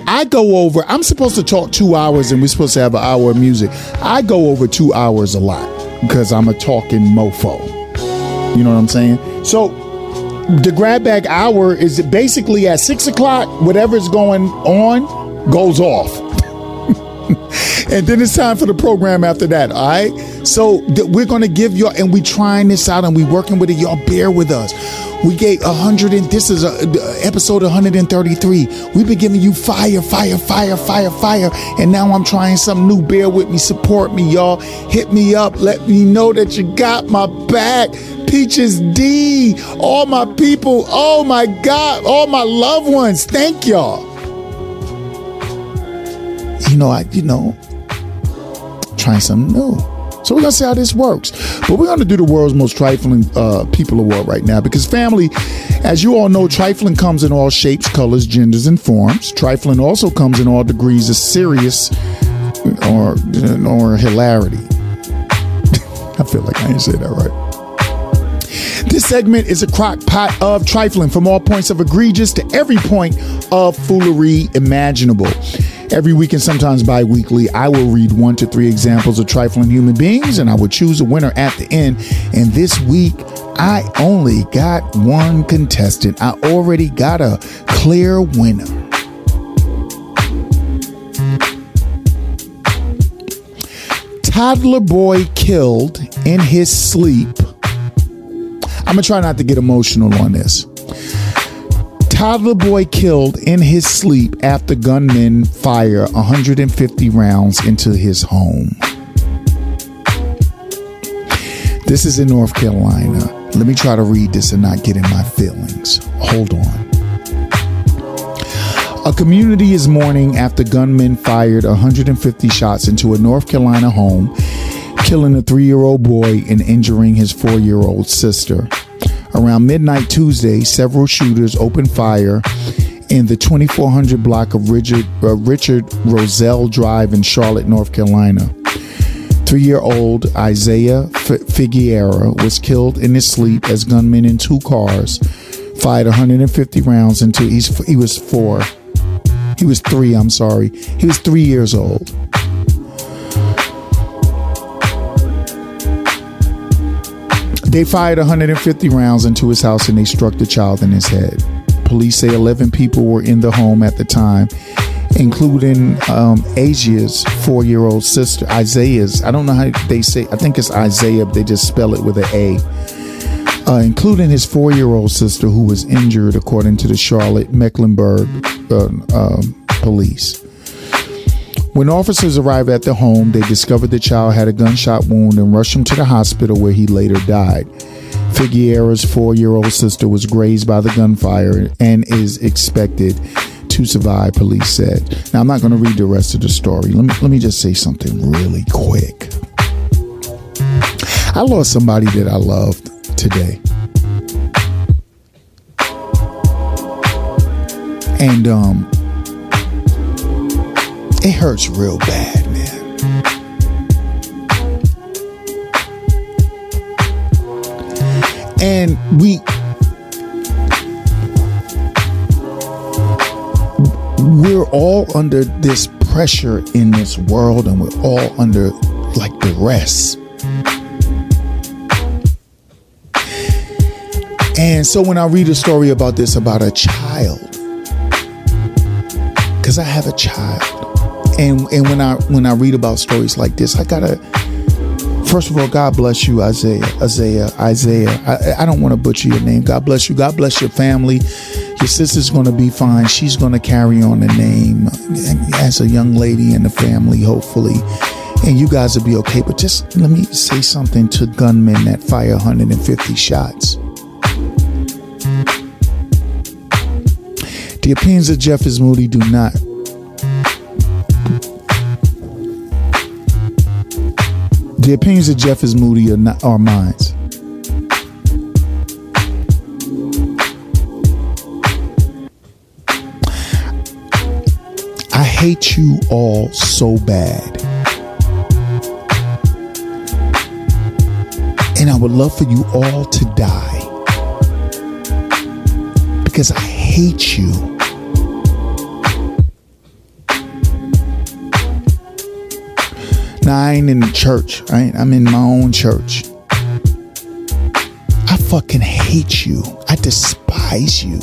Speaker 3: I go over, I'm supposed to talk two hours and we're supposed to have an hour of music. I go over two hours a lot because I'm a talking mofo. You know what I'm saying? So the grab bag hour is basically at six o'clock, whatever's going on goes off. and then it's time for the program after that. All right. So th- we're gonna give y'all, and we trying this out, and we working with it. Y'all bear with us. We gave a hundred, and this is a, a episode 133. We've been giving you fire, fire, fire, fire, fire, and now I'm trying something new. Bear with me, support me, y'all. Hit me up. Let me know that you got my back. Peaches D, all my people. Oh my God, all my loved ones. Thank y'all. You know, I, you know, trying something new. So we're gonna see how this works. But we're gonna do the world's most trifling uh, people award right now because family, as you all know, trifling comes in all shapes, colors, genders, and forms. Trifling also comes in all degrees of serious or or hilarity. I feel like I didn't say that right. This segment is a crock pot of trifling from all points of egregious to every point of foolery imaginable. Every week and sometimes bi weekly, I will read one to three examples of trifling human beings and I will choose a winner at the end. And this week, I only got one contestant. I already got a clear winner. Toddler boy killed in his sleep. I'm gonna try not to get emotional on this. Toddler boy killed in his sleep after gunmen fire 150 rounds into his home. This is in North Carolina. Let me try to read this and not get in my feelings. Hold on. A community is mourning after gunmen fired 150 shots into a North Carolina home, killing a three year old boy and injuring his four year old sister. Around midnight Tuesday, several shooters opened fire in the 2400 block of Richard, uh, Richard Rozzelle Drive in Charlotte, North Carolina. Three year old Isaiah Figueroa was killed in his sleep as gunmen in two cars fired 150 rounds he's, he was four. He was three, I'm sorry. He was three years old. They fired 150 rounds into his house and they struck the child in his head. Police say 11 people were in the home at the time, including um, Asia's four year old sister, Isaiah's. I don't know how they say, I think it's Isaiah, but they just spell it with an A. Uh, including his four year old sister, who was injured, according to the Charlotte Mecklenburg uh, um, police. When officers arrived at the home, they discovered the child had a gunshot wound and rushed him to the hospital where he later died. Figueroa's four year old sister was grazed by the gunfire and is expected to survive, police said. Now, I'm not going to read the rest of the story. Let me, let me just say something really quick. I lost somebody that I loved today. And um, it hurts real bad, man. And we we're all under this pressure in this world and we're all under like duress. And so when I read a story about this about a child, because I have a child, and and when I when I read about stories like this, I gotta first of all, God bless you, Isaiah, Isaiah, Isaiah. I, I don't want to butcher your name. God bless you. God bless your family. Your sister's going to be fine. She's going to carry on the name as a young lady in the family, hopefully. And you guys will be okay. But just let me say something to gunmen that fire 150 shots. The opinions of Jeff is Moody do not The opinions of Jeff is Moody are, not, are mine. I hate you all so bad. And I would love for you all to die. Because I hate you. Ain't in the church, right? I'm in my own church. I fucking hate you. I despise you.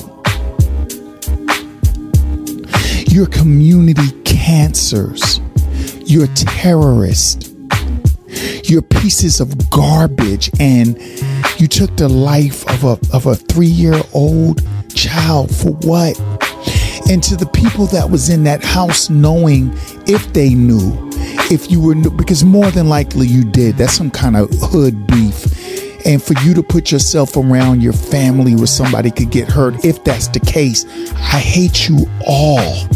Speaker 3: You're community cancers. You're terrorists. You're pieces of garbage. And you took the life of a, of a three year old child for what? And to the people that was in that house knowing if they knew, if you were, because more than likely you did. That's some kind of hood beef. And for you to put yourself around your family where somebody could get hurt if that's the case i hate you all.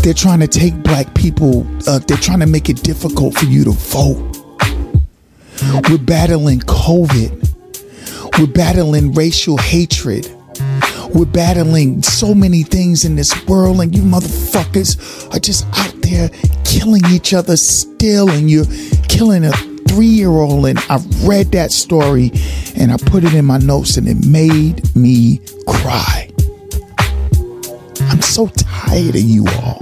Speaker 3: They're trying to take black people uh, they're trying to make it difficult for you to vote. We're battling covid. We're battling racial hatred. We're battling so many things in this world and you motherfuckers are just out there killing each other still and you're killing a three year old, and I read that story and I put it in my notes, and it made me cry. I'm so tired of you all.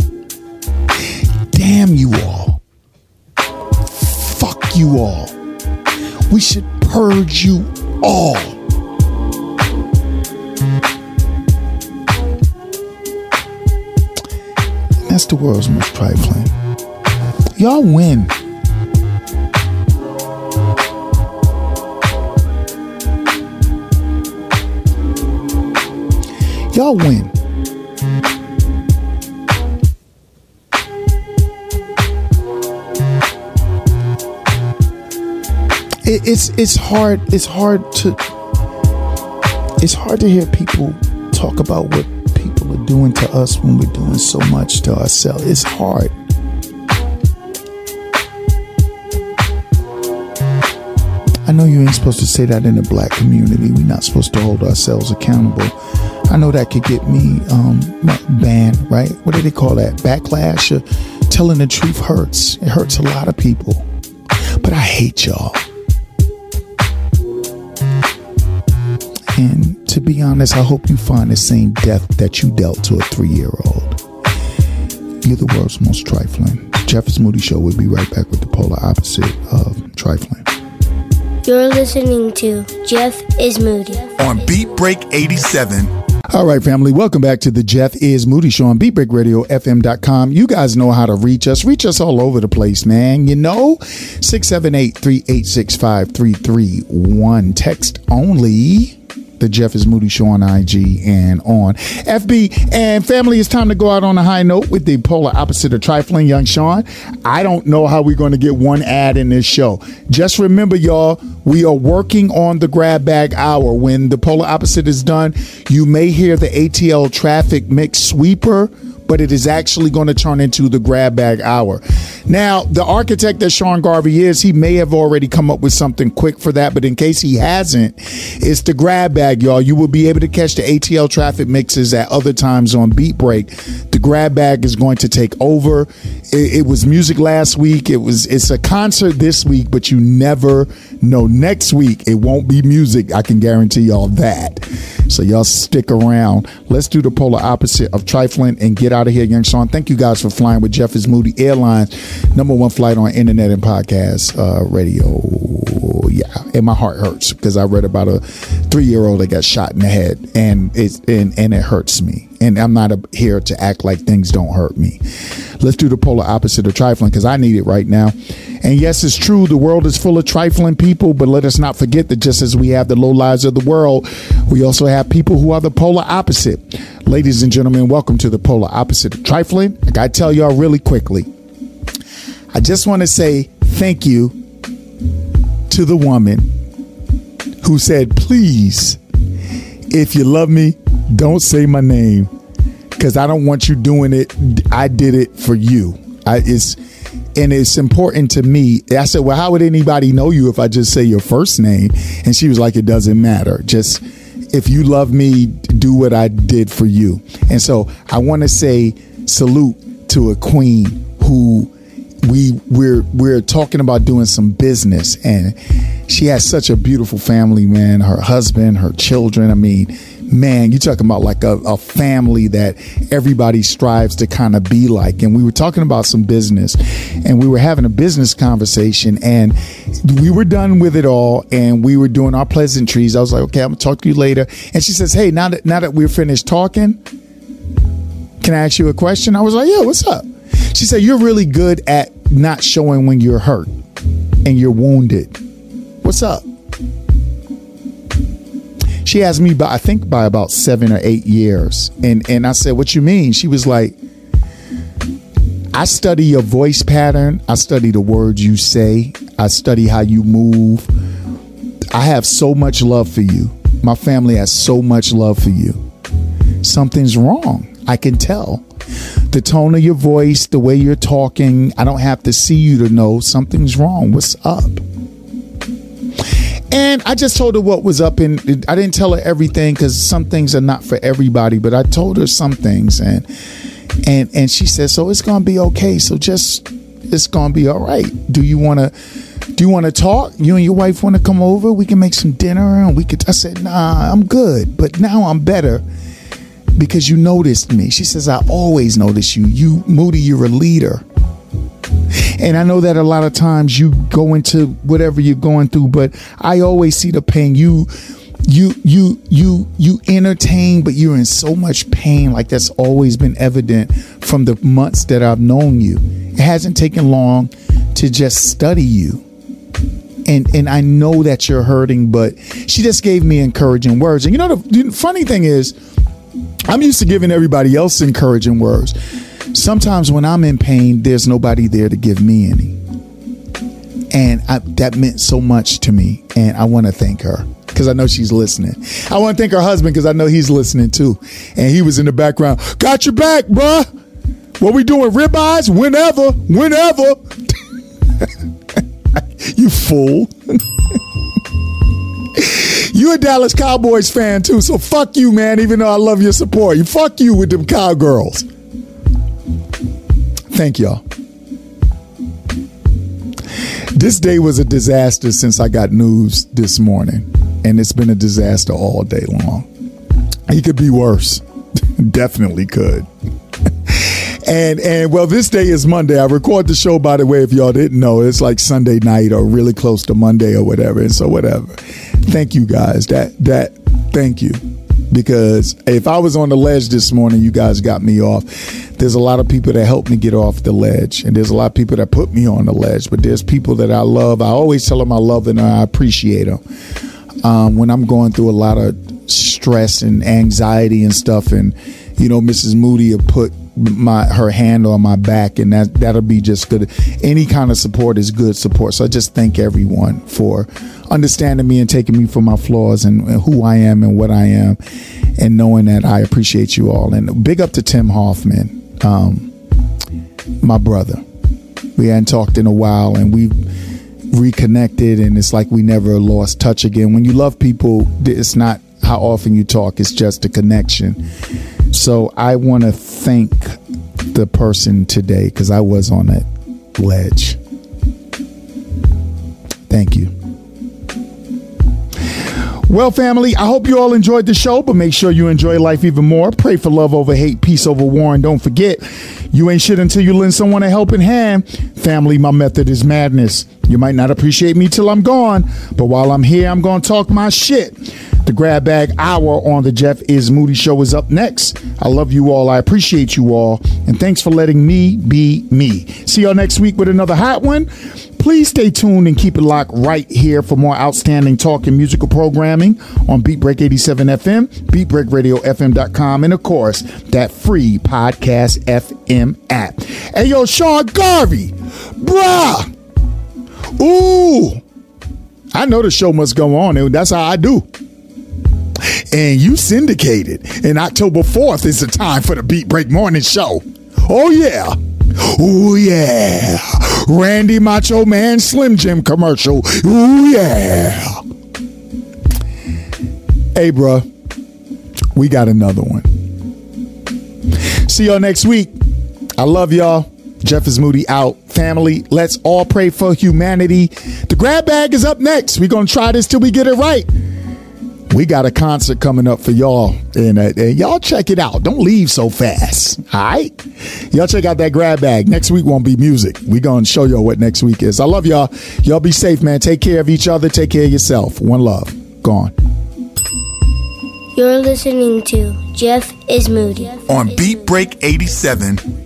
Speaker 3: Damn you all. Fuck you all. We should purge you all. That's the world's most trifling. Y'all win. Y'all win. It, it's it's hard it's hard to it's hard to hear people talk about what are doing to us when we're doing so much to ourselves. It's hard. I know you ain't supposed to say that in the black community. We're not supposed to hold ourselves accountable. I know that could get me um, banned, right? What do they call that? Backlash? Or telling the truth hurts. It hurts a lot of people. But I hate y'all. And to be honest, I hope you find the same death that you dealt to a three year old. You're the world's most trifling. Jeff is Moody Show. We'll be right back with the polar opposite of trifling.
Speaker 4: You're listening to Jeff is Moody
Speaker 5: on Beat Break 87.
Speaker 3: All right, family, welcome back to the Jeff is Moody Show on BeatBreakRadioFM.com. You guys know how to reach us. Reach us all over the place, man. You know, 678 386 5331. Text only the Jeff is Moody Show on IG and on FB. And family, it's time to go out on a high note with the polar opposite of trifling, young Sean. I don't know how we're going to get one ad in this show. Just remember, y'all, we are working on the grab bag hour. When the polar opposite is done, you may hear the ATL traffic mix sweeper but it is actually going to turn into the grab bag hour. Now, the architect that Sean Garvey is, he may have already come up with something quick for that, but in case he hasn't, it's the grab bag, y'all. You will be able to catch the ATL traffic mixes at other times on Beat Break. The grab bag is going to take over. It, it was music last week. It was it's a concert this week, but you never know. Next week it won't be music. I can guarantee y'all that. So y'all stick around. Let's do the polar opposite of trifling and get out of here, young Sean. Thank you guys for flying with Jeff is Moody Airlines, number one flight on internet and podcast uh, radio. Yeah, and my heart hurts because I read about a three year old that got shot in the head, and it and and it hurts me. And I'm not a, here to act like things don't hurt me. Let's do the polar opposite of trifling because I need it right now. And yes, it's true, the world is full of trifling people, but let us not forget that just as we have the low lives of the world, we also have people who are the polar opposite. Ladies and gentlemen, welcome to the polar opposite of trifling. I got to tell y'all really quickly. I just want to say thank you to the woman who said, please, if you love me, don't say my name because I don't want you doing it. I did it for you. I, it's and it's important to me. I said, "Well, how would anybody know you if I just say your first name?" And she was like, "It doesn't matter. Just if you love me, do what I did for you. And so I want to say salute to a queen who we we're we're talking about doing some business and she has such a beautiful family man her husband her children i mean man you're talking about like a, a family that everybody strives to kind of be like. And we were talking about some business and we were having a business conversation and we were done with it all and we were doing our pleasantries. I was like okay i'm gonna talk to you later. And she says hey now that now that we're finished talking can i ask you a question? I was like yeah what's up? She said, You're really good at not showing when you're hurt and you're wounded. What's up? She asked me by I think by about seven or eight years. And and I said, What you mean? She was like, I study your voice pattern. I study the words you say. I study how you move. I have so much love for you. My family has so much love for you. Something's wrong. I can tell the tone of your voice, the way you're talking. I don't have to see you to know something's wrong. What's up? And I just told her what was up, and I didn't tell her everything because some things are not for everybody. But I told her some things, and and and she said, "So it's gonna be okay. So just it's gonna be all right. Do you want to?" Do you want to talk? You and your wife want to come over? We can make some dinner and we could. I said, Nah, I'm good. But now I'm better because you noticed me. She says, I always notice you. You, Moody, you're a leader. And I know that a lot of times you go into whatever you're going through, but I always see the pain. You, you, you, you, you entertain, but you're in so much pain. Like that's always been evident from the months that I've known you. It hasn't taken long to just study you. And, and I know that you're hurting, but she just gave me encouraging words. And you know, the, the funny thing is, I'm used to giving everybody else encouraging words. Sometimes when I'm in pain, there's nobody there to give me any. And I, that meant so much to me. And I want to thank her because I know she's listening. I want to thank her husband because I know he's listening too. And he was in the background. Got your back, bruh. What we doing? Ribeyes? Whenever. Whenever. you fool. You a Dallas Cowboys fan too, so fuck you, man. Even though I love your support, you fuck you with them cowgirls. Thank y'all. This day was a disaster since I got news this morning, and it's been a disaster all day long. He could be worse. Definitely could. and and well, this day is Monday. I record the show by the way. If y'all didn't know, it's like Sunday night or really close to Monday or whatever. And so whatever. Thank you guys. That that thank you because if I was on the ledge this morning, you guys got me off. There's a lot of people that helped me get off the ledge, and there's a lot of people that put me on the ledge. But there's people that I love. I always tell them I love them and I appreciate them. Um, when I'm going through a lot of stress and anxiety and stuff, and you know, Mrs. Moody have put my her hand on my back and that that'll be just good. Any kind of support is good support. So i just thank everyone for understanding me and taking me for my flaws and, and who i am and what i am and knowing that i appreciate you all. And big up to tim hoffman um, my brother. We hadn't talked in a while and we've reconnected and it's like we never lost touch again. When you love people it's not how often you talk it's just a connection so I want to thank the person today because I was on that ledge. Thank you. Well, family, I hope you all enjoyed the show, but make sure you enjoy life even more. Pray for love over hate, peace over war, and don't forget, you ain't shit until you lend someone a helping hand. Family, my method is madness. You might not appreciate me till I'm gone, but while I'm here, I'm going to talk my shit. The Grab Bag Hour on the Jeff is Moody Show is up next. I love you all. I appreciate you all. And thanks for letting me be me. See y'all next week with another hot one. Please stay tuned and keep it locked right here for more outstanding talk and musical programming on Beatbreak 87 FM, BeatBreakRadioFM.com, and of course, that free Podcast FM app. Hey, yo, Sean Garvey, bruh. Ooh. I know the show must go on, and that's how I do and you syndicated. And October 4th is the time for the Beat Break Morning Show. Oh, yeah. Oh, yeah. Randy Macho Man Slim Jim commercial. Oh, yeah. Hey, bruh. we got another one. See y'all next week. I love y'all. Jeff is Moody out. Family, let's all pray for humanity. The grab bag is up next. We're going to try this till we get it right. We got a concert coming up for y'all, and, uh, and y'all check it out. Don't leave so fast. All right? Y'all check out that grab bag. Next week won't be music. we going to show y'all what next week is. I love y'all. Y'all be safe, man. Take care of each other. Take care of yourself. One love. Gone.
Speaker 4: You're listening to Jeff is Moody.
Speaker 5: On Beat Break 87.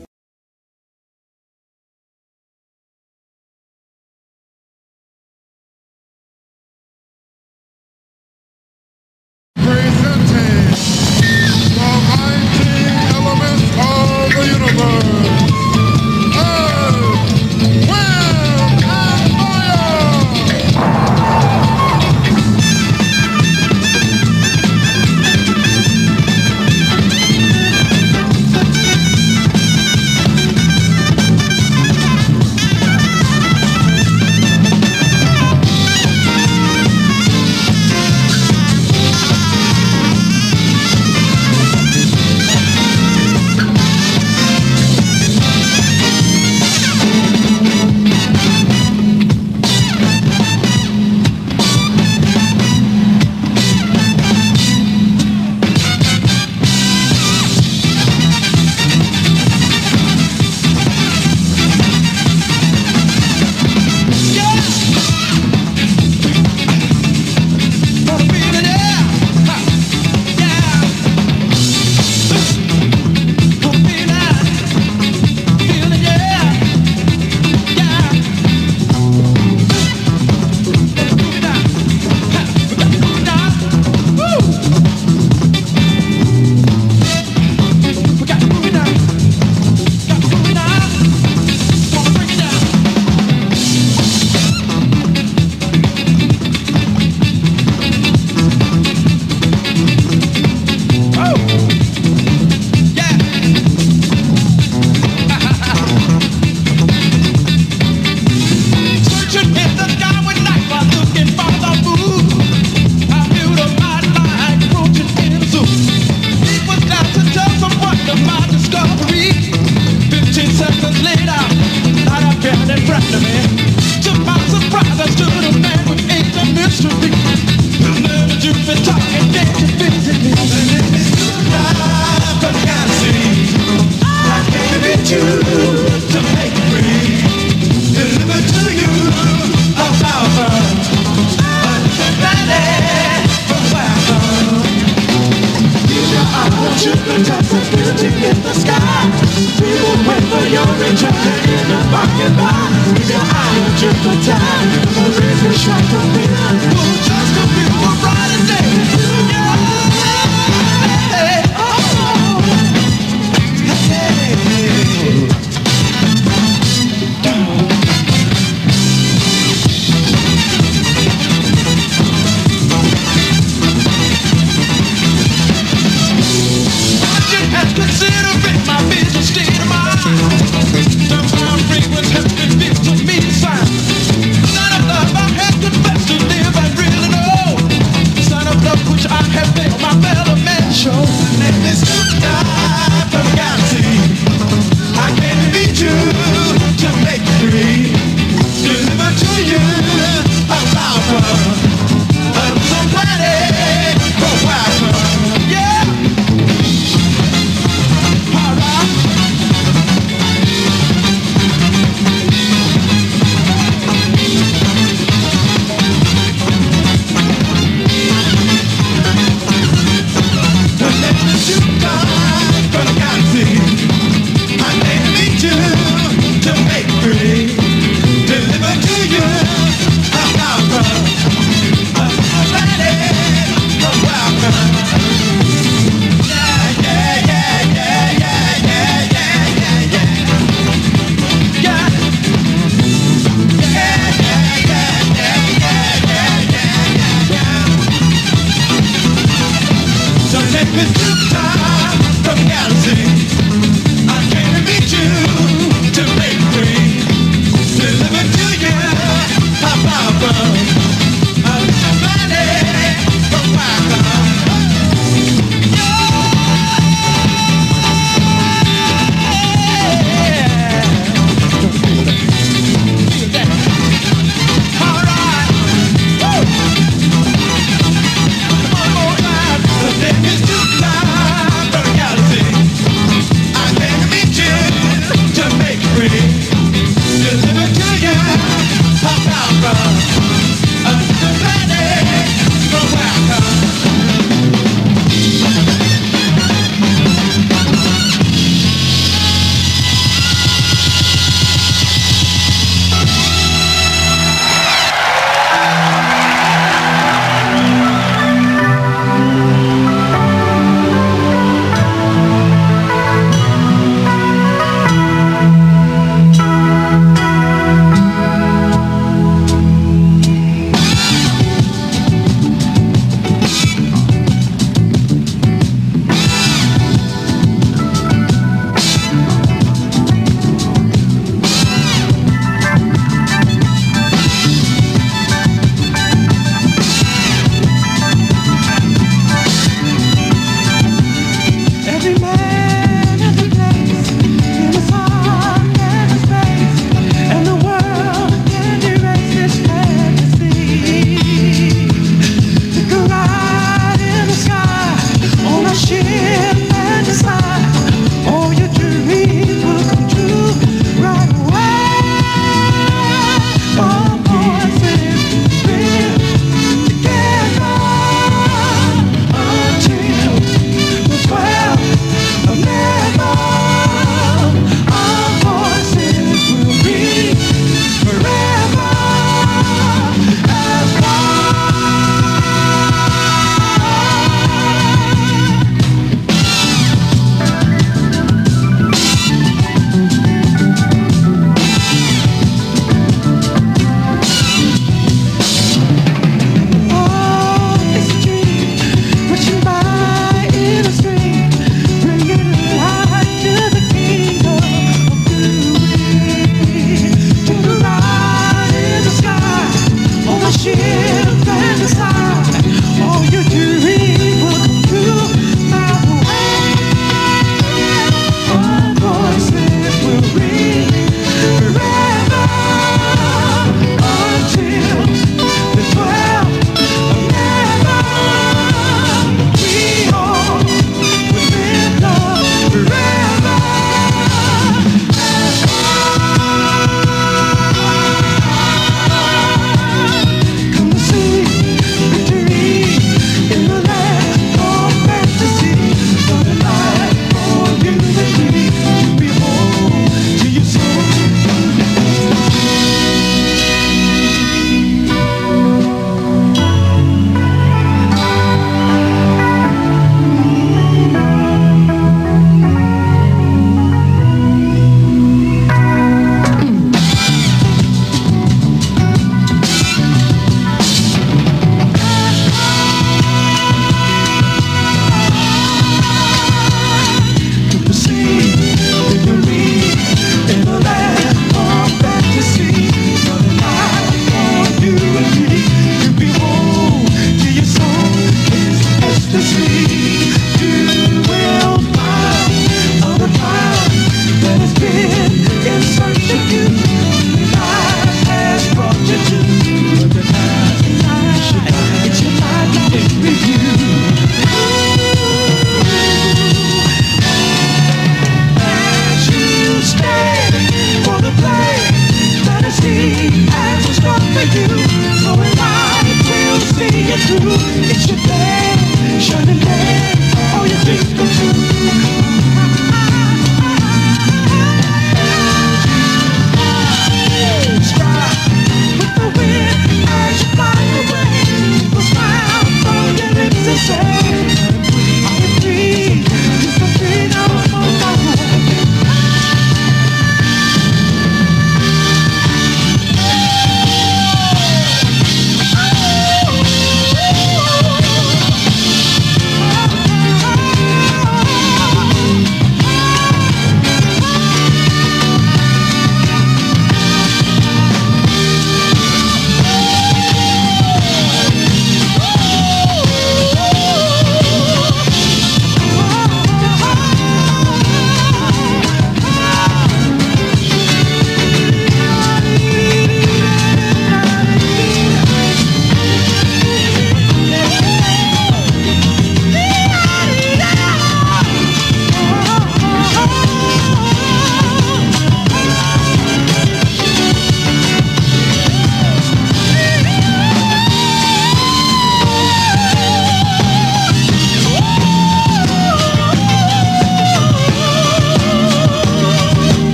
Speaker 12: None of love I had confessed to